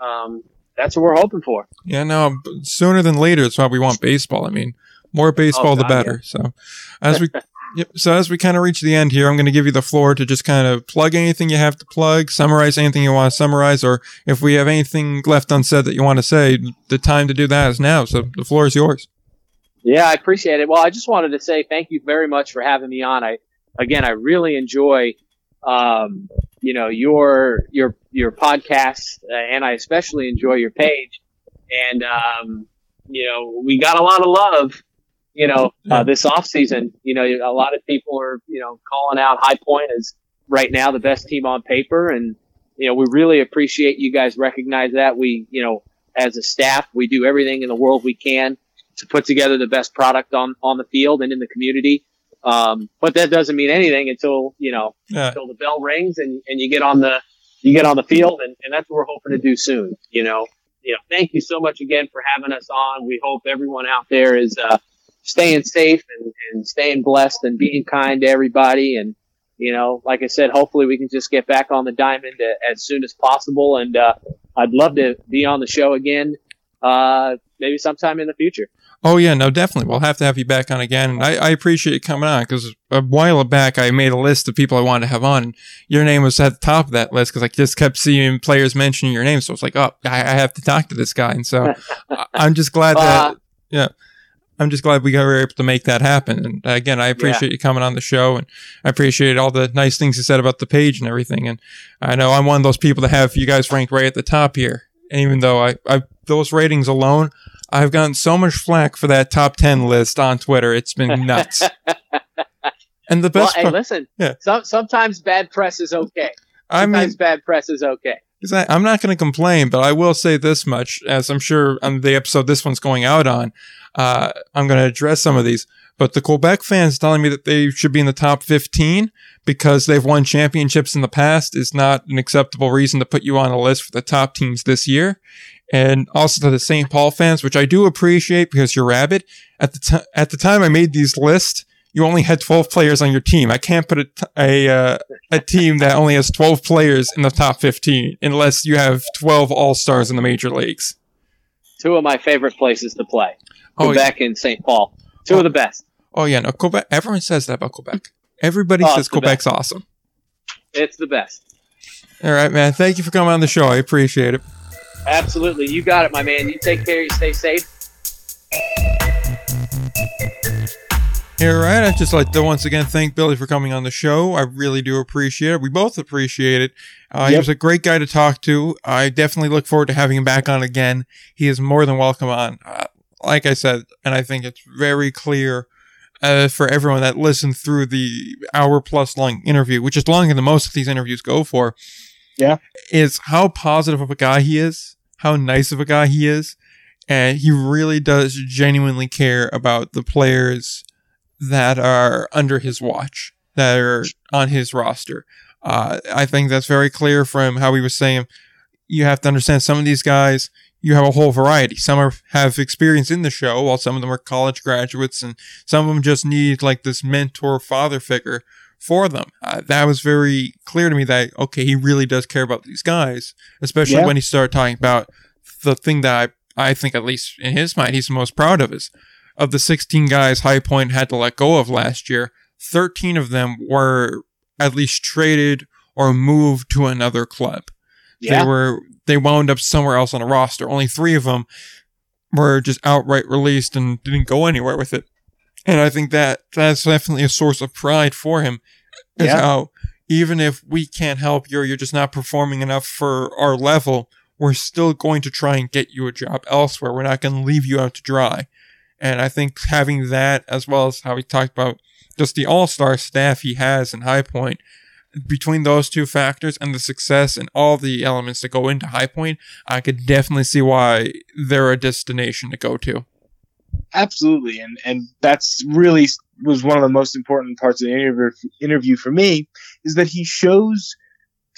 um, that's what we're hoping for. Yeah, no, sooner than later. It's why we want baseball. I mean, more baseball, oh, God, the better. Yeah. So as we. Yep. So as we kind of reach the end here, I'm going to give you the floor to just kind of plug anything you have to plug, summarize anything you want to summarize, or if we have anything left unsaid that you want to say, the time to do that is now. So the floor is yours. Yeah, I appreciate it. Well, I just wanted to say thank you very much for having me on. I again, I really enjoy, um, you know, your your your podcast, uh, and I especially enjoy your page. And um, you know, we got a lot of love, you know, uh, this off season. You know, a lot of people are you know calling out High Point as right now the best team on paper, and you know, we really appreciate you guys recognize that. We, you know, as a staff, we do everything in the world we can to put together the best product on on the field and in the community. Um, but that doesn't mean anything until you know yeah. until the bell rings and, and you get on the you get on the field and, and that's what we're hoping to do soon. You know, you know, thank you so much again for having us on. We hope everyone out there is uh, staying safe and, and staying blessed and being kind to everybody. And you know, like I said, hopefully we can just get back on the diamond as soon as possible. And uh, I'd love to be on the show again, uh, maybe sometime in the future. Oh yeah, no, definitely. We'll have to have you back on again. And I, I appreciate you coming on because a while back I made a list of people I wanted to have on. Your name was at the top of that list because I just kept seeing players mentioning your name. So I was like, oh, I, I have to talk to this guy. And so I'm just glad that, uh, yeah, I'm just glad we were able to make that happen. And uh, again, I appreciate yeah. you coming on the show and I appreciate all the nice things you said about the page and everything. And I know I'm one of those people that have you guys ranked right at the top here. And even though I, I those ratings alone, I've gotten so much flack for that top 10 list on Twitter. It's been nuts. and the best well, hey, listen, yeah. Some, sometimes bad press is okay. Sometimes I mean, bad press is okay. I'm not going to complain, but I will say this much, as I'm sure on the episode this one's going out on, uh, I'm going to address some of these. But the Quebec fans telling me that they should be in the top 15 because they've won championships in the past is not an acceptable reason to put you on a list for the top teams this year and also to the St. Paul fans, which I do appreciate because you're rabid. At the time, at the time I made these lists, you only had 12 players on your team. I can't put a t- a, uh, a team that only has 12 players in the top 15 unless you have 12 all stars in the major leagues. Two of my favorite places to play, oh, Quebec yeah. and St. Paul. Two oh, of the best. Oh yeah, no Quebec. Everyone says that about Quebec. Everybody oh, says Quebec's best. awesome. It's the best. All right, man. Thank you for coming on the show. I appreciate it. Absolutely. You got it, my man. You take care. You stay safe. All right. I'd just like to once again thank Billy for coming on the show. I really do appreciate it. We both appreciate it. Uh, yep. He was a great guy to talk to. I definitely look forward to having him back on again. He is more than welcome on. Uh, like I said, and I think it's very clear uh, for everyone that listened through the hour plus long interview, which is longer than most of these interviews go for. Yeah. Is how positive of a guy he is, how nice of a guy he is. And he really does genuinely care about the players that are under his watch, that are on his roster. Uh, I think that's very clear from how he was saying. You have to understand some of these guys, you have a whole variety. Some are, have experience in the show, while some of them are college graduates, and some of them just need like this mentor father figure for them. Uh, that was very clear to me that, okay, he really does care about these guys, especially yeah. when he started talking about the thing that I, I think, at least in his mind, he's the most proud of is of the 16 guys High Point had to let go of last year, 13 of them were at least traded or moved to another club. Yeah. They were, they wound up somewhere else on a roster. Only three of them were just outright released and didn't go anywhere with it. And I think that that's definitely a source of pride for him. Is yeah. how even if we can't help you or you're just not performing enough for our level, we're still going to try and get you a job elsewhere. We're not going to leave you out to dry. And I think having that, as well as how he talked about just the all star staff he has in High Point, between those two factors and the success and all the elements that go into High Point, I could definitely see why they're a destination to go to. Absolutely, and and that's really was one of the most important parts of the interview interview for me is that he shows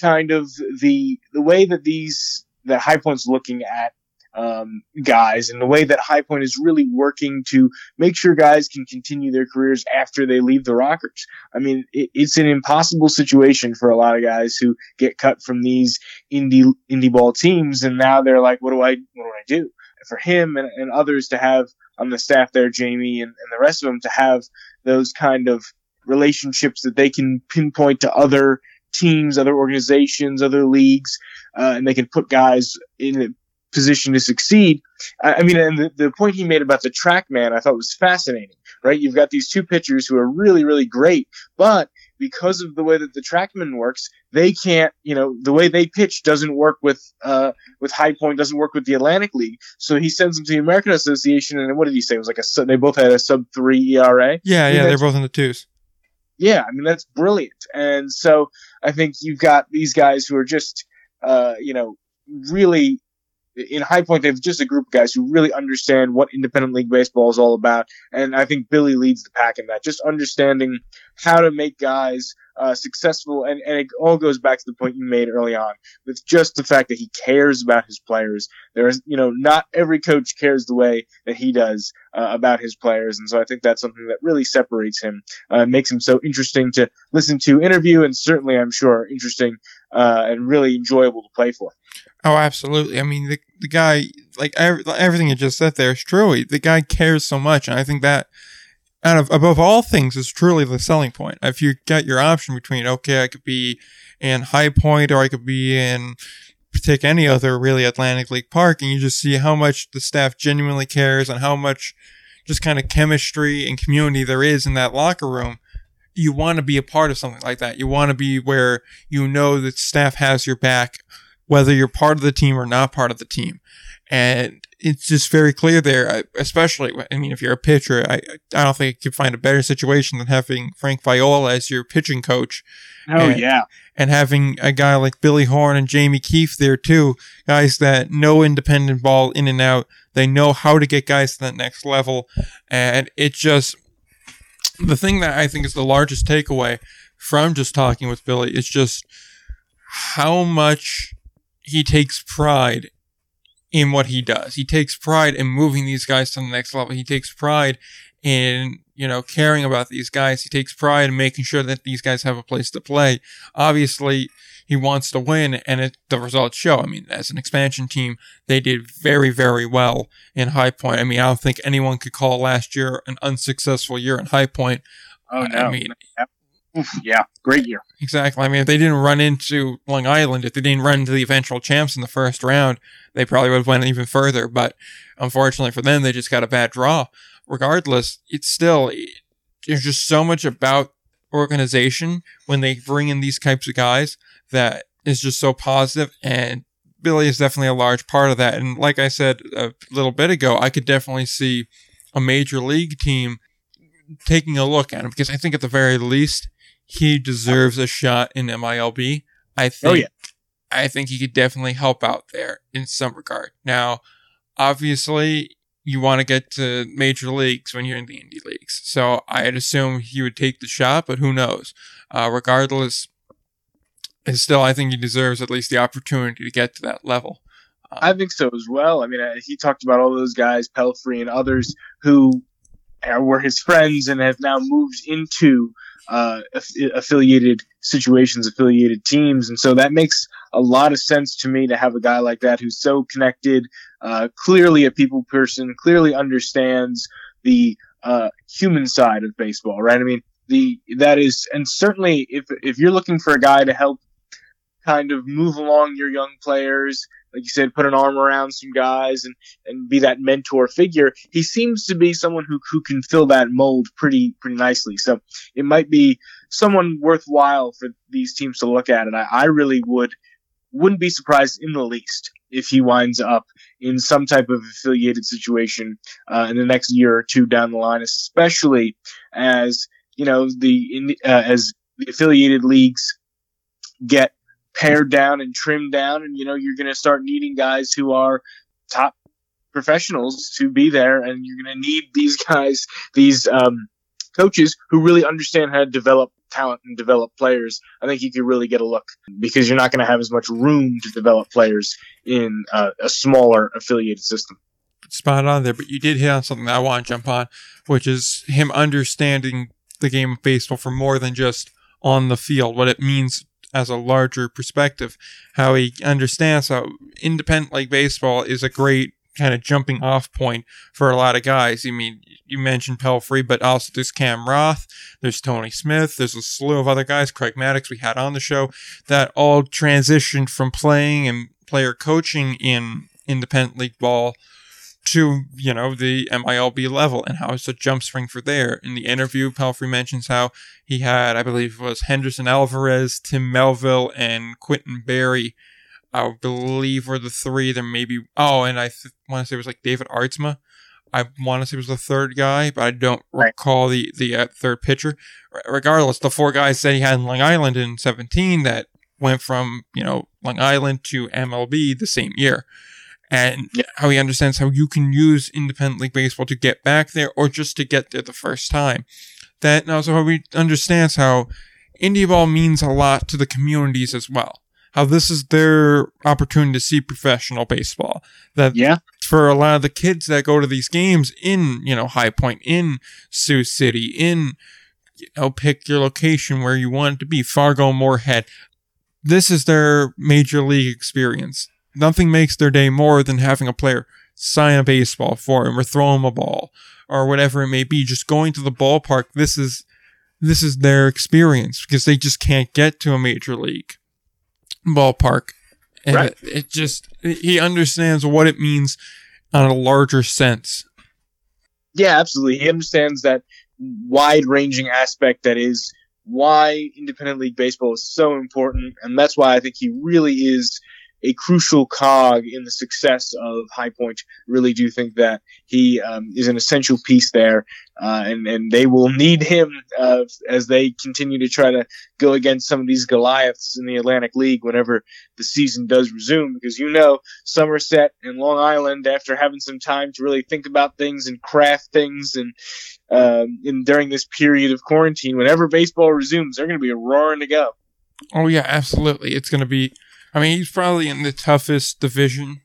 kind of the the way that these that High Point's looking at um, guys and the way that High Point is really working to make sure guys can continue their careers after they leave the Rockers. I mean, it, it's an impossible situation for a lot of guys who get cut from these indie indie ball teams, and now they're like, what do I what do I do? For him and, and others to have on the staff there, Jamie and, and the rest of them to have those kind of relationships that they can pinpoint to other teams, other organizations, other leagues, uh, and they can put guys in position to succeed. I, I mean, and the, the point he made about the TrackMan, I thought was fascinating, right? You've got these two pitchers who are really, really great, but because of the way that the TrackMan works, they can't, you know, the way they pitch doesn't work with, uh, with High Point, doesn't work with the Atlantic League. So he sends them to the American Association, and what did he say? It was like a, they both had a sub three ERA. Yeah, yeah, they're both in the twos. Yeah, I mean, that's brilliant. And so I think you've got these guys who are just, uh, you know, really in High Point, they've just a group of guys who really understand what independent league baseball is all about. And I think Billy leads the pack in that, just understanding how to make guys uh, successful. And, and it all goes back to the point you made early on with just the fact that he cares about his players. There's, you know, not every coach cares the way that he does uh, about his players. And so I think that's something that really separates him, uh, makes him so interesting to listen to, interview, and certainly, I'm sure, interesting uh, and really enjoyable to play for. Oh, absolutely. I mean, the the guy, like everything you just said there is true. The guy cares so much, and I think that out of above all things is truly the selling point. If you get your option between, okay, I could be in High Point or I could be in take any other really Atlantic League park, and you just see how much the staff genuinely cares and how much just kind of chemistry and community there is in that locker room. You want to be a part of something like that. You want to be where you know that staff has your back whether you're part of the team or not part of the team. And it's just very clear there, especially, I mean, if you're a pitcher, I, I don't think you could find a better situation than having Frank Viola as your pitching coach. Oh, and, yeah. And having a guy like Billy Horn and Jamie Keefe there too, guys that know independent ball in and out. They know how to get guys to that next level. And it just, the thing that I think is the largest takeaway from just talking with Billy is just how much he takes pride in what he does. He takes pride in moving these guys to the next level. He takes pride in, you know, caring about these guys. He takes pride in making sure that these guys have a place to play. Obviously, he wants to win and it, the results show. I mean, as an expansion team, they did very, very well in High Point. I mean, I don't think anyone could call last year an unsuccessful year in High Point. Oh, no. I mean, yeah, great year. Exactly. I mean, if they didn't run into Long Island, if they didn't run into the eventual champs in the first round, they probably would have went even further. But unfortunately for them, they just got a bad draw. Regardless, it's still there's just so much about organization when they bring in these types of guys that is just so positive and Billy is definitely a large part of that. And like I said a little bit ago, I could definitely see a major league team taking a look at him because I think at the very least he deserves a shot in MILB. I think. Oh, yeah. I think he could definitely help out there in some regard. Now, obviously, you want to get to major leagues when you're in the indie leagues. So I'd assume he would take the shot, but who knows? Uh, regardless, still, I think he deserves at least the opportunity to get to that level. Uh, I think so as well. I mean, uh, he talked about all those guys, Pelfrey and others, who were his friends and have now moved into uh, affiliated situations, affiliated teams, and so that makes a lot of sense to me to have a guy like that who's so connected, uh, clearly a people person, clearly understands the uh, human side of baseball, right? I mean, the that is, and certainly if if you're looking for a guy to help kind of move along your young players, like you said, put an arm around some guys and, and be that mentor figure. He seems to be someone who, who can fill that mold pretty, pretty nicely. So it might be someone worthwhile for these teams to look at. And I, I really would, wouldn't be surprised in the least if he winds up in some type of affiliated situation uh, in the next year or two down the line, especially as, you know, the, uh, as the affiliated leagues get pared down and trimmed down, and you know you're going to start needing guys who are top professionals to be there, and you're going to need these guys, these um, coaches who really understand how to develop talent and develop players. I think you could really get a look because you're not going to have as much room to develop players in uh, a smaller affiliated system. Spot on there, but you did hit on something that I want to jump on, which is him understanding the game of baseball for more than just on the field, what it means as a larger perspective, how he understands how independent like baseball is a great kind of jumping off point for a lot of guys. I mean, you mentioned Pelfrey, but also there's Cam Roth, there's Tony Smith, there's a slew of other guys, Craig Maddux we had on the show that all transitioned from playing and player coaching in independent league ball to, you know, the MILB level and how it's a jump spring for there. In the interview, Pelfrey mentions how he had, I believe it was Henderson Alvarez, Tim Melville, and Quintin Berry. I believe were the three. There may be, oh, and I th- want to say it was like David Aardsma. I want to say it was the third guy, but I don't Right. recall the, the uh, third pitcher. R- regardless, the four guys that he had in Long Island in 17 that went from, you know, Long Island to MLB the same year and Yeah. how he understands how you can use independent league baseball to get back there or just to get there the first time. That and also how he understands how indie ball means a lot to the communities as well. How this is their opportunity to see professional baseball. That Yeah, for a lot of the kids that go to these games in, you know, High Point, in Sioux City, in, you know, pick your location where you want it to be, Fargo, Moorhead. This is their major league experience. Nothing makes their day more than having a player sign a baseball for him or throw him a ball or whatever it may be. Just going to the ballpark. This is, this is their experience because they just can't get to a major league ballpark. And Right. it, it just, he understands what it means on a larger sense. yeah, absolutely. He understands that wide ranging aspect that is why independent league baseball is so important, and that's why I think he really is a crucial cog in the success of High Point. Really do think that he um, is an essential piece there, uh, and and they will need him uh, as they continue to try to go against some of these Goliaths in the Atlantic League whenever the season does resume. Because you know Somerset and Long Island, after having some time to really think about things and craft things, and um, in during this period of quarantine, whenever baseball resumes, they're going to be roaring to go. Oh yeah, absolutely. It's going to be. I mean, he's probably in the toughest division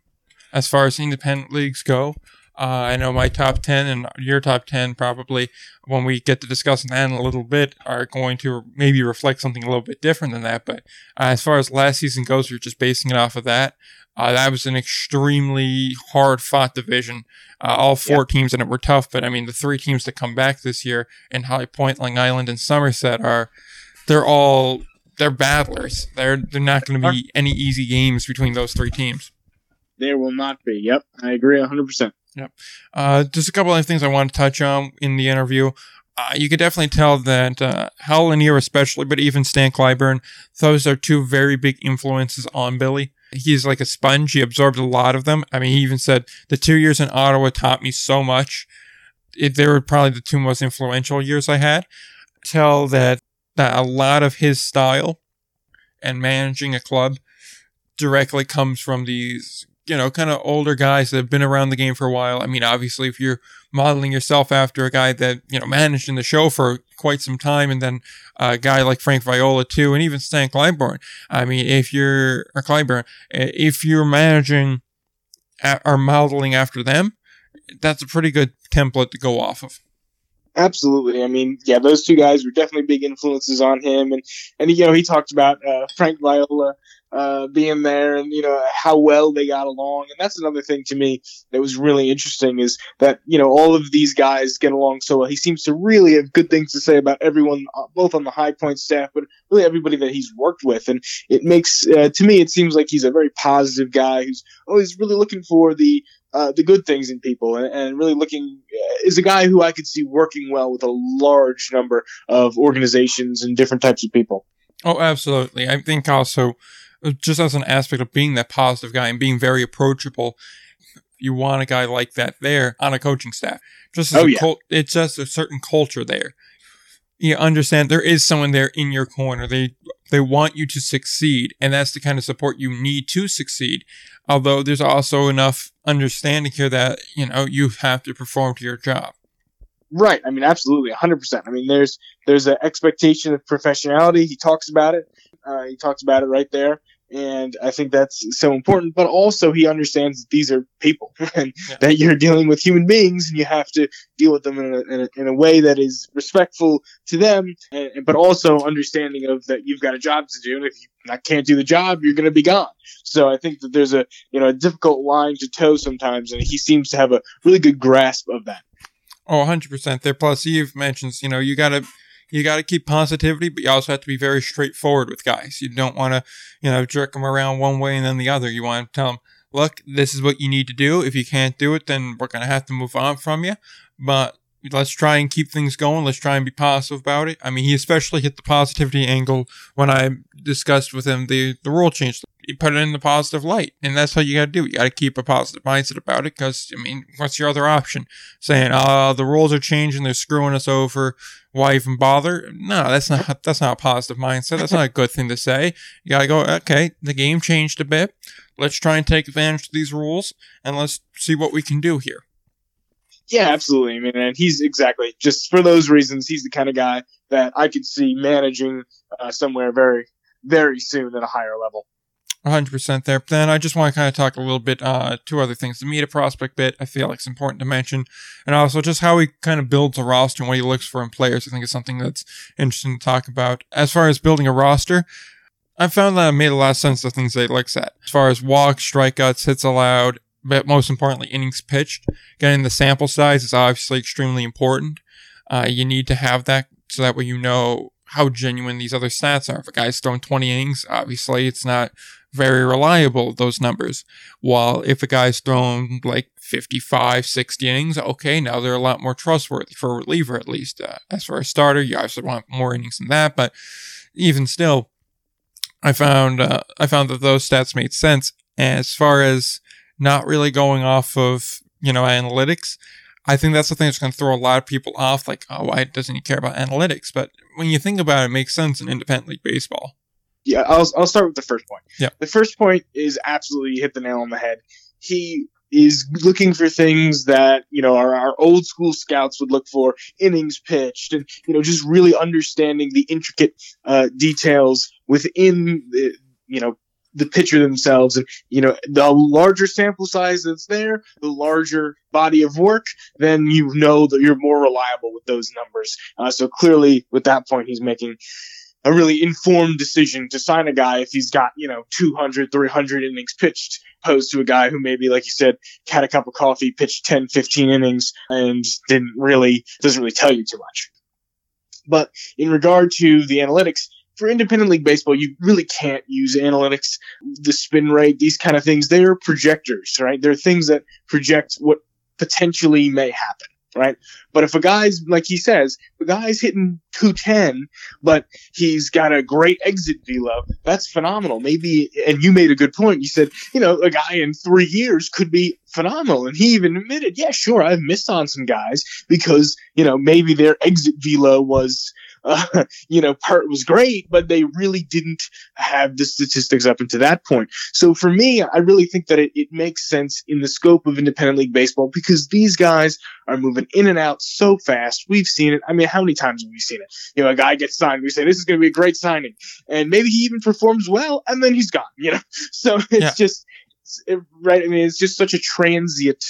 as far as independent leagues go. Uh, I know my top ten and your top ten probably when we get to discussing that in a little bit are going to maybe reflect something a little bit different than that. But uh, as far as last season goes, you're just basing it off of that. Uh, that was an extremely hard fought division. Uh, all four teams in it were tough, but I mean, the three teams that come back this year in High Point, Long Island, and Somerset are, they're all, they're battlers. They're, they're not going to be any easy games between those three teams. There will not be. Yep, I agree 100%. Yep. Uh, just a couple of things I want to touch on in the interview. Uh, you could definitely tell that uh, Hal Lanier, especially, but even Stan Cliburn, those are two very big influences on Billy. He's like a sponge. He absorbed a lot of them. I mean, he even said the two years in Ottawa taught me so much. It, they were probably the two most influential years I had. Tell that that a lot of his style and managing a club directly comes from these you know, kind of older guys that have been around the game for a while. I mean, obviously, if you're modeling yourself after a guy that, you know, managed in the show for quite some time, and then a guy like Frank Viola, too, and even Stan Cliburn. I mean, if you're, or Cliburn, if you're managing or modeling after them, that's a pretty good template to go off of. Absolutely. I mean, yeah, those two guys were definitely big influences on him, and and you know he talked about uh, Frank Viola uh, being there, and you know how well they got along, and that's another thing to me that was really interesting is that you know all of these guys get along so well. He seems to really have good things to say about everyone, uh, both on the High Point staff, but really everybody that he's worked with, and it makes uh, to me it seems like he's a very positive guy who's always really looking for the uh, the good things in people and, and really looking uh, is a guy who I could see working well with a large number of organizations and different types of people. Oh, absolutely. I think also, uh, just as an aspect of being that positive guy and being very approachable, you want a guy like that there on a coaching staff. Just as Oh, a yeah. cult, it's just a certain culture there. You understand there is someone there in your corner. They They want you to succeed, and that's the kind of support you need to succeed. Although there's also enough understanding here that, you know, you have to perform to your job. Right. I mean, absolutely, 100%. I mean, there's there's an expectation of professionality. He talks about it. Uh, he talks about it right there and I think that's so important. But also, he understands that these are people and yeah. that you're dealing with human beings, and you have to deal with them in a, in a, in a way that is respectful to them, and, but also understanding of that you've got a job to do, and if you can't do the job, you're going to be gone. So I think that there's a you know a difficult line to toe sometimes, and he seems to have a really good grasp of that. Oh, 100% there. Plus, you've mentioned, you know, you got to you got to keep positivity, but you also have to be very straightforward with guys. You don't want to, you know, jerk them around one way and then the other. You want to tell them, look, this is what you need to do. If you can't do it, then we're going to have to move on from you. But let's try and keep things going. Let's try and be positive about it. I mean, he especially hit the positivity angle when I discussed with him the, the rule change. He put it in the positive light. And that's how you got to do. You got to keep a positive mindset about it because, I mean, what's your other option? Saying, uh, the rules are changing. They're screwing us over. Why even bother? No, that's not, that's not a positive mindset. That's not a good thing to say. You got to go, okay, the game changed a bit. Let's try and take advantage of these rules and let's see what we can do here. Yeah, absolutely. I mean, and he's exactly just for those reasons. He's the kind of guy that I could see managing uh, somewhere very, very soon at a higher level. 100% there. But then I just want to kind of talk a little bit, uh, two other things. The Mita prospect bit, I feel like it's important to mention. And also just how he kind of builds a roster and what he looks for in players. I think is something that's interesting to talk about. As far as building a roster, I found that it made a lot of sense the things that he looks at. As far as walks, strikeouts, hits allowed, but most importantly, innings pitched. Getting the sample size is obviously extremely important. Uh, you need to have that so that way you know how genuine these other stats are. If a guy's thrown 20 innings, obviously it's not very reliable, those numbers. While if a guy's thrown like 55, 60 innings, okay, now they're a lot more trustworthy for a reliever at least. Uh, as for a starter, you obviously want more innings than that, but even still, I found uh, I found that those stats made sense. As far as not really going off of, you know, analytics. I think that's the thing that's going to throw a lot of people off. Like, oh, why doesn't he care about analytics? But when you think about it, it makes sense in independent league baseball. Yeah, I'll, I'll start with the first point. Yeah. The first point is absolutely hit the nail on the head. He is looking for things that you know our, our old school scouts would look for innings pitched and you know just really understanding the intricate uh, details within the you know the pitcher themselves. And, you know, the larger sample size that's there, the larger body of work, then you know that you're more reliable with those numbers. Uh, so clearly, with that point, he's making a really informed decision to sign a guy if he's got, you know, 200, 300 innings pitched, opposed to a guy who maybe, like you said, had a cup of coffee, pitched 10, 15 innings, and didn't really, doesn't really tell you too much. But in regard to the analytics, for independent league baseball, you really can't use analytics, the spin rate, these kind of things. They're projectors, right? They're things that project what potentially may happen, right? But if a guy's, like he says, the guy's hitting 210, but he's got a great exit velo, that's phenomenal. Maybe, and you made a good point. You said, you know, a guy in three years could be phenomenal. And he even admitted, yeah, sure, I've missed on some guys because, you know, maybe their exit velo was, uh, you know, part was great, but they really didn't have the statistics up until that point. So for me, I really think that it, it makes sense in the scope of independent league baseball because these guys are moving in and out so fast. We've seen it. I mean, how many times have we seen it? You know, a guy gets signed, we say this is going to be a great signing, and maybe he even performs well, and then he's gone. You know, so it's yeah. just it, right. I mean, it's just such a transient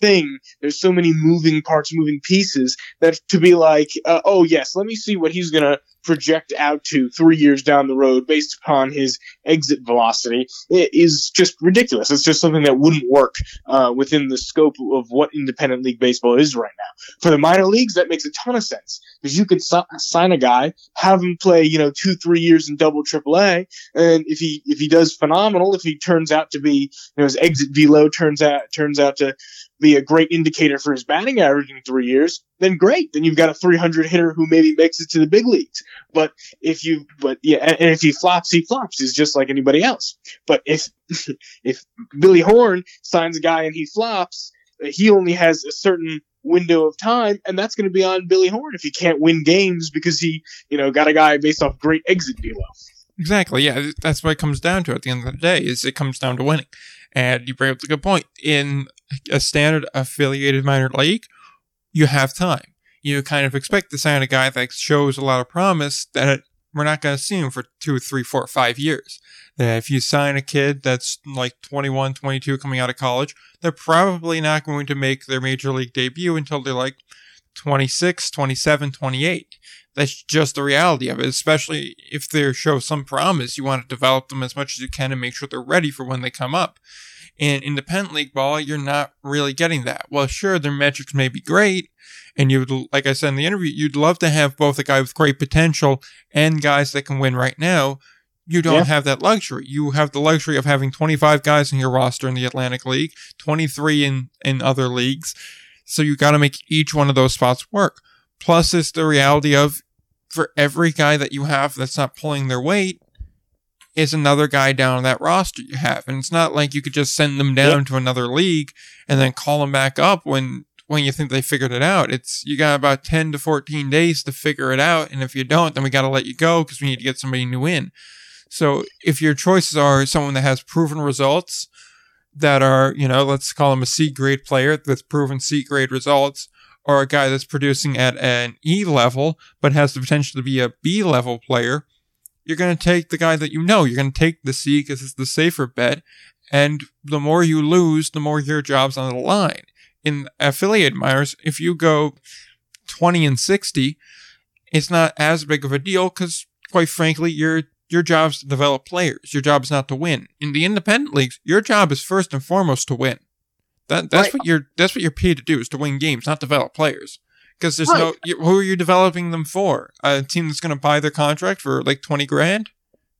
thing. There's so many moving parts, moving pieces that to be like, uh, oh yes, let me see what he's gonna project out to three years down the road based upon his exit velocity is just ridiculous. It's just something that wouldn't work uh, within the scope of what independent league baseball is right now. For the minor leagues, that makes a ton of sense because you could sign a guy, have him play, you know, two, three years in double AAA, and if he if he does phenomenal, if he turns out to be, you know, his exit velo turns out turns out to be a great indicator for his batting average in three years, then great. Then you've got a 300 hitter who maybe makes it to the big leagues. But if you, but yeah, and, and if he flops, he flops. He's just like anybody else. But if, if Billy Horn signs a guy and he flops, he only has a certain window of time, and that's going to be on Billy Horn if he can't win games because he, you know, got a guy based off great exit velo. Exactly. Yeah, that's what it comes down to at the end of the day. Is it comes down to winning, and you bring up a good point. In a standard affiliated minor league, you have time. You kind of expect to sign a guy that shows a lot of promise that we're not going to see him for two, three, four, five years. That if you sign a kid that's like 21, 22 coming out of college, they're probably not going to make their major league debut until they're like 26, 27, 28. That's just the reality of it, especially if they show some promise. You want to develop them as much as you can and make sure they're ready for when they come up. In independent league ball, you're not really getting that. Well, sure, their metrics may be great, and you would, like I said in the interview, you'd love to have both a guy with great potential and guys that can win right now. You don't yeah. have that luxury. You have the luxury of having 25 guys in your roster in the Atlantic League, 23 in, in other leagues. So you got to make each one of those spots work. Plus, it's the reality of for every guy that you have that's not pulling their weight, is another guy down on that roster you have. And it's not like you could just send them down yep. to another league and then call them back up when when you think they figured it out. It's you got about 10 to 14 days to figure it out. And if you don't, then we got to let you go because we need to get somebody new in. So if your choices are someone that has proven results that are, you know, let's call him a C grade player with proven C grade results, or a guy that's producing at an E level but has the potential to be a B level player, you're going to take the guy that you know. You're going to take the C because it's the safer bet. And the more you lose, the more your job's on the line in affiliate minors, if you go 20 and 60, it's not as big of a deal because, quite frankly, your your job is to develop players. Your job is not to win. In the independent leagues, your job is first and foremost to win. That that's right. what you're that's what you're paid to do is to win games, not develop players. Because there's right. no who are you developing them for? A team that's going to buy their contract for like twenty grand?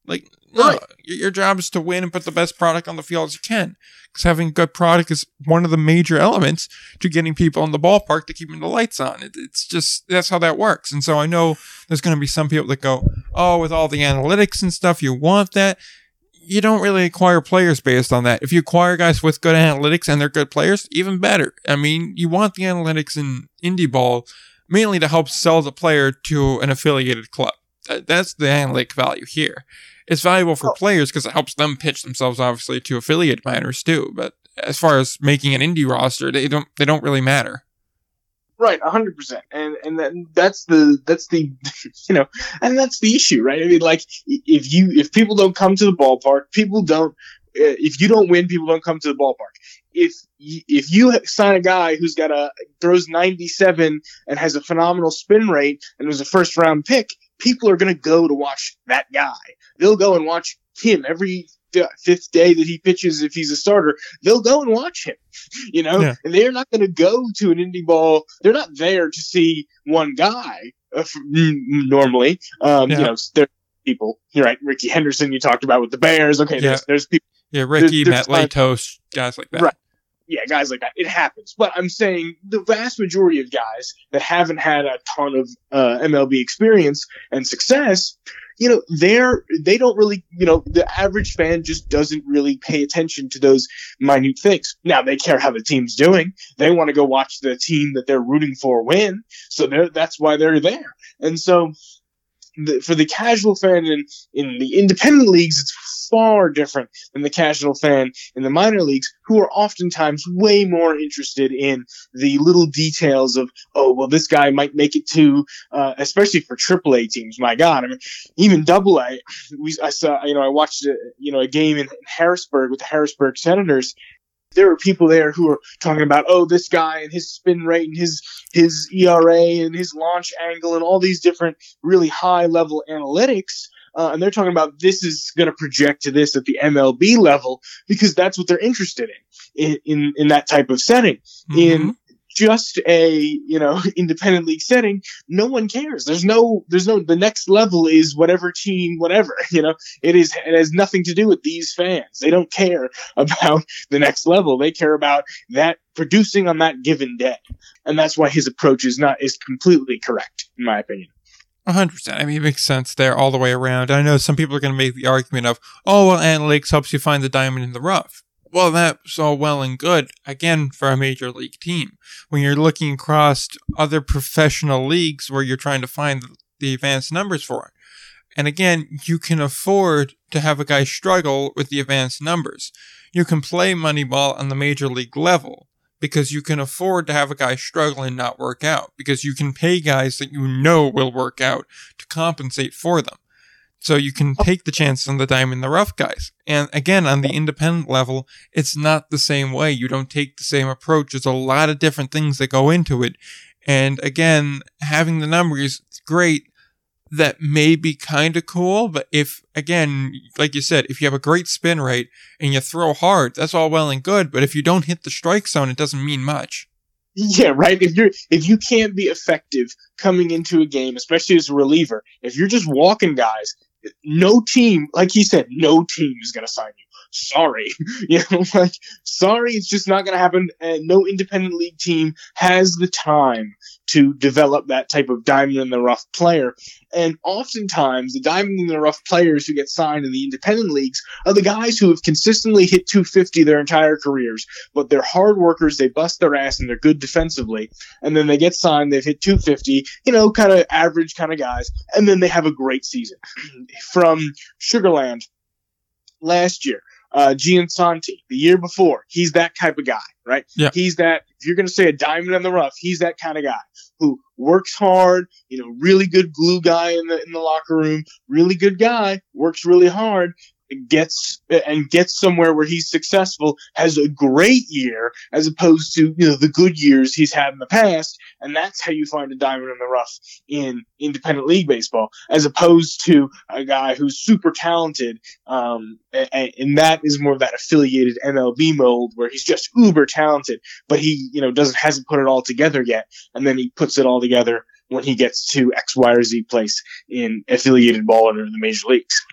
Like no, right. your job is to win and put the best product on the field as you can. Because having a good product is one of the major elements to getting people in the ballpark to keeping the lights on. It, it's just, that's how that works. And so I know there's going to be some people that go, oh, with all the analytics and stuff, you want that. You don't really acquire players based on that. If you acquire guys with good analytics and they're good players, even better. I mean, you want the analytics in indie ball mainly to help sell the player to an affiliated club. That's the analytic value here it's valuable for oh. players because it helps them pitch themselves obviously to affiliate minors too. But as far as making an indie roster, they don't they don't really matter. Right, hundred percent, and and then that's the that's the you know, and that's the issue, right? I mean, like if you if people don't come to the ballpark, people don't. If you don't win, people don't come to the ballpark. If if you sign a guy who's got a throws 97 and has a phenomenal spin rate and was a first round pick, people are going to go to watch that guy. They'll go and watch him every fifth day that he pitches if he's a starter. They'll go and watch him, you know, yeah. and they're not going to go to an indie ball. They're not there to see one guy uh, normally. Um, yeah. You know, there people. You're right, Rickey Henderson. You talked about with the Bears. Okay, yeah. there's, there's people. Yeah, Rickey, there's, there's Matt Latos, guys like that. Right yeah, guys like that. It happens. But I'm saying the vast majority of guys that haven't had a ton of uh, MLB experience and success, you know, they're they don't really, you know, the average fan just doesn't really pay attention to those minute things. Now they care how the team's doing. They want to go watch the team that they're rooting for win. So that's why they're there. And so the, for the casual fan in, in the independent leagues, it's far different than the casual fan in the minor leagues, who are oftentimes way more interested in the little details of, oh, well, this guy might make it to, uh, especially for AAA teams. My God, I mean, even Double A. We, I saw, you know, I watched, a, you know, a game in Harrisburg with the Harrisburg Senators, there were people there who were talking about, oh, this guy and his spin rate and his his ERA and his launch angle and all these different really high level analytics. Uh, and they're talking about this is going to project to this at the MLB level because that's what they're interested in in in, in that type of setting. Mm-hmm. In just a you know independent league setting no one cares. There's no there's no the next level is whatever team whatever you know? It is it has nothing to do with these fans. They don't care about the next level. They care about that producing on that given day. And that's why his approach is not is completely correct in my opinion. 100%. I mean, it makes sense there all the way around. I know some people are going to make the argument of, oh, well, analytics helps you find the diamond in the rough well, that's all well and good, again, for a major league team. When you're looking across other professional leagues where you're trying to find the advanced numbers for it. And again, you can afford to have a guy struggle with the advanced numbers. You can play Moneyball on the major league level because you can afford to have a guy struggle and not work out because you can pay guys that you know will work out to compensate for them. So you can oh. take the chance on the diamond in the rough guys. And again, on the independent level, it's not the same way. You don't take the same approach. There's a lot of different things that go into it. And again, having the numbers, it's great. That may be kind of cool, but if, again, like you said, if you have a great spin rate and you throw hard, that's all well and good. But if you don't hit the strike zone, it doesn't mean much. Yeah, right. If you're if you can't be effective coming into a game, especially as a reliever, if you're just walking guys, no team, like he said, no team is going to sign you. Sorry, you know, like sorry, it's just not going to happen. And no independent league team has the time to develop that type of diamond in the rough player. And oftentimes, the diamond in the rough players who get signed in the independent leagues are the guys who have consistently hit 250 their entire careers, but they're hard workers, they bust their ass, and they're good defensively. And then they get signed, they've hit 250, you know, kind of average kind of guys, and then they have a great season. From Sugar Land last year, uh, Giansanti the year before. He's that type of guy, right? Yeah. He's that, if you're going to say a diamond in the rough, he's that kind of guy who works hard, you know, really good glue guy in the, in the locker room, really good guy, works really hard, gets and gets somewhere where he's successful, has a great year as opposed to you know the good years he's had in the past, and that's how you find a diamond in the rough in independent league baseball, as opposed to a guy who's super talented, um, and, and that is more of that affiliated MLB mold where he's just uber talented, but he you know doesn't hasn't put it all together yet, and then he puts it all together when he gets to X, Y, or Z place in affiliated ball or the major leagues.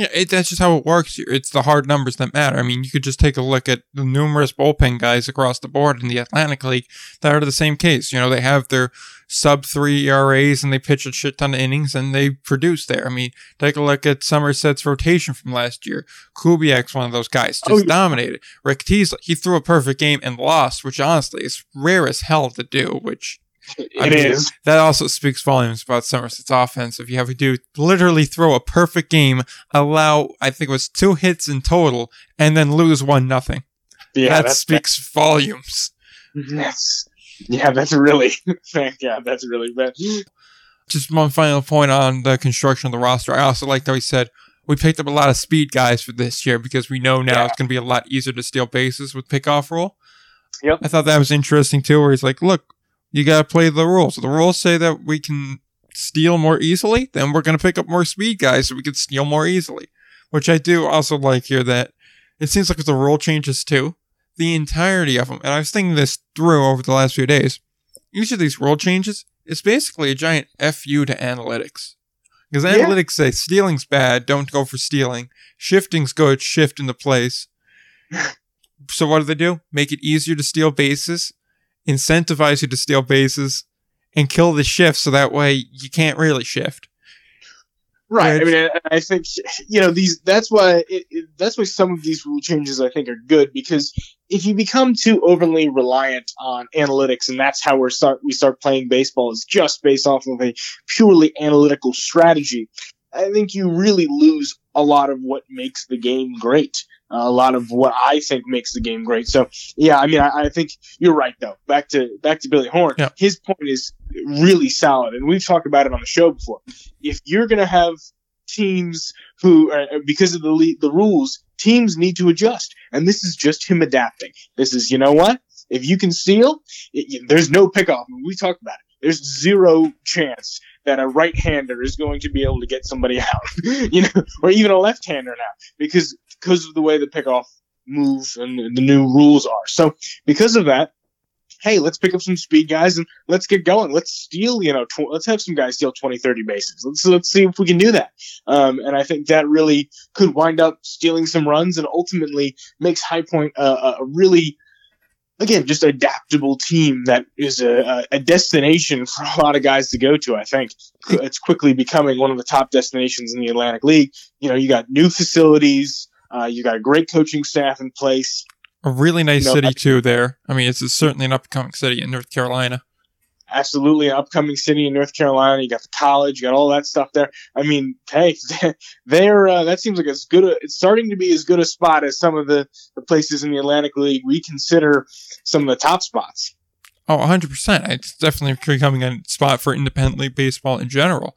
Yeah, it, that's just how it works. It's the hard numbers that matter. I mean, you could just take a look at the numerous bullpen guys across the board in the Atlantic League that are the same case. You know, they have their sub three ERAs and they pitch a shit ton of innings and they produce there. I mean, take a look at Somerset's rotation from last year. Kubiak's one of those guys, oh, just Oh, dominated. Rick Teasley, he threw a perfect game and lost, which honestly is rare as hell to do, which It I is. That also speaks volumes about Somerset's offense. If you have a dude literally throw a perfect game, allow I think it was two hits in total, and then lose one nothing. Yeah, that that's speaks volumes. Mm-hmm. That's yeah, that's really yeah, that's really bad. Just one final point on the construction of the roster. I also like how he said we picked up a lot of speed guys for this year because we know now Yeah. it's going to be a lot easier to steal bases with pickoff rule. Yep. I thought that was interesting too, where he's like, look, you got to play the rules. The rules say that we can steal more easily, then we're going to pick up more speed guys so we can steal more easily. Which I do also like here that it seems like with the rule changes too, the entirety of them, and I was thinking this through over the last few days, each of these rule changes is basically a giant FU to analytics. Because Yeah. analytics say stealing's bad, don't go for stealing. Shifting's good, shift into place. so what do they do? Make it easier to steal bases, incentivize you to steal bases, and kill the shift so that way you can't really shift. Right. I mean, I, I think you know these. That's why it, it, that's why some of these rule changes I think are good because if you become too overly reliant on analytics and that's how we're start we start playing baseball is just based off of a purely analytical strategy, I think you really lose a lot of what makes the game great. A lot of what I think makes the game great. So yeah, I mean, I, I think you're right though. Back to back to Billy Horn. Yeah. His point is really solid, and we've talked about it on the show before. If you're gonna have teams who, uh, because of the le- the rules, teams need to adjust, and this is just him adapting. This is, you know what? If you can steal, it, there's no pickoff. We talked about it. There's zero chance that a right-hander is going to be able to get somebody out, you know, or even a left-hander now, because because of the way the pickoff move and the new rules are. So because of that, hey, let's pick up some speed guys and let's get going. Let's steal, you know, tw- let's have some guys steal 20, 30 bases. Let's let's see if we can do that. Um, and I think that really could wind up stealing some runs and ultimately makes High Point a, really again just adaptable team that is a- a destination for a lot of guys to go to. I think it's quickly becoming one of the top destinations in the Atlantic League. You know, you got new facilities. Uh, you got a great coaching staff in place. A really nice No, city I- too there. I mean, it's certainly an upcoming city in North Carolina. absolutely an upcoming city in North Carolina. You got the college, you got all that stuff there. I mean, hey, they're uh, that seems like as good. A, it's starting to be as good a spot as some of the, the places in the Atlantic League we consider some of the top spots. Oh, 100%. It's definitely becoming a spot for independent league baseball in general.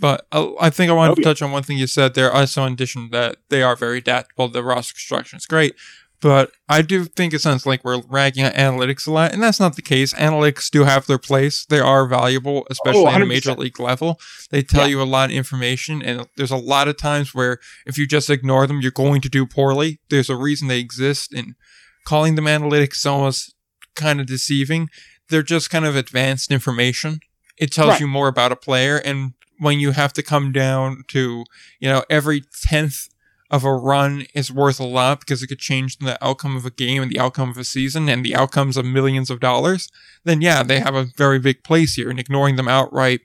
But I, I think I wanted to touch on one thing you said there. Also, in addition that they are very adaptable, the roster construction is great. But I do think it sounds like we're ragging on analytics a lot, and that's not the case. Analytics do have their place. They are valuable, oh, especially oh, at a major league level. They tell yeah. you a lot of information, and there's a lot of times where if you just ignore them, you're going to do poorly. There's a reason they exist, and calling them analytics is almost kind of deceiving. They're just kind of advanced information. It tells right. you more about a player, and when you have to come down to, you know, every tenth of a run is worth a lot because it could change the outcome of a game and the outcome of a season and the outcomes of millions of dollars, then yeah, they have a very big place here and ignoring them outright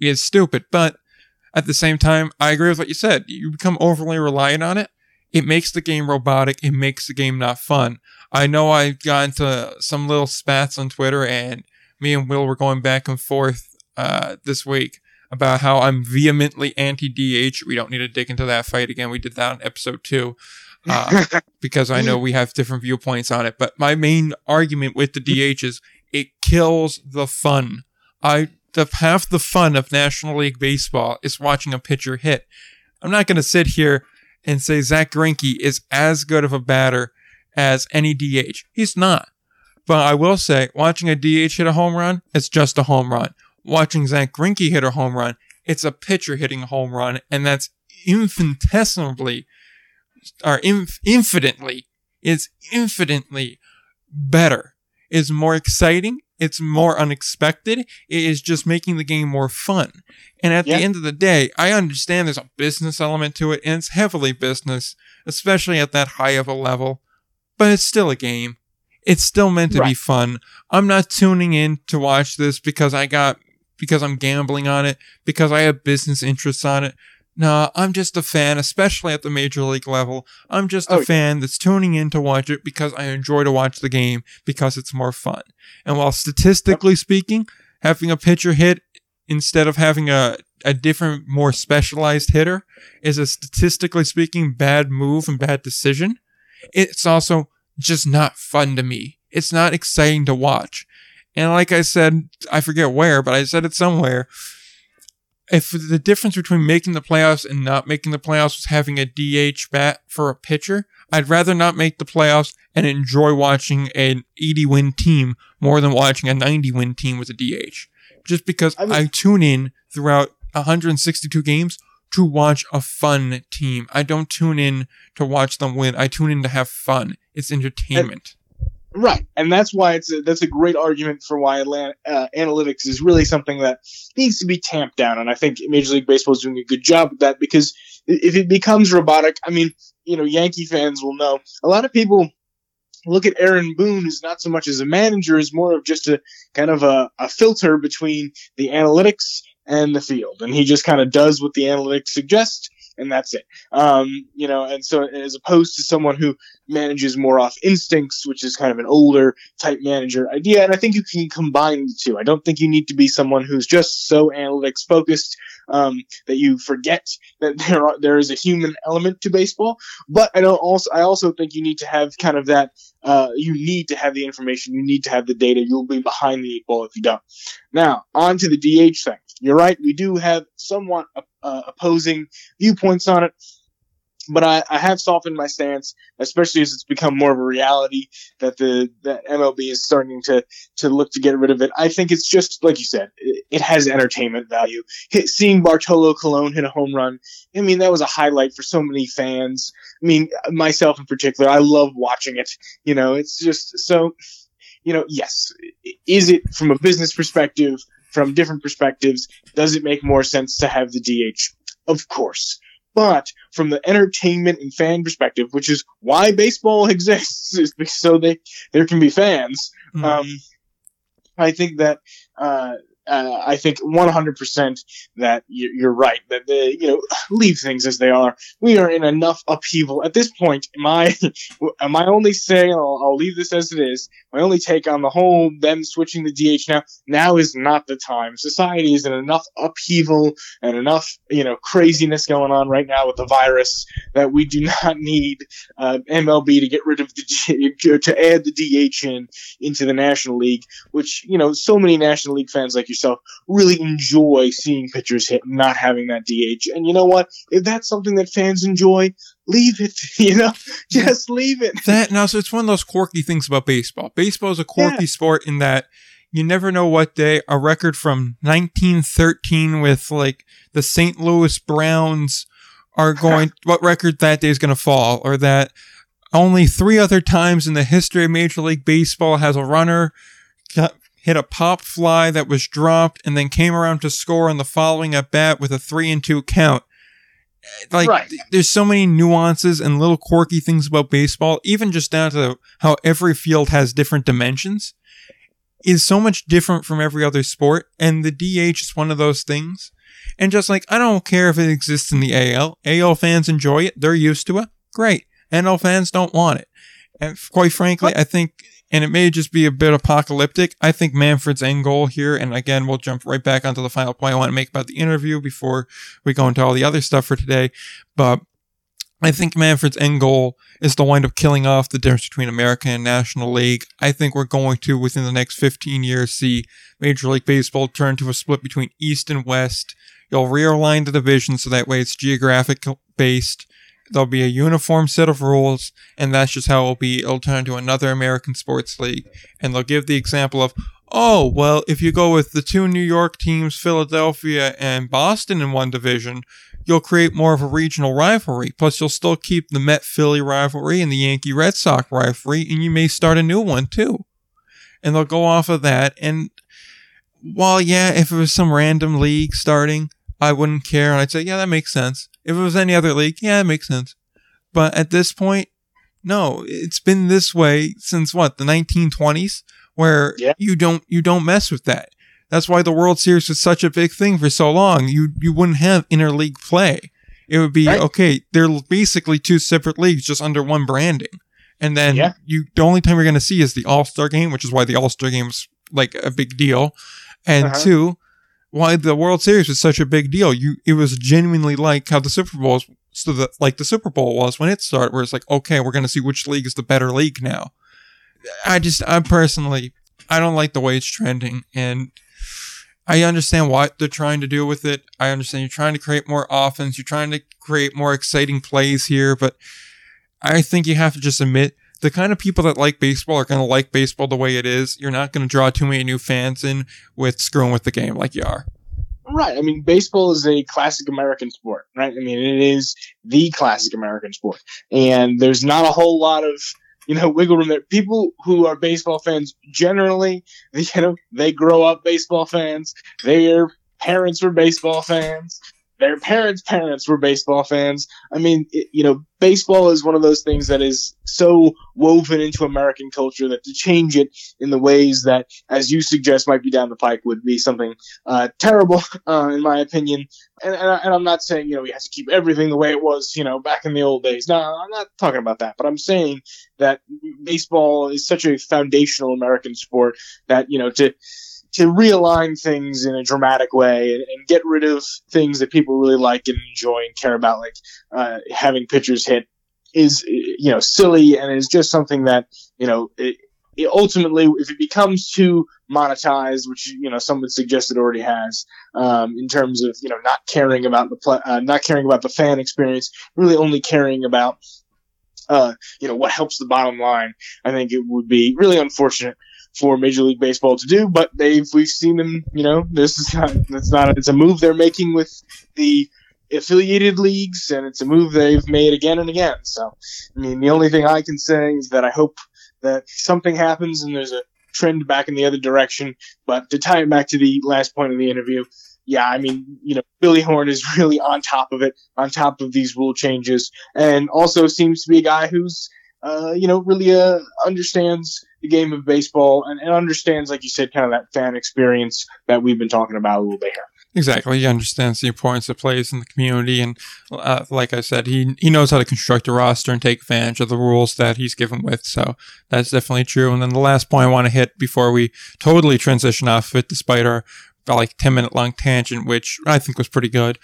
is stupid. But at the same time, I agree with what you said. You become overly reliant on it. It makes the game robotic. It makes the game not fun. I know I got into some little spats on Twitter and me and Will were going back and forth uh, this week about how I'm vehemently anti DH. We don't need to dig into that fight again. We did that on episode two. Uh, because I know we have different viewpoints on it. But my main argument with the DH is it kills the fun. I the half the fun of National League Baseball is watching a pitcher hit. I'm not going to sit here and say Zach Greinke is as good of a batter as any DH. He's not. But I will say, watching a DH hit a home run, it's just a home run watching Zach Greinke hit a home run, it's a pitcher hitting a home run, and that's infinitesimally, or inf- infinitely, is infinitely better. Is more exciting. It's more unexpected. It is just making the game more fun. And at yeah. the end of the day, I understand there's a business element to it, and it's heavily business, especially at that high of a level. But it's still a game. It's still meant to right. be fun. I'm not tuning in to watch this because I got because I'm gambling on it, because I have business interests on it. No, I'm just a fan, especially at the major league level. I'm just a oh, fan that's tuning in to watch it because I enjoy to watch the game because it's more fun. And while statistically yep. speaking, having a pitcher hit instead of having a, a different, more specialized hitter is a statistically speaking bad move and bad decision, it's also just not fun to me. It's not exciting to watch. And like I said, I forget where, but I said it somewhere. If the difference between making the playoffs and not making the playoffs was having a DH bat for a pitcher, I'd rather not make the playoffs and enjoy watching an 80 win team more than watching a 90 win team with a DH. Just because I, mean, I tune in throughout 162 games to watch a fun team. I don't tune in to watch them win. I tune in to have fun. It's entertainment. Right, and that's why it's a, that's a great argument for why Atlanta, uh, analytics is really something that needs to be tamped down, and I think Major League Baseball is doing a good job of that because if it becomes robotic, I mean, you know, Yankee fans will know. A lot of people look at Aaron Boone as not so much as a manager as more of just a kind of a, a filter between the analytics and the field, and he just kind of does what the analytics suggest and that's it. Um, you know, and so as opposed to someone who manages more off instincts, which is kind of an older type manager idea, and I think you can combine the two. I don't think you need to be someone who's just so analytics focused um, that you forget that there are, there is a human element to baseball. But I don't also I also think you need to have kind of that. Uh, you need to have the information. You need to have the data. You'll be behind the eight ball if you don't. Now on to the DH thing. You're right. We do have somewhat uh, opposing viewpoints on it. But I, I, have softened my stance, especially as it's become more of a reality that the that MLB is starting to to look to get rid of it. I think it's just like you said, it, it has entertainment value. Hit, seeing Bartolo Colon hit a home run, I mean, that was a highlight for so many fans. I mean, myself in particular, I love watching it. You know, it's just so. You know, yes, is it from a business perspective? From different perspectives, does it make more sense to have the DH? Of course. But from the entertainment and fan perspective, which is why baseball exists, is so they there can be fans. Mm. Um, I think that uh, uh, I think 100% that you're right that the you know leave things as they are. We are in enough upheaval at this point. My my only saying I'll, I'll leave this as it is. My only take on the whole them switching the DH now. Now is not the time. Society is in enough upheaval and enough you know craziness going on right now with the virus that we do not need uh, MLB to get rid of the to add the DH in into the National League, which you know so many National League fans like yourself really enjoy seeing pitchers hit, not having that DH. And you know what? If that's something that fans enjoy, leave it. You know, just leave it. That now, so it's one of those quirky things about baseball. Baseball is a quirky yeah. sport in that you never know what day a record from 1913 with like the St. Louis Browns are going, what record that day is going to fall, or that only three other times in the history of Major League Baseball has a runner hit a pop fly that was dropped and then came around to score on the following at bat with a three and two count. Eh, like, right. there's so many nuances and little quirky things about baseball, even just down to how every field has different dimensions, is so much different from every other sport. And the DH is one of those things. And just like, I don't care if it exists in the AL. AL fans enjoy it. They're used to it. Great. NL fans don't want it. And quite frankly, I think, and it may just be a bit apocalyptic. I think Manfred's end goal here, and again, we'll jump right back onto the final point I want to make about the interview before we go into all the other stuff for today. But I think Manfred's end goal is to wind up killing off the difference between American and National League. I think we're going to, within the next 15 years, see Major League Baseball turn to a split between East and West. You'll realign the division so that way it's geographic based there'll be a uniform set of rules, and that's just how it'll be. It'll turn into another American sports league, and they'll give the example of, oh, well, if you go with the two New York teams, Philadelphia and Boston in one division, you'll create more of a regional rivalry. Plus, you'll still keep the Met Philly rivalry and the Yankee Red Sox rivalry, and you may start a new one too. And they'll go off of that. And while, yeah, if it was some random league starting, I wouldn't care. And I'd say, yeah, that makes sense. If it was any other league, yeah, it makes sense. But at this point, no, it's been this way since what, the 1920s, where yeah. you don't, you don't mess with that. That's why the World Series was such a big thing for so long. You, you wouldn't have interleague play. It would be, right. okay, they're basically two separate leagues just under one branding. And then yeah. you, the only time you're going to see is the All Star game, which is why the All Star game is like a big deal. And uh-huh. two, why the World Series was such a big deal. You, it was genuinely like how the Super Bowl so that like the Super Bowl was when it started, where it's like, okay, we're going to see which league is the better league now. I just, I personally, I don't like the way it's trending and I understand what they're trying to do with it. I understand you're trying to create more offense. You're trying to create more exciting plays here, but I think you have to just admit the kind of people that like baseball are going to like baseball the way it is. You're not going to draw too many new fans in with screwing with the game like you are. Right. I mean, baseball is a classic American sport, right? I mean, it is the classic American sport. And there's not a whole lot of, you know, wiggle room there. People who are baseball fans generally, you know, they grow up baseball fans. Their parents were baseball fans their parents' parents were baseball fans. I mean, it, you know, baseball is one of those things that is so woven into American culture that to change it in the ways that, as you suggest, might be down the pike would be something uh, terrible, uh, in my opinion. And, and, I, am not saying, you know, we have to keep everything the way it was, you know, back in the old days. No, I'm not talking about that. But I'm saying that baseball is such a foundational American sport that, you know, to to realign things in a dramatic way and, and, get rid of things that people really like and enjoy and care about, like uh, having pitchers hit, is you know silly and is just something that you know it, it ultimately if it becomes too monetized, which you know some would suggest it already has, um, in terms of you know not caring about the pl- uh, not caring about the fan experience, really only caring about uh, you know what helps the bottom line. I think it would be really unfortunate for Major League Baseball to do, but they've we've seen them. You know, this is not that's not it's a move they're making with the affiliated leagues, and it's a move they've made again and again. So, I mean, the only thing I can say is that I hope that something happens and there's a trend back in the other direction. But to tie it back to the last point of the interview, yeah, I mean, you know, Billy Horn is really on top of it, on top of these rule changes, and also seems to be a guy who's, uh, you know, really uh, understands the game of baseball and, and understands, like you said, kind of that fan experience that we've been talking about a little bit here. Exactly. He understands the importance of plays in the community. And uh, like I said, he, he knows how to construct a roster and take advantage of the rules that he's given with. So that's definitely true. And then the last point I want to hit before we totally transition off of it, despite our like 10 minute long tangent, which I think was pretty good.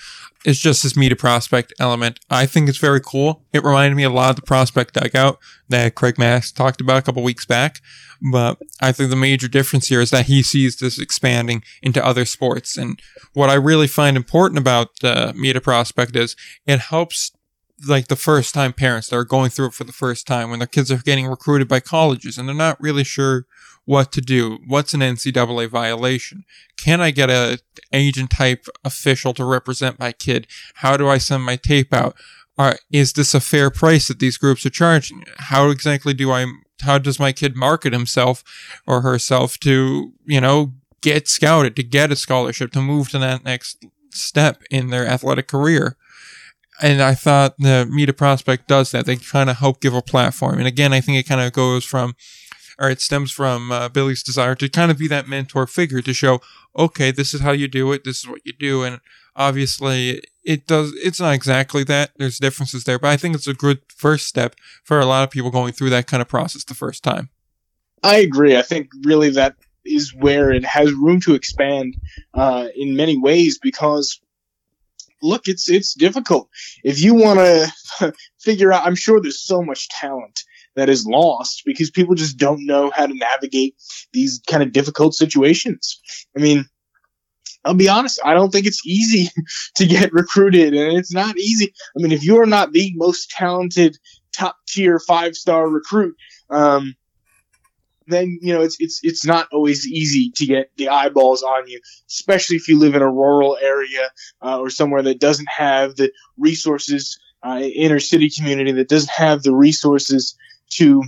It's just this media prospect element. I think it's very cool. It reminded me a lot of the prospect dugout that Craig Mass talked about a couple weeks back. But I think the major difference here is that he sees this expanding into other sports. And what I really find important about the media prospect is it helps like the first time parents that are going through it for the first time when their kids are getting recruited by colleges and they're not really sure what to do. What's an NCAA violation? Can I get a agent type official to represent my kid? How do I send my tape out? Are, is this a fair price that these groups are charging? How exactly do I, how does my kid market himself or herself to, you know, get scouted, to get a scholarship, to move to that next step in their athletic career? and I thought the Media Prospect does that. They kind of help give a platform. And again, I think it kind of goes from or it stems from uh, Billy's desire to kind of be that mentor figure to show, okay, this is how you do it, this is what you do, and obviously it does. It's not exactly that. There's differences there, but I think it's a good first step for a lot of people going through that kind of process the first time. I agree. I think really that is where it has room to expand uh, in many ways because look, it's it's difficult. If you want to figure out, I'm sure there's so much talent that is lost because people just don't know how to navigate these kind of difficult situations. I mean, I'll be honest, I don't think it's easy to get recruited, and it's not easy. I mean, if you are not the most talented, top tier, five star recruit, um, then you know it's it's it's not always easy to get the eyeballs on you, especially if you live in a rural area uh, or somewhere that doesn't have the resources, uh, inner city community that doesn't have the resources to,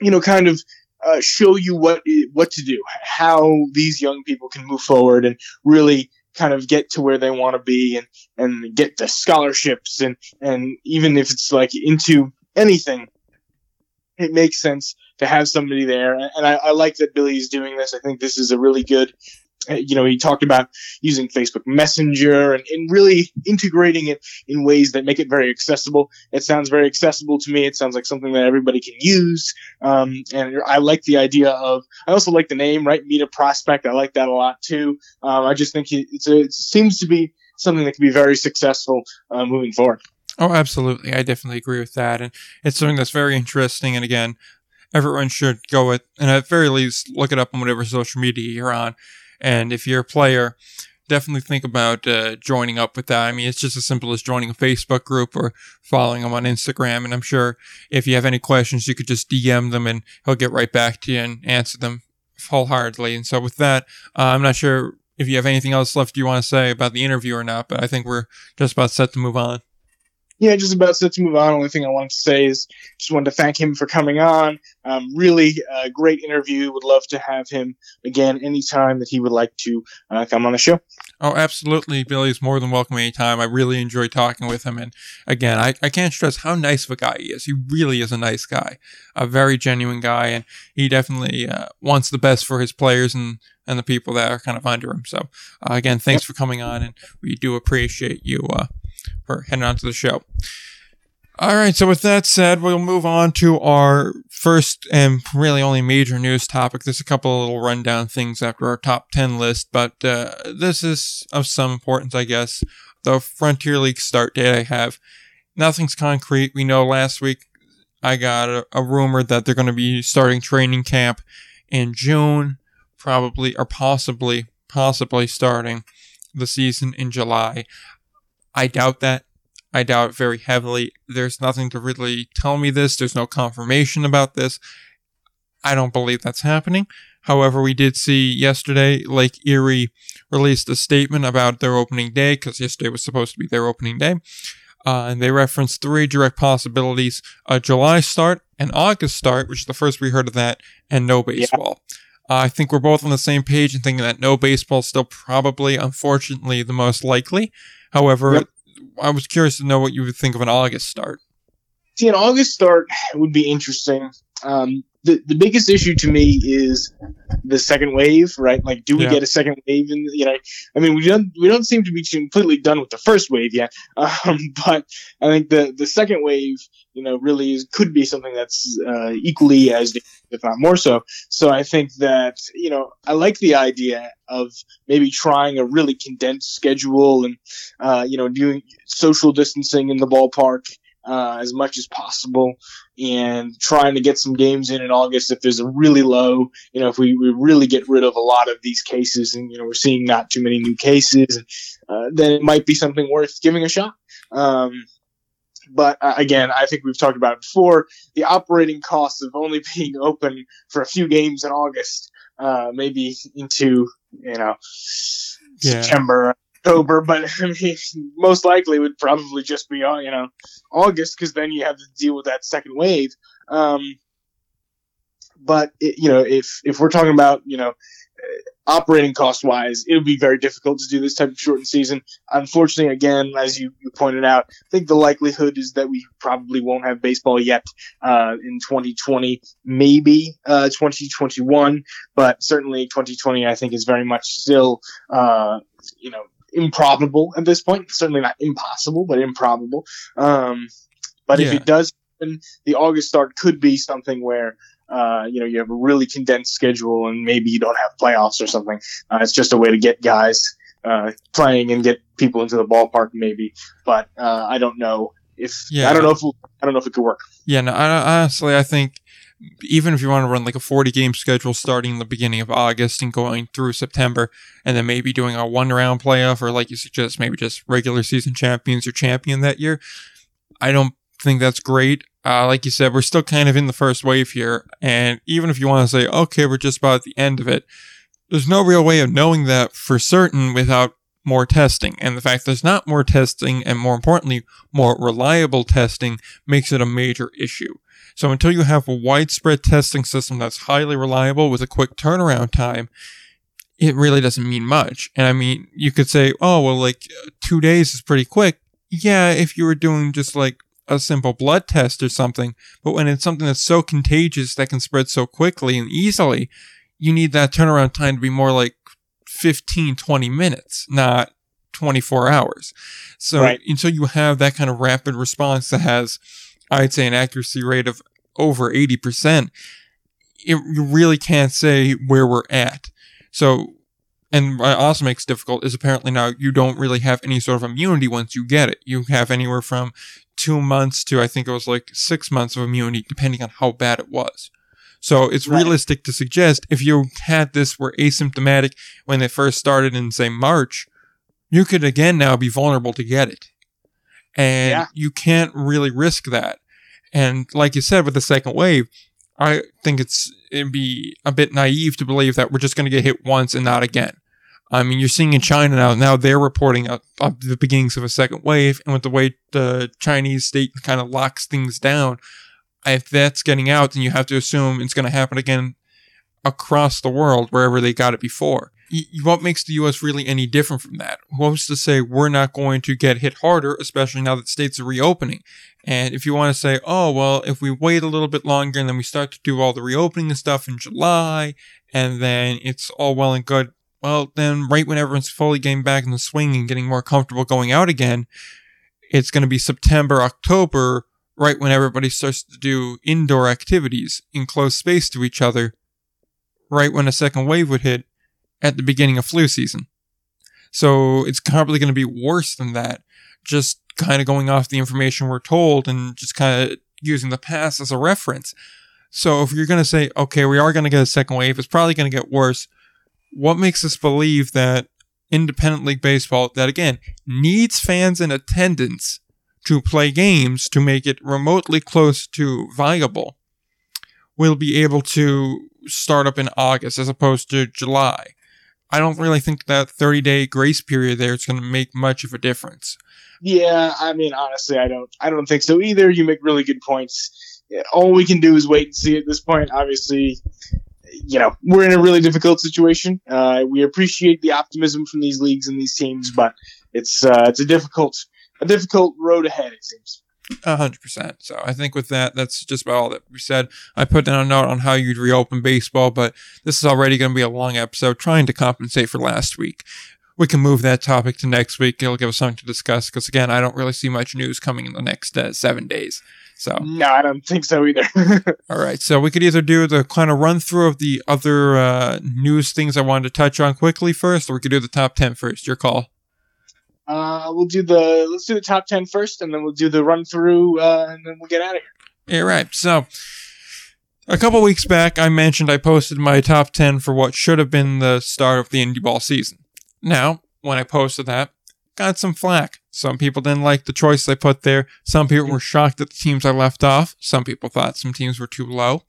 you know, kind of uh, show you what what to do, how these young people can move forward and really kind of get to where they want to be and and get the scholarships and and even if it's like into anything, it makes sense to have somebody there. And I, I like that Billy's doing this. I think this is a really good you know, he talked about using Facebook Messenger and, and, really integrating it in ways that make it very accessible. It sounds very accessible to me. It sounds like something that everybody can use. Um, and I like the idea of, I also like the name, right? Meet a prospect. I like that a lot too. Um, I just think a, it seems to be something that can be very successful uh, moving forward. Oh, absolutely. I definitely agree with that. And it's something that's very interesting. And again, everyone should go with, and at very least, look it up on whatever social media you're on and if you're a player, definitely think about uh, joining up with that. I mean, it's just as simple as joining a Facebook group or following him on Instagram. And I'm sure if you have any questions, you could just DM them and he'll get right back to you and answer them wholeheartedly. And so with that, uh, I'm not sure if you have anything else left you want to say about the interview or not, but I think we're just about set to move on yeah, just about set to move on. Only thing I wanted to say is just wanted to thank him for coming on. Um, really uh, great interview. Would love to have him again anytime that he would like to uh, come on the show. Oh, absolutely. Billy's more than welcome anytime. I really enjoy talking with him. And again, I, I can't stress how nice of a guy he is. He really is a nice guy, a very genuine guy. And he definitely uh, wants the best for his players and, and the people that are kind of under him. So, uh, again, thanks for coming on. And we do appreciate you uh, heading on to the show. All right, so with that said, we'll move on to our first and really only major news topic. There's a couple of little rundown things after our top 10 list, but uh, this is of some importance, I guess. The Frontier League start date I have. Nothing's concrete. We know last week I got a, a rumor that they're going to be starting training camp in June, probably, or possibly, possibly starting the season in July. I doubt that. I doubt very heavily. There's nothing to really tell me this. There's no confirmation about this. I don't believe that's happening. However, we did see yesterday Lake Erie released a statement about their opening day because yesterday was supposed to be their opening day. Uh, and they referenced three direct possibilities a July start, an August start, which is the first we heard of that, and no baseball. Yeah. Uh, I think we're both on the same page in thinking that no baseball is still probably, unfortunately, the most likely. However, yep. I was curious to know what you would think of an August start. See, an August start would be interesting. Um, the the biggest issue to me is the second wave, right? Like, do we Yeah. get a second wave? And you know, I mean, we don't we don't seem to be completely done with the first wave yet. Um, but I think the the second wave, you know, really is, could be something that's uh, equally as, if not more so. So I think that you know, I like the idea of maybe trying a really condensed schedule and uh, you know, doing social distancing in the ballpark uh, as much as possible and trying to get some games in in August if there's a really low, you know, if we, we really get rid of a lot of these cases and, you know, we're seeing not too many new cases, uh, then it might be something worth giving a shot. Um, but uh, again, I think we've talked about it before. The operating costs of only being open for a few games in August, uh, maybe into, you know, Yeah. September, October, but I mean, most likely would probably just be, uh, you know, August because then you have to deal with that second wave. Um, but it, you know, if if we're talking about you know uh, operating cost wise, it would be very difficult to do this type of shortened season. Unfortunately, again, as you, you pointed out, I think the likelihood is that we probably won't have baseball yet uh, in 2020, maybe uh, 2021, but certainly 2020, I think, is very much still uh, you know improbable at this point. Certainly not impossible, but improbable. Um, but if it does happen, the August start could be something where uh, you know you have a really condensed schedule and maybe you don't have playoffs or something. Uh, it's just a way to get guys uh, playing and get people into the ballpark, maybe. But uh, I don't know if Yeah. I don't know if I don't know if it could work. Yeah, no, I, honestly, I think even if you want to run like a 40 game schedule starting in the beginning of August and going through September, and then maybe doing a one round playoff, or like you suggest, maybe just regular season champions or champion that year, I don't think that's great. Uh, like you said, we're still kind of in the first wave here. And even if you want to say, okay, we're just about at the end of it, there's no real way of knowing that for certain without more testing. And the fact there's not more testing, and more importantly, more reliable testing, makes it a major issue. So until you have a widespread testing system that's highly reliable with a quick turnaround time, it really doesn't mean much. And I mean, you could say, oh, well, like two days is pretty quick. Yeah, if you were doing just like a simple blood test or something, but when it's something that's so contagious that can spread so quickly and easily, you need that turnaround time to be more like 15, 20 minutes, not 24 hours. So Right. until you have that kind of rapid response that has, I'd say, an accuracy rate of over 80%, it, you really can't say where we're at. So, and what also makes it difficult is apparently now you don't really have any sort of immunity once you get it. You have anywhere from two months to I think it was like six months of immunity, depending on how bad it was. So it's Right. realistic to suggest if you had this were asymptomatic when they first started in say March, you could again now be vulnerable to get it. And Yeah. you can't really risk that. And like you said with the second wave, I think it's it'd be a bit naive to believe that we're just going to get hit once and not again. I mean, you're seeing in China now. Now they're reporting of, of the beginnings of a second wave, and with the way the Chinese state kind of locks things down, if that's getting out, then you have to assume it's going to happen again across the world wherever they got it before. What makes the U.S. really any different from that? Who's to say we're not going to get hit harder, especially now that states are reopening? And if you want to say, oh, well, if we wait a little bit longer and then we start to do all the reopening and stuff in July, and then it's all well and good, well, then right when everyone's fully getting back in the swing and getting more comfortable going out again, it's going to be September, October, right when everybody starts to do indoor activities in close space to each other, right when a second wave would hit at the beginning of flu season. So it's probably going to be worse than that. Just kind of going off the information we're told and just kind of using the past as a reference. So if you're going to say, okay, we are going to get a second wave, it's probably going to get worse. What makes us believe that independent league baseball, that again, needs fans in attendance to play games to make it remotely close to viable, will be able to start up in August as opposed to July? I don't really think that 30 day grace period there is going to make much of a difference. Yeah, I mean, honestly, I don't, I don't think so either. You make really good points. All we can do is wait and see at this point. Obviously, you know, we're in a really difficult situation. Uh, we appreciate the optimism from these leagues and these teams, but it's, uh, it's a difficult, a difficult road ahead. It seems. A hundred percent. So I think with that, that's just about all that we said. I put down a note on how you'd reopen baseball, but this is already going to be a long episode trying to compensate for last week. We can move that topic to next week. It'll give us something to discuss because again, I don't really see much news coming in the next uh, seven days. So No, I don't think so either. all right, so we could either do the kind of run through of the other uh, news things I wanted to touch on quickly first, or we could do the top 10 first. Your call. uh, we'll do the let's do the top 10 first, and then we'll do the run through, uh, and then we'll get out of here. Yeah, right. So, a couple weeks back, I mentioned I posted my top 10 for what should have been the start of the indie ball season. Now, when I posted that, got some flack. Some people didn't like the choice I put there. Some people were shocked at the teams I left off. Some people thought some teams were too low,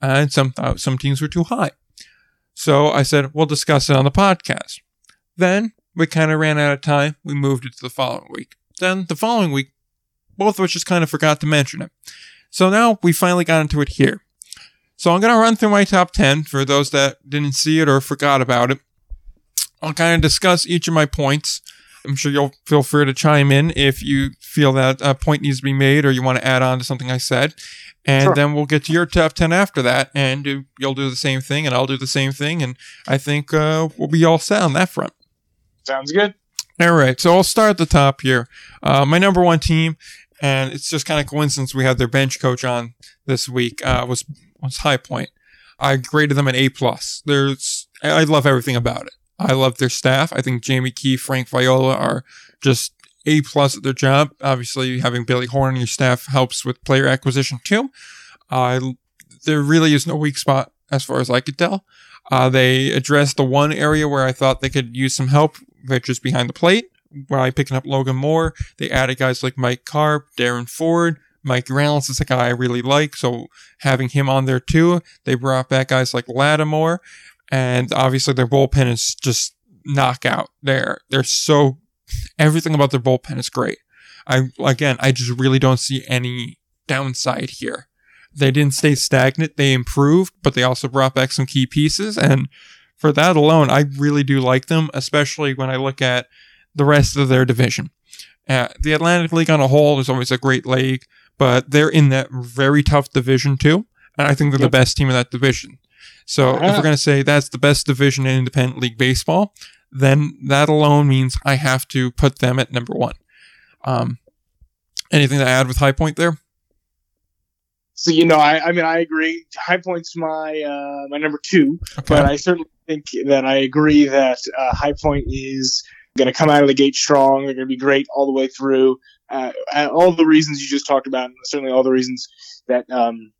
and some thought some teams were too high. So I said, we'll discuss it on the podcast. Then we kind of ran out of time. We moved it to the following week. Then the following week, both of us just kind of forgot to mention it. So now we finally got into it here. So I'm going to run through my top 10 for those that didn't see it or forgot about it. I'll kind of discuss each of my points. I'm sure you'll feel free to chime in if you feel that a point needs to be made or you want to add on to something I said. And Sure. then we'll get to your top 10 after that. And uh, you'll do the same thing and I'll do the same thing. And I think uh, we'll be all set on that front. Sounds good. All right, so I'll start at the top here. Uh, my number one team, and it's just kind of coincidence we had their bench coach on this week. Uh, was was High Point. I graded them an A plus. There's I love everything about it. I love their staff. I think Jamie Keefe, Frank Viola are just A plus at their job. Obviously, having Billy Horn on your staff helps with player acquisition too. Uh, there really is no weak spot as far as I could tell. Uh, they addressed the one area where I thought they could use some help, which is behind the plate. By picking up Logan Moore, they added guys like Mike Carp, Darren Ford, Mike Reynolds is a guy I really like, so having him on there too. They brought back guys like Latimore, and obviously their bullpen is just knockout. They're they're so everything about their bullpen is great. I again, I just really don't see any downside here. They didn't stay stagnant. They improved, but they also brought back some key pieces. And for that alone, I really do like them, especially when I look at the rest of their division. Uh, the Atlantic League on a whole is always a great league, but they're in that very tough division too. And I think they're Yep. the best team in that division. So if Ah. we're going to say that's the best division in independent league baseball, then that alone means I have to put them at number one. Um, anything to add with High Point there? So you know, I, I mean, I agree. High Point's my uh, my number two, Okay. but I certainly think that I agree that uh, High Point is going to come out of the gate strong. They're going to be great all the way through. Uh, all the reasons you just talked about, and certainly all the reasons that um,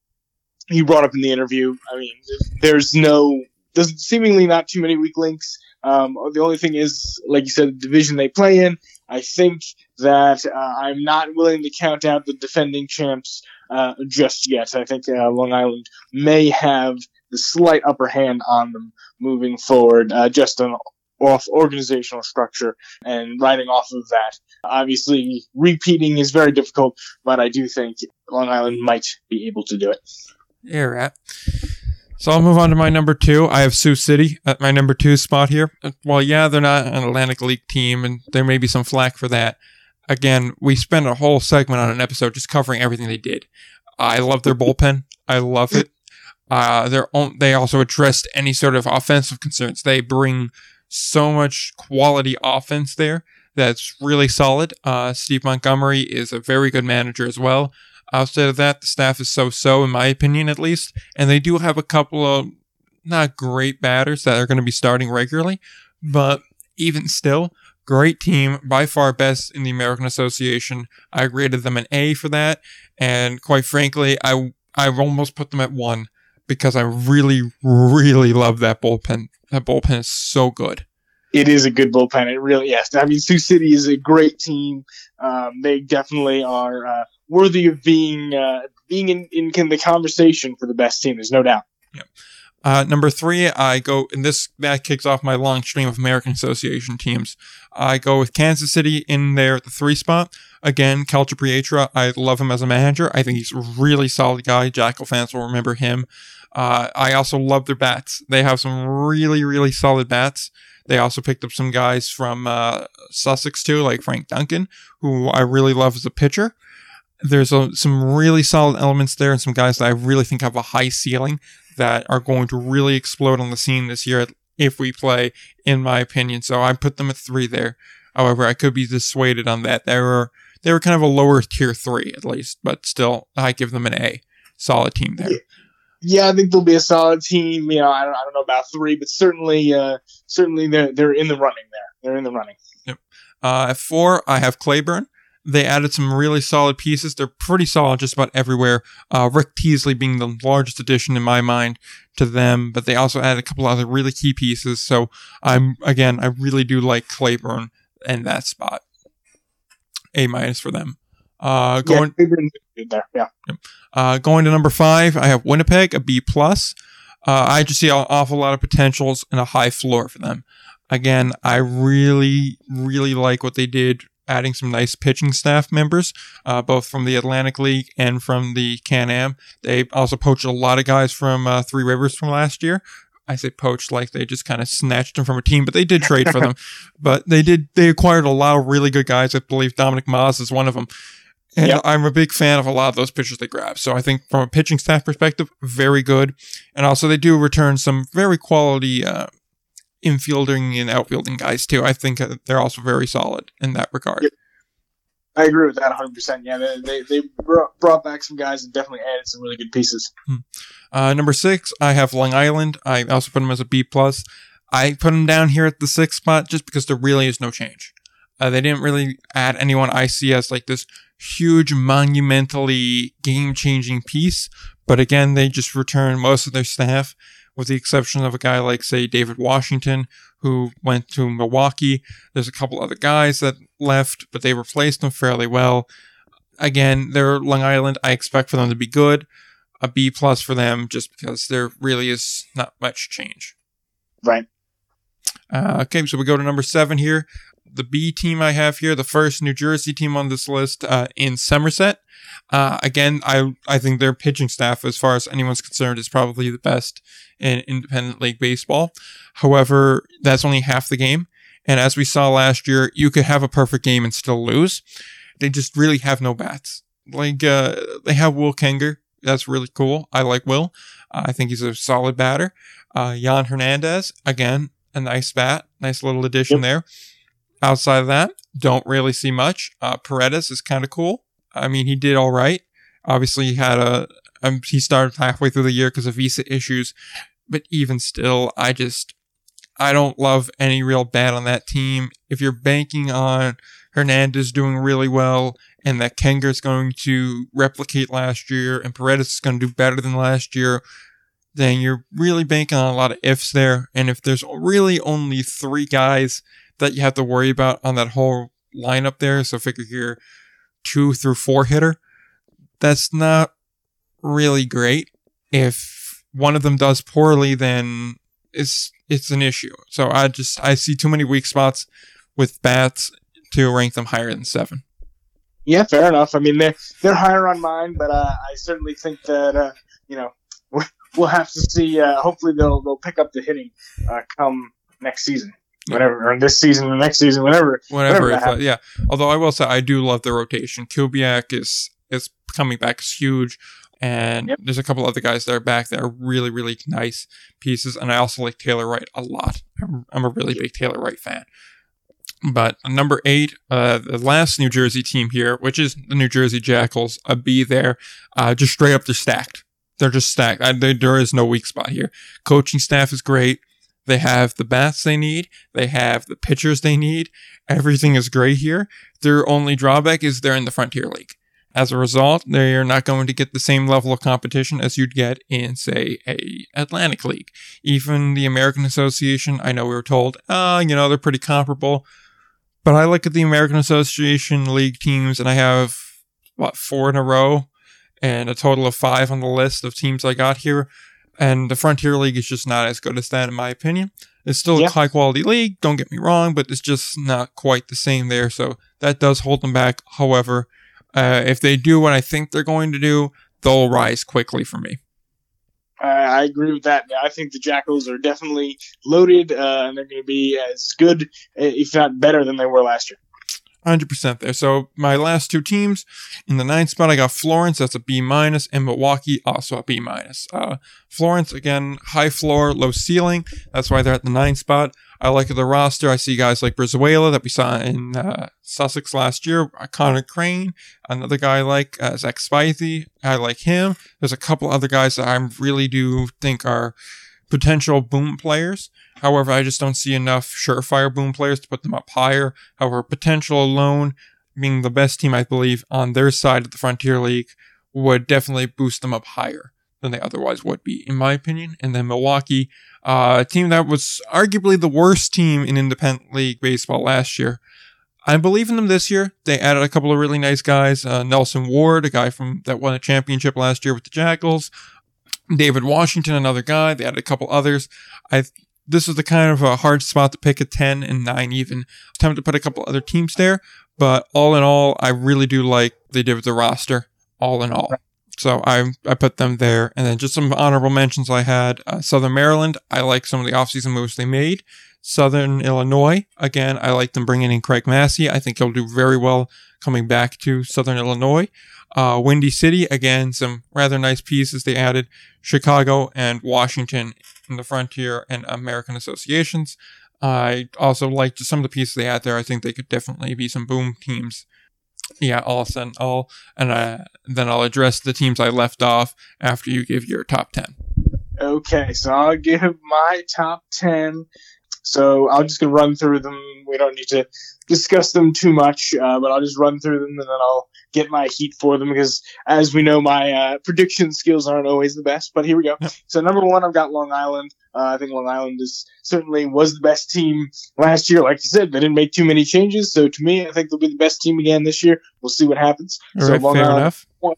you brought up in the interview. I mean, there's no, there's seemingly not too many weak links. Um, the only thing is, like you said, the division they play in. I think that uh, I'm not willing to count out the defending champs uh, just yet. I think uh, Long Island may have the slight upper hand on them moving forward, uh, just on off organizational structure and riding off of that. Obviously, repeating is very difficult, but I do think Long Island might be able to do it. Yeah, right. So I'll move on to my number two. I have Sioux City at my number two spot here. Uh, Well, yeah, they're not an Atlantic League team, and there may be some flack for that. Again, we spent a whole segment on an episode just covering everything they did. I love their bullpen. I love it. Uh, they're on, they also addressed any sort of offensive concerns. They bring so much quality offense there that's really solid. Uh, Steve Montgomery is a very good manager as well. Outside of that, the staff is so-so, in my opinion, at least. And they do have a couple of not great batters that are going to be starting regularly, but even still, great team, by far best in the American Association. I rated them an A for that, and quite frankly, I I almost put them at one because I really, really love that bullpen. That bullpen is so good. It is a good bullpen. It really yes. I mean, Sioux City is a great team. Um, they definitely are uh, worthy of being uh, being in, in the conversation for the best team. There's no doubt. Uh, number three, I go, and this that kicks off my long stream of American Association teams. I go with Kansas City in there at the three spot. Again, Calfapietra, I love him as a manager. I think he's a really solid guy. Jackal fans will remember him. Uh, I also love their bats. They have some really, really solid bats. They also picked up some guys from uh, Sussex too, like Frank Duncan, who I really love as a pitcher. There's a, some really solid elements there and some guys that I really think have a high ceiling that are going to really explode on the scene this year if we play, in my opinion. So I put them at three there. However, I could be dissuaded on that. They were they were kind of a lower tier three at least, but still, I give them an A. Solid team there. Yeah. Yeah, I think they'll be a solid team. You know, I don't, I don't know about three, but certainly, uh, certainly they're they're in the running there. They're in the running. Yep. Uh, at four, I have Cleburne. They added some really solid pieces. They're pretty solid just about everywhere. Uh, Rick Teasley being the largest addition in my mind to them, but they also added a couple other really key pieces. So I'm again, I really do like Cleburne in that spot. A minus for them. Uh, going yeah, there, yeah. Uh, going to number five, I have Winnipeg, a B plus. Uh, I just see an awful lot of potentials and a high floor for them. Again, I really, really like what they did, adding some nice pitching staff members, uh, both from the Atlantic League and from the Can Am. They also poached a lot of guys from uh, Three Rivers from last year. I say poached like they just kind of snatched them from a team, but they did trade for them. But they did, they acquired a lot of really good guys. I believe Dominic Maas is one of them. And yep. I'm a big fan of a lot of those pitchers they grab. So I think from a pitching staff perspective, very good. And also they do return some very quality uh, infielding and outfielding guys too. I think they're also very solid in that regard. I agree with that 100%. Yeah, they, they, they, brought back some guys and definitely added some really good pieces. Hmm. Uh, number six, I have Long Island. I also put them as a B plus. I put them down here at the sixth spot just because there really is no change. Uh, they didn't really add anyone I see as like this huge, monumentally game changing piece. But again, they just return most of their staff, with the exception of a guy like, say, David Washington, who went to Milwaukee. There's a couple other guys that left, but they replaced them fairly well. Again, they're Long Island. I expect for them to be good. A B plus for them, just because there really is not much change. Right. Uh, okay, so we go to number seven here the B team I have here, the first New Jersey team on this list uh, in Somerset. Uh, again, I I think their pitching staff, as far as anyone's concerned, is probably the best in independent league baseball. However, that's only half the game. And as we saw last year, you could have a perfect game and still lose. They just really have no bats. Like uh, they have Will Kenger. That's really cool. I like Will. Uh, I think he's a solid batter. Uh, Jan Hernandez, again, a nice bat, nice little addition yep. there. Outside of that, don't really see much. Uh, Paredes is kind of cool. I mean, he did all right. Obviously, he had a um, he started halfway through the year because of visa issues, but even still, I just I don't love any real bat on that team. If you're banking on Hernandez doing really well and that Kenger's going to replicate last year and Paredes is going to do better than last year, then you're really banking on a lot of ifs there. And if there's really only three guys that you have to worry about on that whole lineup there. So figure here two through four hitter. That's not really great. If one of them does poorly, then it's it's an issue. So I just I see too many weak spots with bats to rank them higher than seven. Yeah, fair enough. I mean, they're they're higher on mine, but uh, I certainly think that uh, you know we'll have to see. Uh, hopefully, they'll they'll pick up the hitting uh, come next season whatever, or this season the next season, whatever. Whatever. whatever yeah. Although I will say I do love the rotation. Kubiak is is coming back is huge. And yep. there's a couple other guys that are back that are really, really nice pieces. And I also like Taylor Wright a lot. I'm, I'm a really big Taylor Wright fan. But number eight, uh, the last New Jersey team here, which is the New Jersey Jackals, a B there, uh, just straight up, they're stacked. They're just stacked. I, they, there is no weak spot here. Coaching staff is great. They have the bats they need. They have the pitchers they need. Everything is great here. Their only drawback is they're in the Frontier League. As a result, they're not going to get the same level of competition as you'd get in, say, a Atlantic League. Even the American Association, I know we were told, uh, you know, they're pretty comparable. But I look at the American Association League teams and I have, what, four in a row and a total of five on the list of teams I got here. And the Frontier League is just not as good as that, in my opinion. It's still yeah. a high quality league, don't get me wrong, but it's just not quite the same there. So that does hold them back. However, uh, if they do what I think they're going to do, they'll rise quickly for me. Uh, I agree with that. I think the Jackals are definitely loaded, uh, and they're going to be as good, if not better, than they were last year. 100% there. So my last two teams in the ninth spot, I got Florence. That's a B minus, and Milwaukee also a B minus. Uh, Florence again, high floor, low ceiling. That's why they're at the ninth spot. I like the roster. I see guys like Brizuela that we saw in uh, Sussex last year. Connor Crane, another guy like uh, Zach Spivey. I like him. There's a couple other guys that I really do think are potential boom players. However, I just don't see enough surefire boom players to put them up higher. However, potential alone being the best team, I believe, on their side of the Frontier League would definitely boost them up higher than they otherwise would be, in my opinion. And then Milwaukee, uh, a team that was arguably the worst team in independent league baseball last year. I believe in them this year. They added a couple of really nice guys. Uh, Nelson Ward, a guy from that won a championship last year with the Jackals. David Washington, another guy. They added a couple others. I this is the kind of a hard spot to pick a 10 and 9 even. Time to put a couple other teams there, but all in all, I really do like they did with the roster, all in all. So I I put them there, and then just some honorable mentions I had. Uh, Southern Maryland, I like some of the offseason moves they made. Southern Illinois, again, I like them bringing in Craig Massey. I think he'll do very well coming back to Southern Illinois. Uh, Windy City, again, some rather nice pieces they added. Chicago and Washington in the Frontier and American Associations. I also liked some of the pieces they had there. I think they could definitely be some boom teams. Yeah, I'll send all, and uh, then I'll address the teams I left off after you give your top 10. Okay, so I'll give my top 10. So I'm just going to run through them. We don't need to discuss them too much, uh, but I'll just run through them and then I'll get my heat for them because, as we know, my uh, prediction skills aren't always the best. But here we go. So number one, I've got Long Island. Uh, I think Long Island is certainly was the best team last year. Like you said, they didn't make too many changes. So to me, I think they'll be the best team again this year. We'll see what happens. All so right, fair Island, enough. One.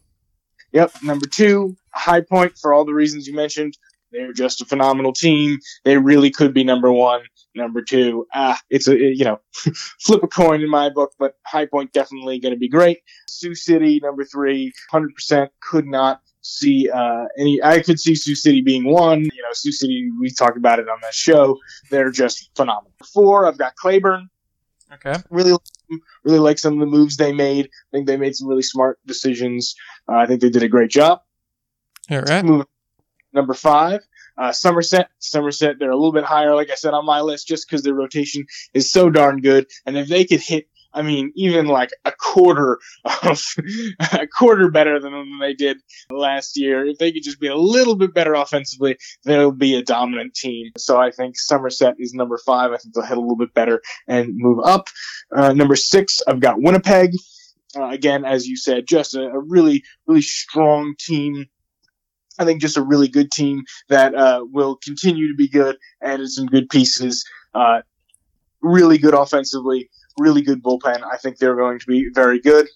Yep. Number two, High Point for all the reasons you mentioned. They're just a phenomenal team. They really could be number one, number two. Ah, it's a you know, flip a coin in my book, but High Point definitely going to be great. Sioux City, number three, hundred percent could not see uh, any. I could see Sioux City being one. You know, Sioux City. We talked about it on that show. They're just phenomenal. Four, I've got Cleburne. Okay. Really, really like some of the moves they made. I think they made some really smart decisions. Uh, I think they did a great job. All right. Move number five. Uh, Somerset, Somerset, they're a little bit higher, like I said, on my list, just because their rotation is so darn good. And if they could hit, I mean, even like a quarter of a quarter better than they did last year, if they could just be a little bit better offensively, they'll be a dominant team. So I think Somerset is number five. I think they'll hit a little bit better and move up. Uh, number six, I've got Winnipeg. Uh, again, as you said, just a, a really, really strong team I think just a really good team that uh, will continue to be good. Added some good pieces. Uh, really good offensively. Really good bullpen. I think they're going to be very good.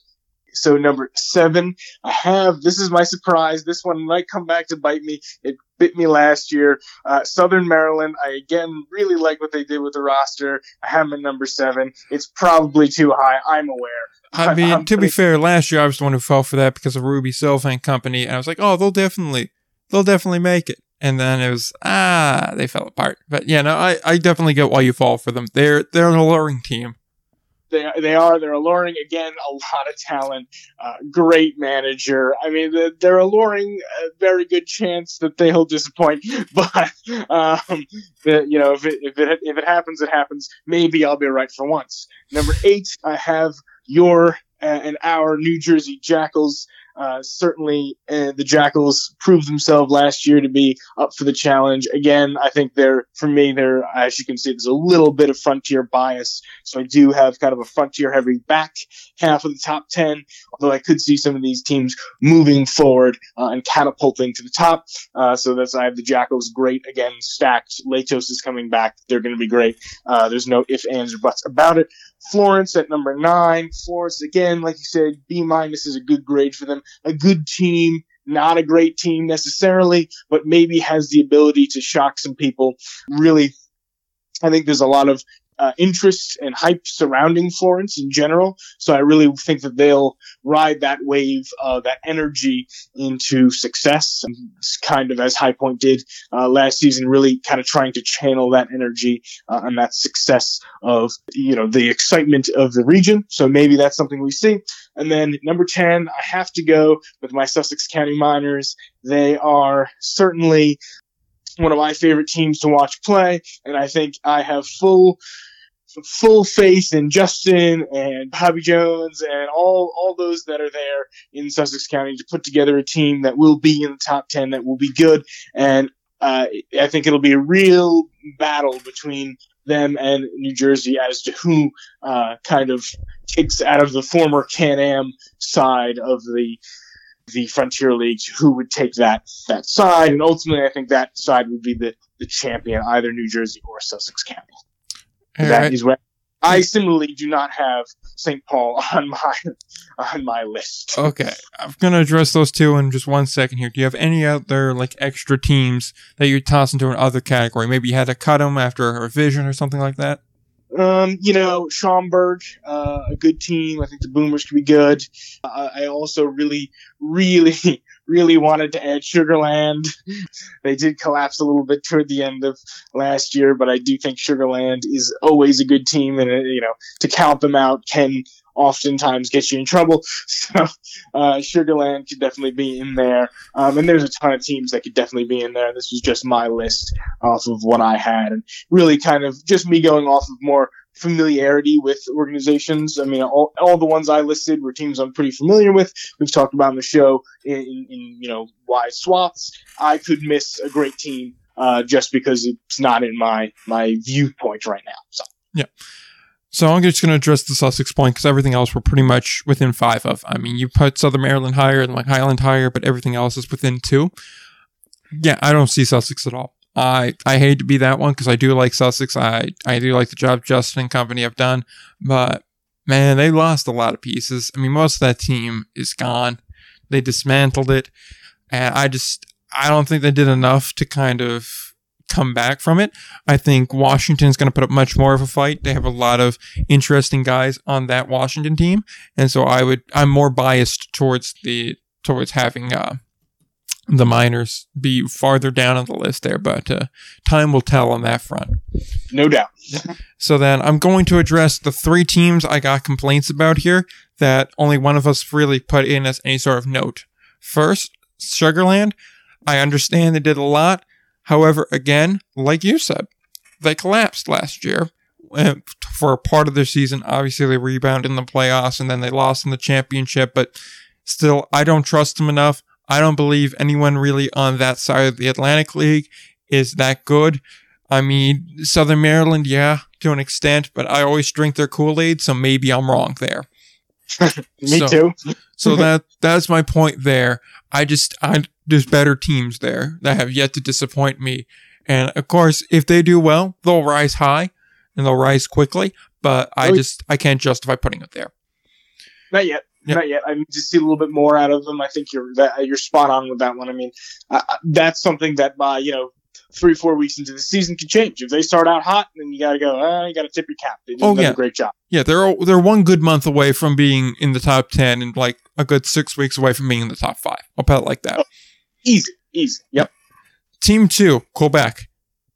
So number seven, I have this is my surprise. This one might come back to bite me. It bit me last year. Uh, Southern Maryland. I again really like what they did with the roster. I have them at number seven. It's probably too high. I'm aware. I mean, I'm to be fair, last year I was the one who fell for that because of Ruby Silva and company, and I was like, oh, they'll definitely, they'll definitely make it. And then it was ah, they fell apart. But yeah, no, I, I definitely get why you fall for them. They're they're an alluring team. They they are they're alluring again a lot of talent uh, great manager. I mean they're, alluring a very good chance that they'll disappoint but um you know if it, if it if it happens it happens. Maybe i'll be right for once. Number eight i have your uh, and our new jersey jackals uh, certainly, uh, the Jackals proved themselves last year to be up for the challenge. Again, I think they're, for me, they're, as you can see, there's a little bit of frontier bias. So I do have kind of a frontier heavy back half of the top 10, although I could see some of these teams moving forward uh, and catapulting to the top. Uh, so that's, I have the Jackals great again, stacked. Latos is coming back. They're going to be great. Uh, there's no ifs, ands, or buts about it. Florence at number nine. Florence, again, like you said, B minus is a good grade for them. A good team, not a great team necessarily, but maybe has the ability to shock some people. Really, I think there's a lot of uh, interest and hype surrounding Florence in general. So I really think that they'll ride that wave, uh, that energy into success. It's kind of as High Point did uh, last season, really kind of trying to channel that energy uh, and that success of you know the excitement of the region. So maybe that's something we see. And then number ten, I have to go with my Sussex County Miners. They are certainly one of my favorite teams to watch play, and I think I have full full faith in Justin and Bobby Jones and all all those that are there in Sussex County to put together a team that will be in the top ten, that will be good, and uh, I think it'll be a real battle between them and New Jersey as to who uh, kind of takes out of the former Can-Am side of the the Frontier Leagues who would take that that side, and ultimately, I think that side would be the the champion, either New Jersey or Sussex County. That right. is where I similarly do not have St. Paul on my on my list. Okay, I'm gonna address those two in just one second here. Do you have any other like extra teams that you toss into another category? Maybe you had to cut them after a revision or something like that. Um, you know, Schaumburg, uh, a good team. I think the Boomers could be good. Uh, I also really, really, really wanted to add Sugar Land. They did collapse a little bit toward the end of last year, but I do think Sugar Land is always a good team, and uh, you know, to count them out can oftentimes get you in trouble. So, uh, Sugar Land could definitely be in there. Um, and there's a ton of teams that could definitely be in there. This was just my list off of what I had, and really kind of just me going off of more familiarity with organizations. I mean, all, all the ones I listed were teams I'm pretty familiar with. We've talked about in the show in, in, in you know wide swaths. I could miss a great team uh, just because it's not in my my viewpoint right now. So yeah. So I'm just going to address the Sussex point because everything else we're pretty much within five of. I mean, you put Southern Maryland higher and like Highland higher, but everything else is within two. Yeah, I don't see Sussex at all. I I hate to be that one because I do like Sussex. I I do like the job Justin and company have done, but man, they lost a lot of pieces. I mean, most of that team is gone. They dismantled it, and I just I don't think they did enough to kind of come back from it. I think Washington's going to put up much more of a fight. They have a lot of interesting guys on that Washington team, and so I would I'm more biased towards the towards having uh, the miners be farther down on the list there, but uh, time will tell on that front. no doubt. So then I'm going to address the three teams I got complaints about here that only one of us really put in as any sort of note. First, Sugar Land. I understand they did a lot. However, again, like you said, they collapsed last year uh, for a part of their season. Obviously, they rebounded in the playoffs and then they lost in the championship, but still, I don't trust them enough. I don't believe anyone really on that side of the Atlantic League is that good. I mean, Southern Maryland, yeah, to an extent, but I always drink their Kool Aid, so maybe I'm wrong there. Me So- too. So that that's my point there. I just I there's better teams there that have yet to disappoint me. And of course, if they do well, they'll rise high and they'll rise quickly. But I just I can't justify putting it there. Not yet. Yeah. Not yet. I need to see a little bit more out of them. I think you're that you're spot on with that one. I mean, uh, that's something that by you know three four weeks into the season could change. If they start out hot, then you got to go. Uh, you got to tip your cap. They did Oh, yeah. a great job. Yeah, they're they're one good month away from being in the top ten and like a good six weeks away from being in the top five. I'll put it like that. Easy, easy. Yep. Team two, Quebec.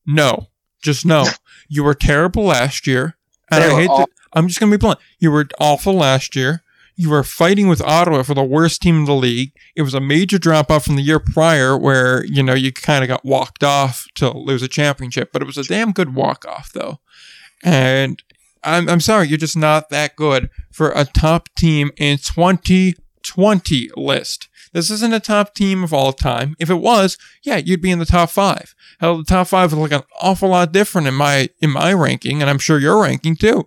No, just no. you were terrible last year, and They I hate to. I'm just gonna be blunt. You were awful last year. You were fighting with Ottawa for the worst team in the league. It was a major drop off from the year prior, where you know you kind of got walked off to lose a championship, but it was a damn good walk off though. And I'm I'm sorry, you're just not that good for a top team in 2020 list. This isn't a top team of all time. If it was, yeah, you'd be in the top five. Hell, the top five would look an awful lot different in my in my ranking, and I'm sure your ranking too.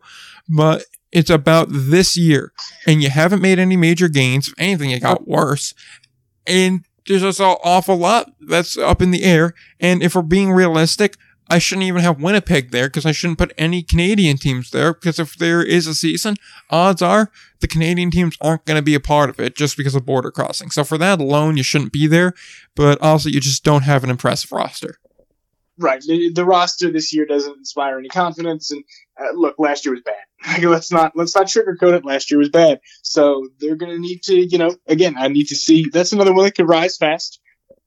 But it's about this year, and you haven't made any major gains. If anything, it got worse. And there's just an awful lot that's up in the air. And if we're being realistic, I shouldn't even have Winnipeg there because I shouldn't put any Canadian teams there because if there is a season, odds are the Canadian teams aren't going to be a part of it just because of border crossing. So for that alone, you shouldn't be there. But also, you just don't have an impressive roster. Right. The, the roster this year doesn't inspire any confidence. And uh, look, last year was bad. let's not let's not sugarcoat it. Last year was bad. So they're going to need to, you know, again, I need to see. That's another one that could rise fast.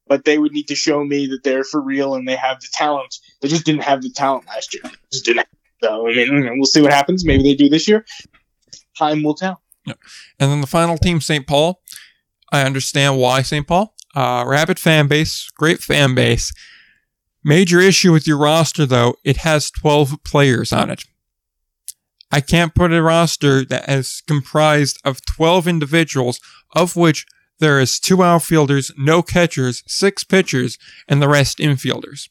But they would need to show me that they're for real and they have the talent. They just didn't have the talent last year. Just didn't. So I mean, we'll see what happens. Maybe they do this year. Time will tell. And then the final team, St. Paul. I understand why St. Paul. Uh, rabid fan base, great fan base. Major issue with your roster, though, it has 12 players on it. I can't put a roster that is comprised of 12 individuals, of which there is two outfielders, no catchers, six pitchers, and the rest infielders.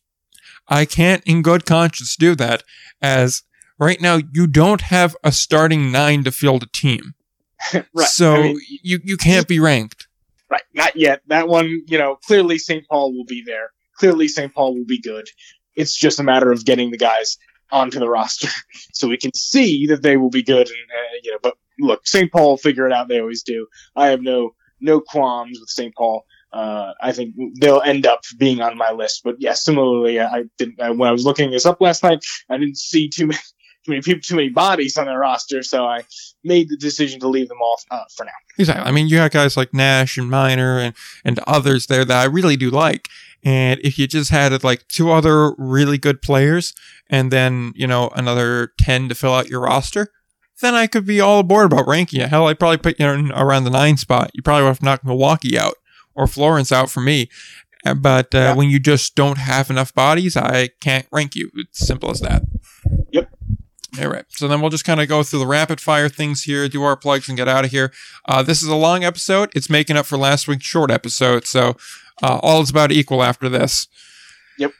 I can't in good conscience do that, as right now you don't have a starting nine to field a team. right. So I mean, you, you can't be ranked. Right. Not yet. That one, you know, clearly St. Paul will be there. Clearly St. Paul will be good. It's just a matter of getting the guys onto the roster so we can see that they will be good. And, uh, you know, but look, St. Paul will figure it out. They always do. I have no, no qualms with St. Paul. Uh, I think they'll end up being on my list. But yeah, similarly, I didn't, I, when I was looking this up last night, I didn't see too many, too many people, too many bodies on their roster. So I made the decision to leave them off uh, for now. Exactly. I mean, you have guys like Nash and Miner and, and others there that I really do like. And if you just had like two other really good players and then, you know, another 10 to fill out your roster, then I could be all aboard about ranking you. Hell, I'd probably put you in around the nine spot. You probably would have knocked Milwaukee out or Florence out for me. Uh, But uh, Yeah. when you just don't have enough bodies, I can't rank you. It's simple as that. Yep. All right. So then we'll just kind of go through the rapid fire things here, do our plugs, and get out of here. Uh, this is a long episode. It's making up for last week's short episode. So uh, all is about equal after this. Yep.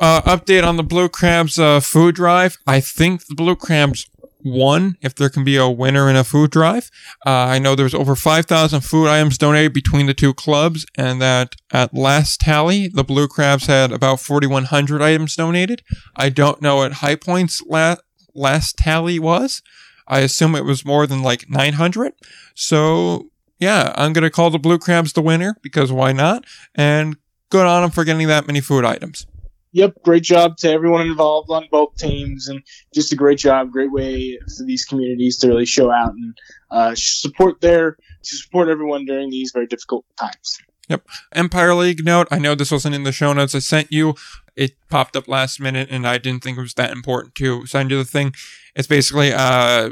Uh, update on the Blue Crabs uh, food drive. I think the Blue Crabs won, if there can be a winner in a food drive. Uh, I know there's over 5,000 food items donated between the two clubs, and that at last tally, the Blue Crabs had about 4,100 items donated. I don't know what High Point's la- last tally was. I assume it was more than like 900. So, yeah, I'm going to call the Blue Crabs the winner because why not? And good on them for getting that many food items. Yep, great job to everyone involved on both teams, and just a great job, great way for these communities to really show out and uh, support their to support everyone during these very difficult times. Yep, Empire League note. I know this wasn't in the show notes I sent you. It popped up last minute, and I didn't think it was that important to send you the thing. It's basically, uh,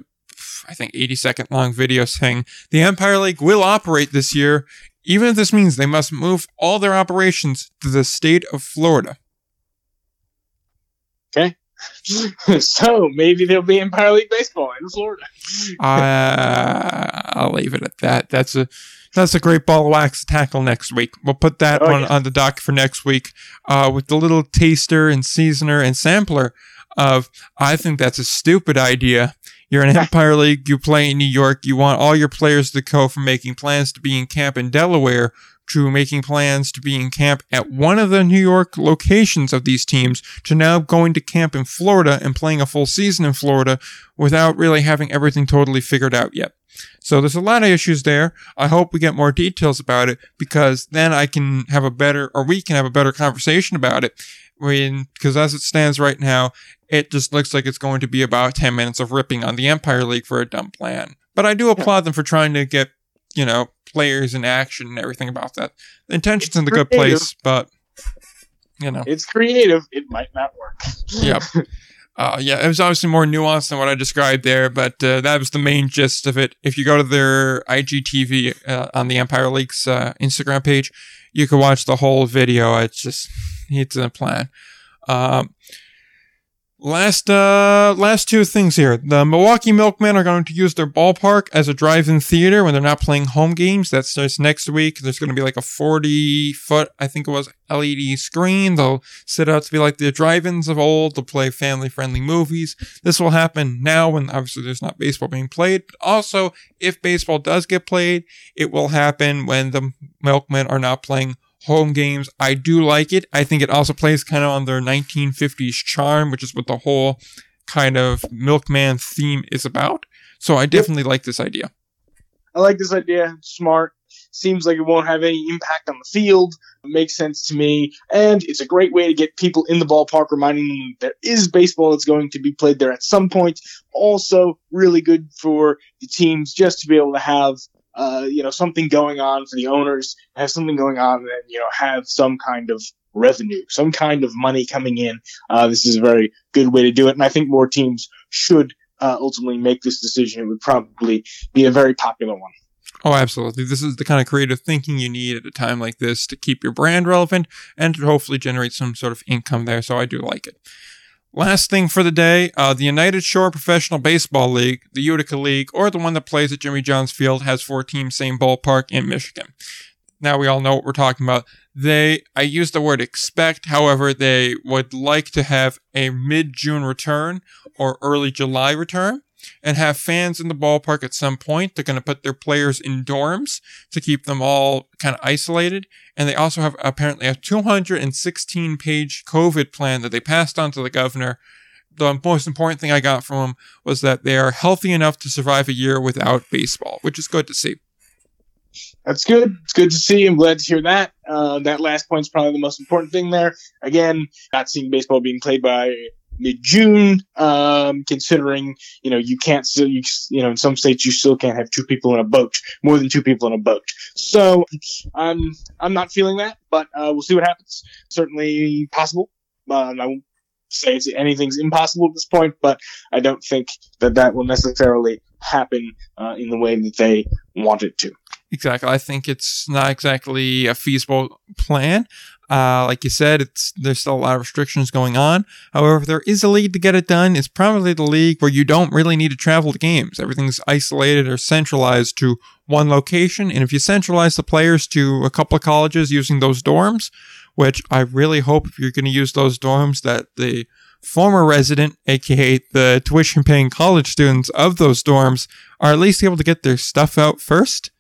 I think, 80 second long video saying the Empire League will operate this year, even if this means they must move all their operations to the state of Florida. Okay. so maybe there'll be Empire League baseball in Florida. Uh, I'll leave it at that. That's a that's a great ball of wax to tackle next week. We'll put that Oh, one yeah. on the dock for next week uh, with the little taster and seasoner and sampler of I think that's a stupid idea. You're in Empire League, you play in New York, you want all your players to go from making plans to be in camp in Delaware to making plans to be in camp at one of the New York locations of these teams to now going to camp in Florida and playing a full season in Florida without really having everything totally figured out yet. So there's a lot of issues there. I hope we get more details about it because then I can have a better, or we can have a better conversation about it. When, because as it stands right now, it just looks like it's going to be about 10 minutes of ripping on the Empire League for a dumb plan. But I do applaud them for trying to get, you know, players in action and everything about that. The intention's in the good place, but, you know. It's creative. It might not work. Yep. Uh, yeah, it was obviously more nuanced than what I described there, but uh, that was the main gist of it. If you go to their IGTV uh, on the Empire League's uh, Instagram page, you can watch the whole video. It's just, it's a plan. Um, last, uh, last two things here. The Milwaukee Milkmen are going to use their ballpark as a drive-in theater when they're not playing home games. That starts next week. There's going to be like a 40 foot, I think it was, LED screen. They'll set out to be like the drive-ins of old. They'll play family-friendly movies. This will happen now when obviously there's not baseball being played. But also, if baseball does get played, it will happen when the Milkmen are not playing home games. I do like it. I think it also plays kind of on their 1950s charm, which is what the whole kind of milkman theme is about. So I definitely like this idea. I like this idea. Smart. seems like it won't have any impact on the field. It makes sense to me. And it's a great way to get people in the ballpark, reminding them there is baseball that's going to be played there at some point. Also, really good for the teams just to be able to have uh, you know, something going on for the owners, have something going on, and you know, have some kind of revenue, some kind of money coming in. Uh, this is a very good way to do it, and I think more teams should uh, ultimately make this decision. It would probably be a very popular one. Oh, absolutely. This is the kind of creative thinking you need at a time like this to keep your brand relevant and to hopefully generate some sort of income there. So I do like it. Last thing for the day, uh, the United Shore Professional Baseball League, the Utica League, or the one that plays at Jimmy John's Field has four teams, same ballpark in Michigan. Now we all know what we're talking about. They, I use the word expect, however, they would like to have a mid June return or early July return and have fans in the ballpark at some point. They're going to put their players in dorms to keep them all kind of isolated. And they also have apparently a 216 page COVID plan that they passed on to the governor. The most important thing I got from them was that they are healthy enough to survive a year without baseball, which is good to see. That's good. It's good to see. I'm glad to hear that. Uh, that last point is probably the most important thing there. Again, not seeing baseball being played by mid June, um, considering, you know, you can't still, you, you know, in some states you still can't have two people in a boat, more than two people in a boat. So, I'm, I'm not feeling that, but, uh, we'll see what happens. Certainly possible. Um, I won't say anything's impossible at this point, but I don't think that that will necessarily happen, uh, in the way that they want it to. Exactly. I think it's not exactly a feasible plan. Uh, like you said, it's there's still a lot of restrictions going on. However, there is a league to get it done, it's probably the league where you don't really need to travel to games. Everything's isolated or centralized to one location. And if you centralize the players to a couple of colleges using those dorms, which I really hope if you're going to use those dorms that the former resident, aka the tuition paying college students of those dorms, are at least able to get their stuff out first.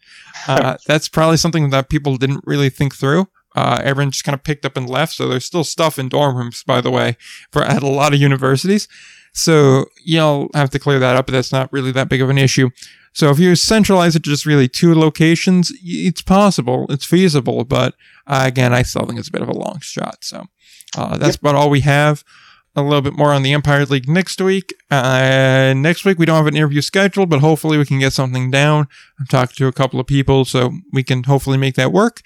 Uh, that's probably something that people didn't really think through. Uh, everyone just kind of picked up and left. So there's still stuff in dorm rooms, by the way, for at a lot of universities. So you'll have to clear that up, but that's not really that big of an issue. So if you centralize it to just really two locations, it's possible, it's feasible, but uh, again, I still think it's a bit of a long shot. So uh, that's yep. about all we have. A little bit more on the Empire League next week. Uh, next week we don't have an interview scheduled, but hopefully we can get something down. I'm talking to a couple of people, so we can hopefully make that work.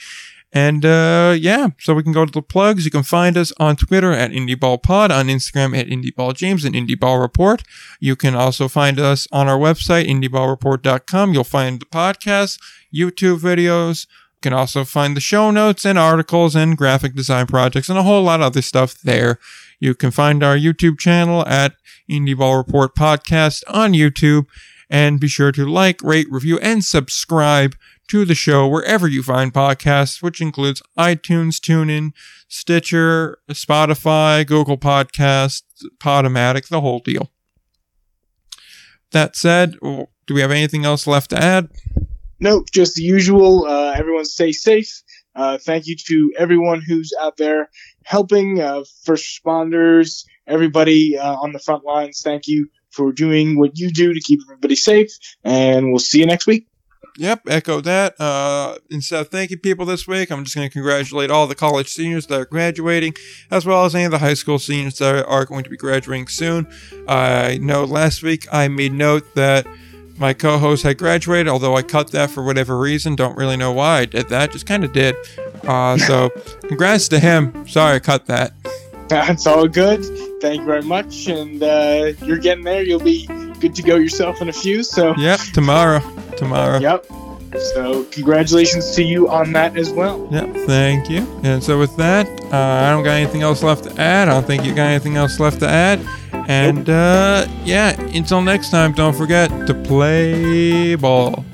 And uh, yeah, so we can go to the plugs. You can find us on Twitter at IndieBallPod, on Instagram at IndieBallJames and IndieBallReport. You can also find us on our website, IndieBallReport.com. You'll find the podcast, YouTube videos. You can also find the show notes and articles and graphic design projects and a whole lot of other stuff there. You can find our YouTube channel at Indie Ball Report Podcast on YouTube. And be sure to like, rate, review, and subscribe to the show wherever you find podcasts, which includes iTunes, TuneIn, Stitcher, Spotify, Google Podcasts, Podomatic, the whole deal. That said, do we have anything else left to add? Nope, just the usual. Uh, everyone stay safe. Uh, thank you to everyone who's out there helping, uh, first responders, everybody uh, on the front lines. Thank you for doing what you do to keep everybody safe, and we'll see you next week. Yep, echo that. Uh, instead of thanking people this week, I'm just going to congratulate all the college seniors that are graduating, as well as any of the high school seniors that are going to be graduating soon. I know last week I made note that my co host had graduated, although I cut that for whatever reason. Don't really know why I did that, just kind of did. Uh, so, congrats to him. Sorry I cut that. That's all good. Thank you very much. And uh, you're getting there. You'll be good to go yourself in a few. So, yep, tomorrow tomorrow. Yep. So congratulations to you on that as well. Yep, thank you. And so with that, uh, I don't got anything else left to add. I don't think you got anything else left to add. And uh, yeah, until next time, don't forget to play ball.